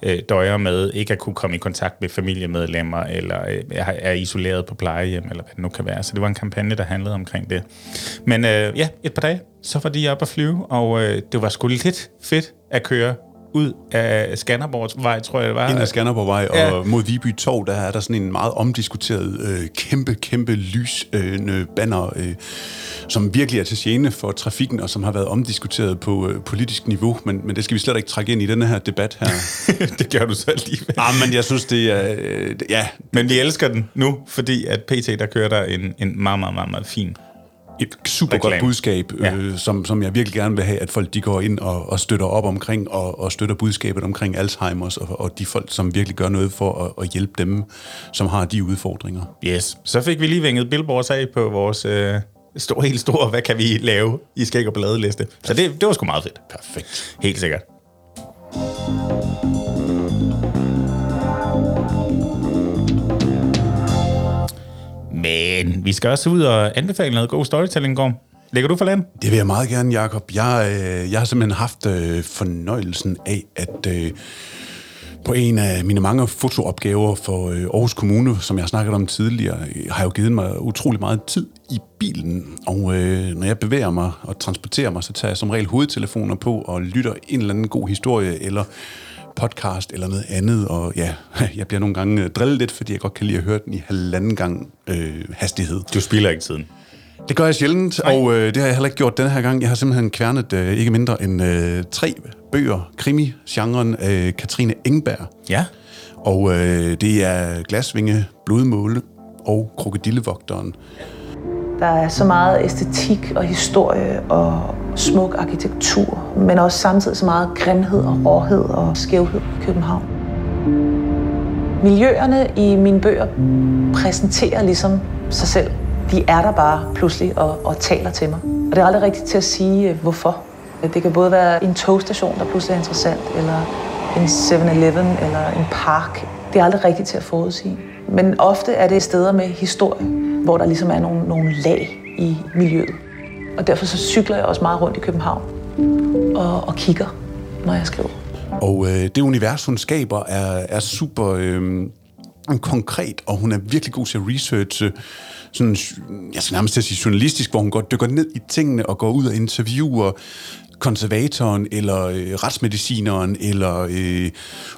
øh, døjer med ikke at kunne komme i kontakt med familiemedlemmer, eller øh, er isoleret på plejehjem, eller hvad det nu kan være. Så det var en kampagne, der handlede omkring det. Men øh, ja, et par dage, så var de oppe at flyve, og øh, det var sgu lidt fedt at køre ud af Skanderborgsvej, tror jeg det var. Ind ad Skanderborgvej Ja. og mod Viby Torv, der er der sådan en meget omdiskuteret, øh, kæmpe, kæmpe lysbanner, øh, banner, øh, som virkelig er til gene for trafikken, og som har været omdiskuteret på øh, politisk niveau. Men, men det skal vi slet ikke trække ind i den her debat her. det gør du så alligevel. ah, men jeg synes, det er... Øh, ja, Men vi elsker den nu, fordi at PT, der kører der en, en meget, meget, meget, meget fin. Et super godt Reklame. budskab, Ja. øh, som, som jeg virkelig gerne vil have, at folk de går ind og, og støtter op omkring, og, og støtter budskabet omkring Alzheimer's, og, og de folk, som virkelig gør noget for at, at hjælpe dem, som har de udfordringer. Yes. Så fik vi lige vinget billboards af på vores øh, stor, helt store, hvad kan vi lave i skæg og bladeliste. Så det, det var sgu meget fedt. Perfekt. Helt sikkert. Men vi skal også ud og anbefale noget god storytelling, Gorm. Lægger du for land? Det vil jeg meget gerne, Jakob. Jeg, øh, jeg har simpelthen haft øh, fornøjelsen af, at øh, på en af mine mange fotoopgaver for øh, Aarhus Kommune, som jeg har snakket om tidligere, øh, har jeg jo givet mig utrolig meget tid i bilen. Og øh, når jeg bevæger mig og transporterer mig, så tager jeg som regel hovedtelefoner på og lytter en eller anden god historie, eller podcast eller noget andet, og ja, jeg bliver nogle gange øh, drillet lidt, fordi jeg godt kan lide at høre den i halvanden gang øh, hastighed. Du spilder ikke tiden. Det gør jeg sjældent, og øh, det har jeg heller ikke gjort denne her gang. Jeg har simpelthen kværnet øh, ikke mindre end øh, tre bøger, krimi-genren af Katrine Engberg. Ja. Og øh, det er Glasvinge, Blodmåle og Krokodillevogteren. Der er så meget æstetik og historie og smuk arkitektur, men også samtidig så meget grimhed og råhed og skævhed i København. Miljøerne i mine bøger præsenterer ligesom sig selv. De er der bare pludselig og, og taler til mig. Og det er aldrig rigtigt til at sige, øh, hvorfor. Det kan både være en togstation, der pludselig er interessant, eller en 7-Eleven, eller en park. Det er aldrig rigtigt til at forudsige. Men ofte er det steder med historie, hvor der ligesom er nogle, nogle lag i miljøet. Og derfor så cykler jeg også meget rundt i København og, og kigger, når jeg skriver. Og øh, det univers, hun skaber, er, er super øh, konkret, og hun er virkelig god til at researche, sådan, jeg skal nærmest til at sige journalistisk, hvor hun går, dykker ned i tingene og går ud og interviewer konservatoren, eller øh, retsmedicineren, eller øh,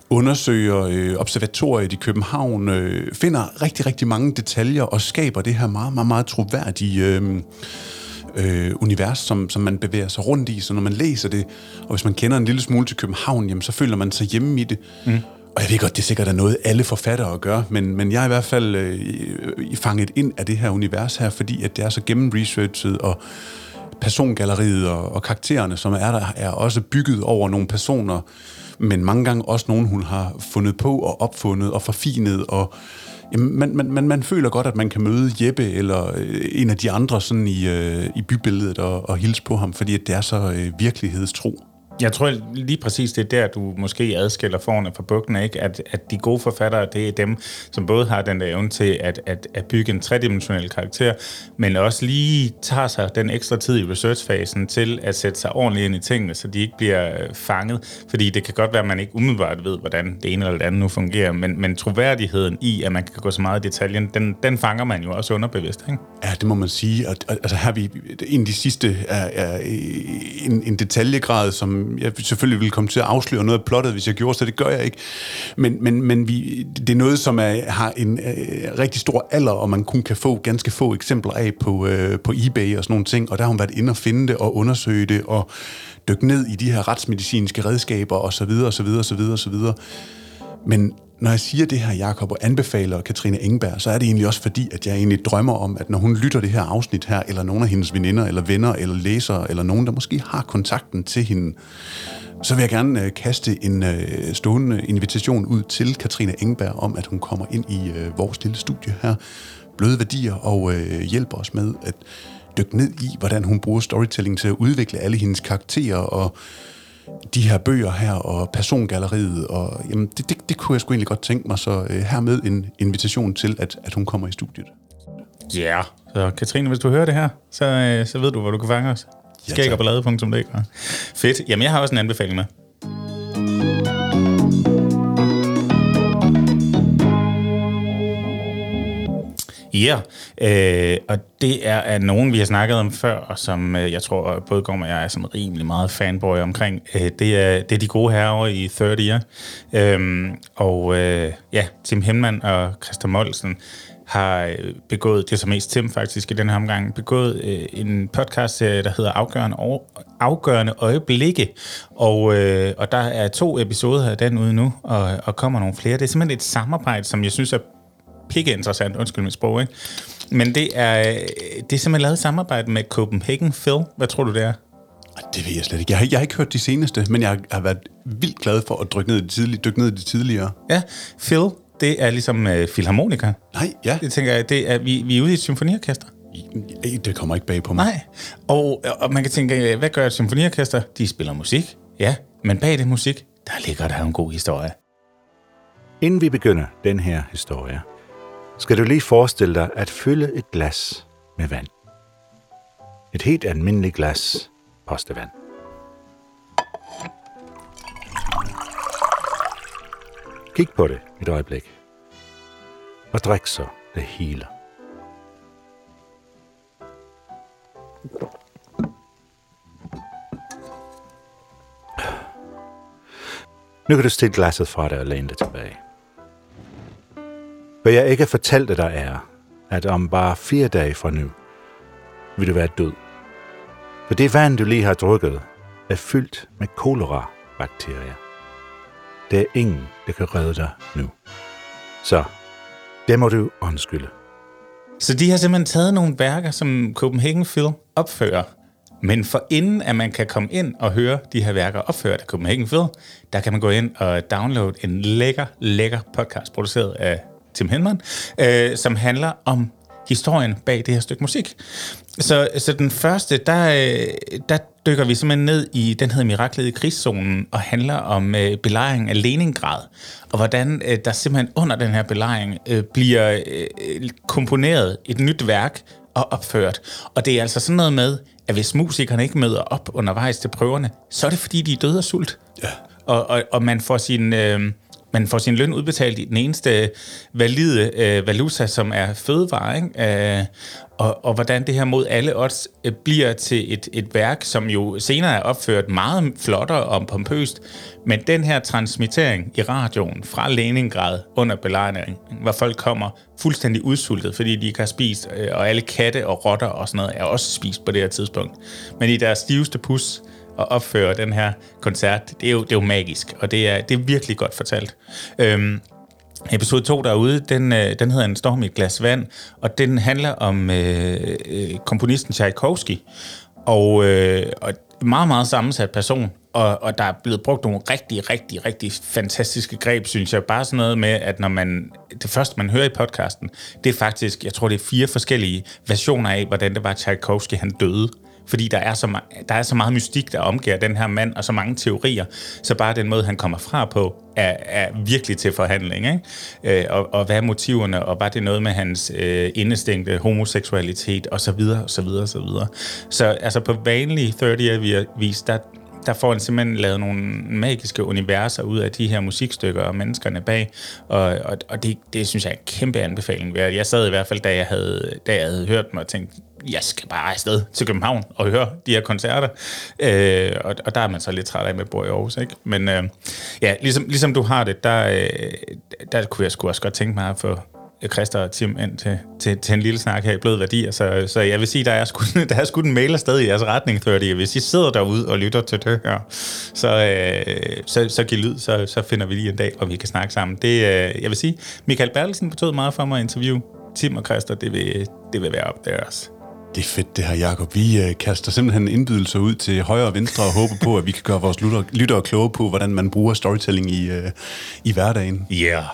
undersøger øh, observatoriet i København, øh, finder rigtig, rigtig mange detaljer og skaber det her meget, meget, meget troværdige... Øh, øh, univers, som, som man bevæger sig rundt i. Så når man læser det, og hvis man kender en lille smule til København, jamen, så føler man sig hjemme i det. Mm. Og jeg ved godt, det er sikkert er noget, alle forfattere gør, men, men jeg er i hvert fald øh, fanget ind af det her univers her, fordi at det er så gennemresearchet, og persongalleriet og, og karaktererne, som er der, er også bygget over nogle personer, men mange gange også nogen, hun har fundet på og opfundet og forfinet, og jamen, man, man, man, man føler godt, at man kan møde Jeppe eller øh, en af de andre sådan i, øh, i bybilledet og, og hilse på ham, fordi at det er så øh, virkelighedstro. Jeg tror lige præcis, det er der, du måske adskiller forne fra bukken, ikke? At, at de gode forfattere, det er dem, som både har den der evne til at, at, at bygge en tredimensionel karakter, men også lige tager sig den ekstra tid i researchfasen til at sætte sig ordentligt ind i tingene, så de ikke bliver øh, fanget. Fordi det kan godt være, at man ikke umiddelbart ved, hvordan det ene eller det andet nu fungerer, men, men troværdigheden i, at man kan gå så meget i detaljen, den, den fanger man jo også underbevidst, ikke? Ja, det må man sige. Og, altså her vi, en af de sidste er, er en, en detaljegrad, som jeg selvfølgelig ville komme til at afsløre noget af plottet, hvis jeg gjorde, så det gør jeg ikke. Men, men, men vi, det er noget, som er, har en øh, rigtig stor alder, og man kun kan få ganske få eksempler af på, øh, på eBay og sådan nogle ting. Og der har hun været inde og finde det og undersøge det og dykke ned i de her retsmedicinske redskaber osv. osv. osv. osv. Men når jeg siger det her, Jakob, og anbefaler Katrine Engberg, så er det egentlig også fordi, at jeg egentlig drømmer om, at når hun lytter det her afsnit her, eller nogen af hendes veninder, eller venner, eller læsere, eller nogen, der måske har kontakten til hende, så vil jeg gerne øh, kaste en øh, stående invitation ud til Katrine Engberg om, at hun kommer ind i øh, vores lille studie her, Bløde Værdier, og øh, hjælper os med at dykke ned i, hvordan hun bruger storytelling til at udvikle alle hendes karakterer og de her bøger her, og persongalleriet, og jamen, det, det, det kunne jeg sgu egentlig godt tænke mig, så øh, hermed en invitation til, at, at hun kommer i studiet. Ja. Yeah. Så Katrine, hvis du hører det her, så, øh, så ved du, hvor du kan fange os. Ja, Skæg og ballade.dk. Fedt. Jamen, jeg har også en anbefaling med. Ja, yeah. øh, og det er af nogen, vi har snakket om før, og som øh, jeg tror, både Gorm og jeg er sådan rimelig meget fanboy omkring. Øh, det, er, det er de gode herrer i 30 Øhm, og øh, ja, Tim Hemman og Christa Molsen har øh, begået, det er så mest Tim faktisk i den her omgang, begået øh, en podcast, der hedder Afgørende, Afgørende Øjeblikke. Og, øh, og der er to episoder af den ude nu, og, og kommer nogle flere. Det er simpelthen et samarbejde, som jeg synes er pikke interessant, undskyld mit sprog, ikke? Men det er, det er simpelthen lavet samarbejde med Copenhagen Phil. Hvad tror du, det er? Det ved jeg slet ikke. Jeg har, jeg har ikke hørt de seneste, men jeg har været vildt glad for at dykke ned i det tidlige, dykke ned i det tidligere. Ja, Phil, det er ligesom uh, Philharmonika. Nej, ja. Det tænker jeg, det er, vi, vi er ude i et symfoniorkester. Det kommer ikke bag på mig. Nej, og, og man kan tænke, hvad gør et symfoniorkester? De spiller musik, ja, men bag det musik, der ligger der en god historie. Inden vi begynder den her historie, skal du lige forestille dig at fylde et glas med vand. Et helt almindeligt glas postevand. Kig på det et øjeblik. Og drik så det hele. Nu kan du stille glasset fra dig og læne det tilbage. Hvad jeg ikke fortalte dig er, at om bare fire dage fra nu, vil du være død. For det vand, du lige har drukket, er fyldt med kolera-bakterier. Der er ingen, der kan redde dig nu. Så, det må du undskylde. Så de har simpelthen taget nogle værker, som Copenhagen Phil opfører. Men for inden at man kan komme ind og høre de her værker opført af Copenhagen Phil, der kan man gå ind og downloade en lækker, lækker podcast produceret af Tim Henman, øh, som handler om historien bag det her stykke musik. Så, så den første, der, øh, der dykker vi simpelthen ned i, den hedder Miraklet i krigszonen, og handler om øh, belejringen af Leningrad, og hvordan øh, der simpelthen under den her belejring øh, bliver øh, komponeret et nyt værk og opført. Og det er altså sådan noget med, at hvis musikerne ikke møder op undervejs til prøverne, så er det fordi, de er døde af sult. Ja. Og, og, og man får sin... Øh, man får sin løn udbetalt i den eneste valide øh, valuta, som er fødevare. Ikke? Øh, og, og hvordan det her mod alle odds øh, bliver til et, et værk, som jo senere er opført meget flottere og pompøst, men den her transmittering i radioen fra Leningrad under belejringen, hvor folk kommer fuldstændig udsultet, fordi de ikke har spist, øh, og alle katte og rotter og sådan noget er også spist på det her tidspunkt. Men i deres stiveste pus, at opføre den her koncert, det er jo, det er jo magisk, og det er, det er virkelig godt fortalt. Øhm, Episode 2 derude, den, øh, den hedder En storm i et glas vand, og den handler om øh, øh, komponisten Tchaikovsky, og, øh, og meget, meget sammensat person, og, og der er blevet brugt nogle rigtig, rigtig, rigtig fantastiske greb, synes jeg. Bare sådan noget med, at når man, det første, man hører i podcasten, det er faktisk, jeg tror, det er fire forskellige versioner af, hvordan det var, Tchaikovsky han døde fordi der er, så, der er så meget mystik, der omgiver den her mand, og så mange teorier, så bare den måde, han kommer fra på, er, er virkelig til forhandling. Ikke? Øh, og, og hvad er motiverne, og var det noget med hans øh, indestængte homoseksualitet, og så videre, og så videre, og så videre. Så altså på vanlige 30 vis, der, der får han simpelthen lavet nogle magiske universer ud af de her musikstykker og menneskerne bag, og, og, og det, det synes jeg er en kæmpe anbefaling. Jeg sad i hvert fald, da jeg havde, da jeg havde hørt dem og tænkt, jeg skal bare afsted til København og høre de her koncerter. Øh, og, og der er man så lidt træt af med at bo i Aarhus, ikke? Men øh, ja, ligesom, ligesom du har det, der, øh, der kunne jeg sgu også godt tænke mig at få Christa og Tim ind til, til, til en lille snak her i Blød Værdier. Så, så jeg vil sige, der er sgu, der er sgu en mail afsted i jeres retning, 30. Hvis I sidder derude og lytter til det her, så, øh, så, så giv lyd, så, så finder vi lige en dag, hvor vi kan snakke sammen. Det, øh, jeg vil sige, Michael Bertelsen betød meget for mig at interview Tim og Christa. Det vil, det vil være op der også. Det er fedt det her, Jacob. Vi øh, kaster simpelthen indbydelser ud til højre og venstre og håber på, at vi kan gøre vores lyttere, lyttere kloge på, hvordan man bruger storytelling i, øh, i hverdagen. Ja. Yeah.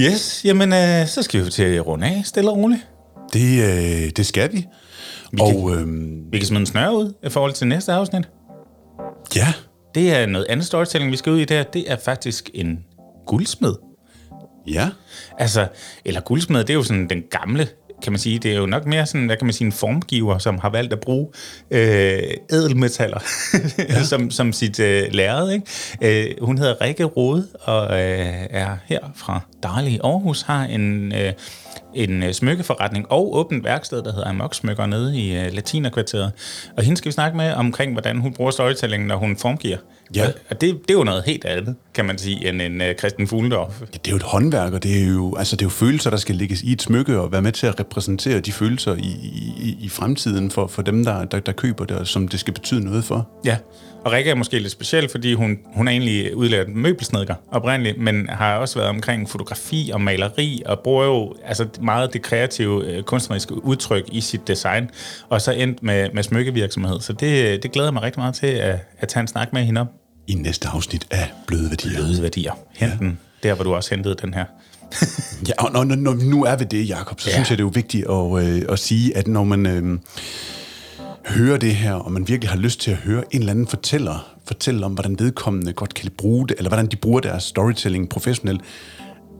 Yes, jamen øh, så skal vi jo til at runde af, stille og roligt. Det, øh, det skal vi. Vi og, kan, øh, vi kan smide en snøre ud i forhold til næste afsnit. Ja. Det er noget andet storytelling, vi skal ud i der. Det er faktisk en guldsmed. Ja. Altså, eller guldsmed, det er jo sådan den gamle kan man sige, det er jo nok mere sådan, hvad kan man sige, en formgiver, som har valgt at bruge øh, ædelmetaller ja. som, som sit øh, lærred. Ikke? Øh, hun hedder Rikke Rode og øh, er her fra Darlig Aarhus, har en... Øh, en øh, smykkeforretning og åbent værksted, der hedder Amok Smykker nede i uh, Latinakvarteret. Og hende skal vi snakke med omkring, hvordan hun bruger storytelling, når hun formgiver. Ja. Og det, det er jo noget helt andet, kan man sige, end en uh, Christian Fuglendorf. Ja, det er jo et håndværk, og det er jo, altså, det er jo følelser, der skal lægges i et smykke, og være med til at repræsentere de følelser i, i, i fremtiden for, for dem, der, der, der køber det, og som det skal betyde noget for. Ja, og Rikke er måske lidt speciel, fordi hun, hun er egentlig udlært møbelsnedker oprindeligt, men har også været omkring fotografi og maleri, og bruger jo altså, meget det kreative øh, kunstneriske udtryk i sit design, og så endt med, med smykkevirksomhed. Så det, det glæder mig rigtig meget til at, at tage en snak med hende om. I næste afsnit af Bløde Værdier. Bløde Værdier. Hent ja. den der, hvor du også hentede den her. ja, og når, når, vi nu er ved det, Jakob, så ja. synes jeg, det er jo vigtigt at, øh, at sige, at når man... Øh, hører det her, og man virkelig har lyst til at høre en eller anden fortæller, fortælle om, hvordan vedkommende godt kan bruge det, eller hvordan de bruger deres storytelling professionelt,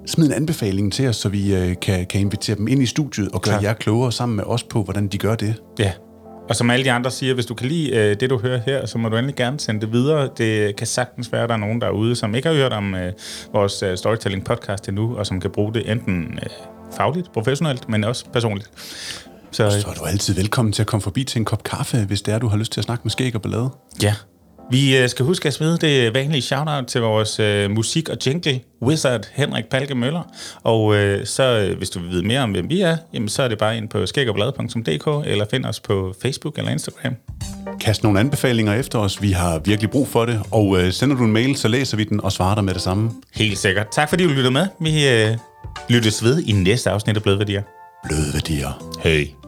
smid en anbefaling til os, så vi øh, kan, kan invitere dem ind i studiet og gøre Klar. jer klogere sammen med os på, hvordan de gør det. Ja, og som alle de andre siger, hvis du kan lide øh, det, du hører her, så må du endelig gerne sende det videre. Det kan sagtens være, at der er nogen derude, som ikke har hørt om øh, vores øh, storytelling podcast endnu, og som kan bruge det enten øh, fagligt, professionelt, men også personligt. Så, så er du altid velkommen til at komme forbi til en kop kaffe, hvis det er, du har lyst til at snakke med skæg og ballade. Ja. Vi øh, skal huske at smide det vanlige shout-out til vores øh, musik- og jingle wizard Henrik Palke Møller. Og øh, så, øh, hvis du vil vide mere om, hvem vi er, jamen, så er det bare ind på skægogballade.dk eller find os på Facebook eller Instagram. Kast nogle anbefalinger efter os. Vi har virkelig brug for det. Og øh, sender du en mail, så læser vi den og svarer dig med det samme. Helt sikkert. Tak fordi du lyttede med. Vi øh, lyttes ved i næste afsnit af Bløde Værdier. Bløde Værdier. Hej.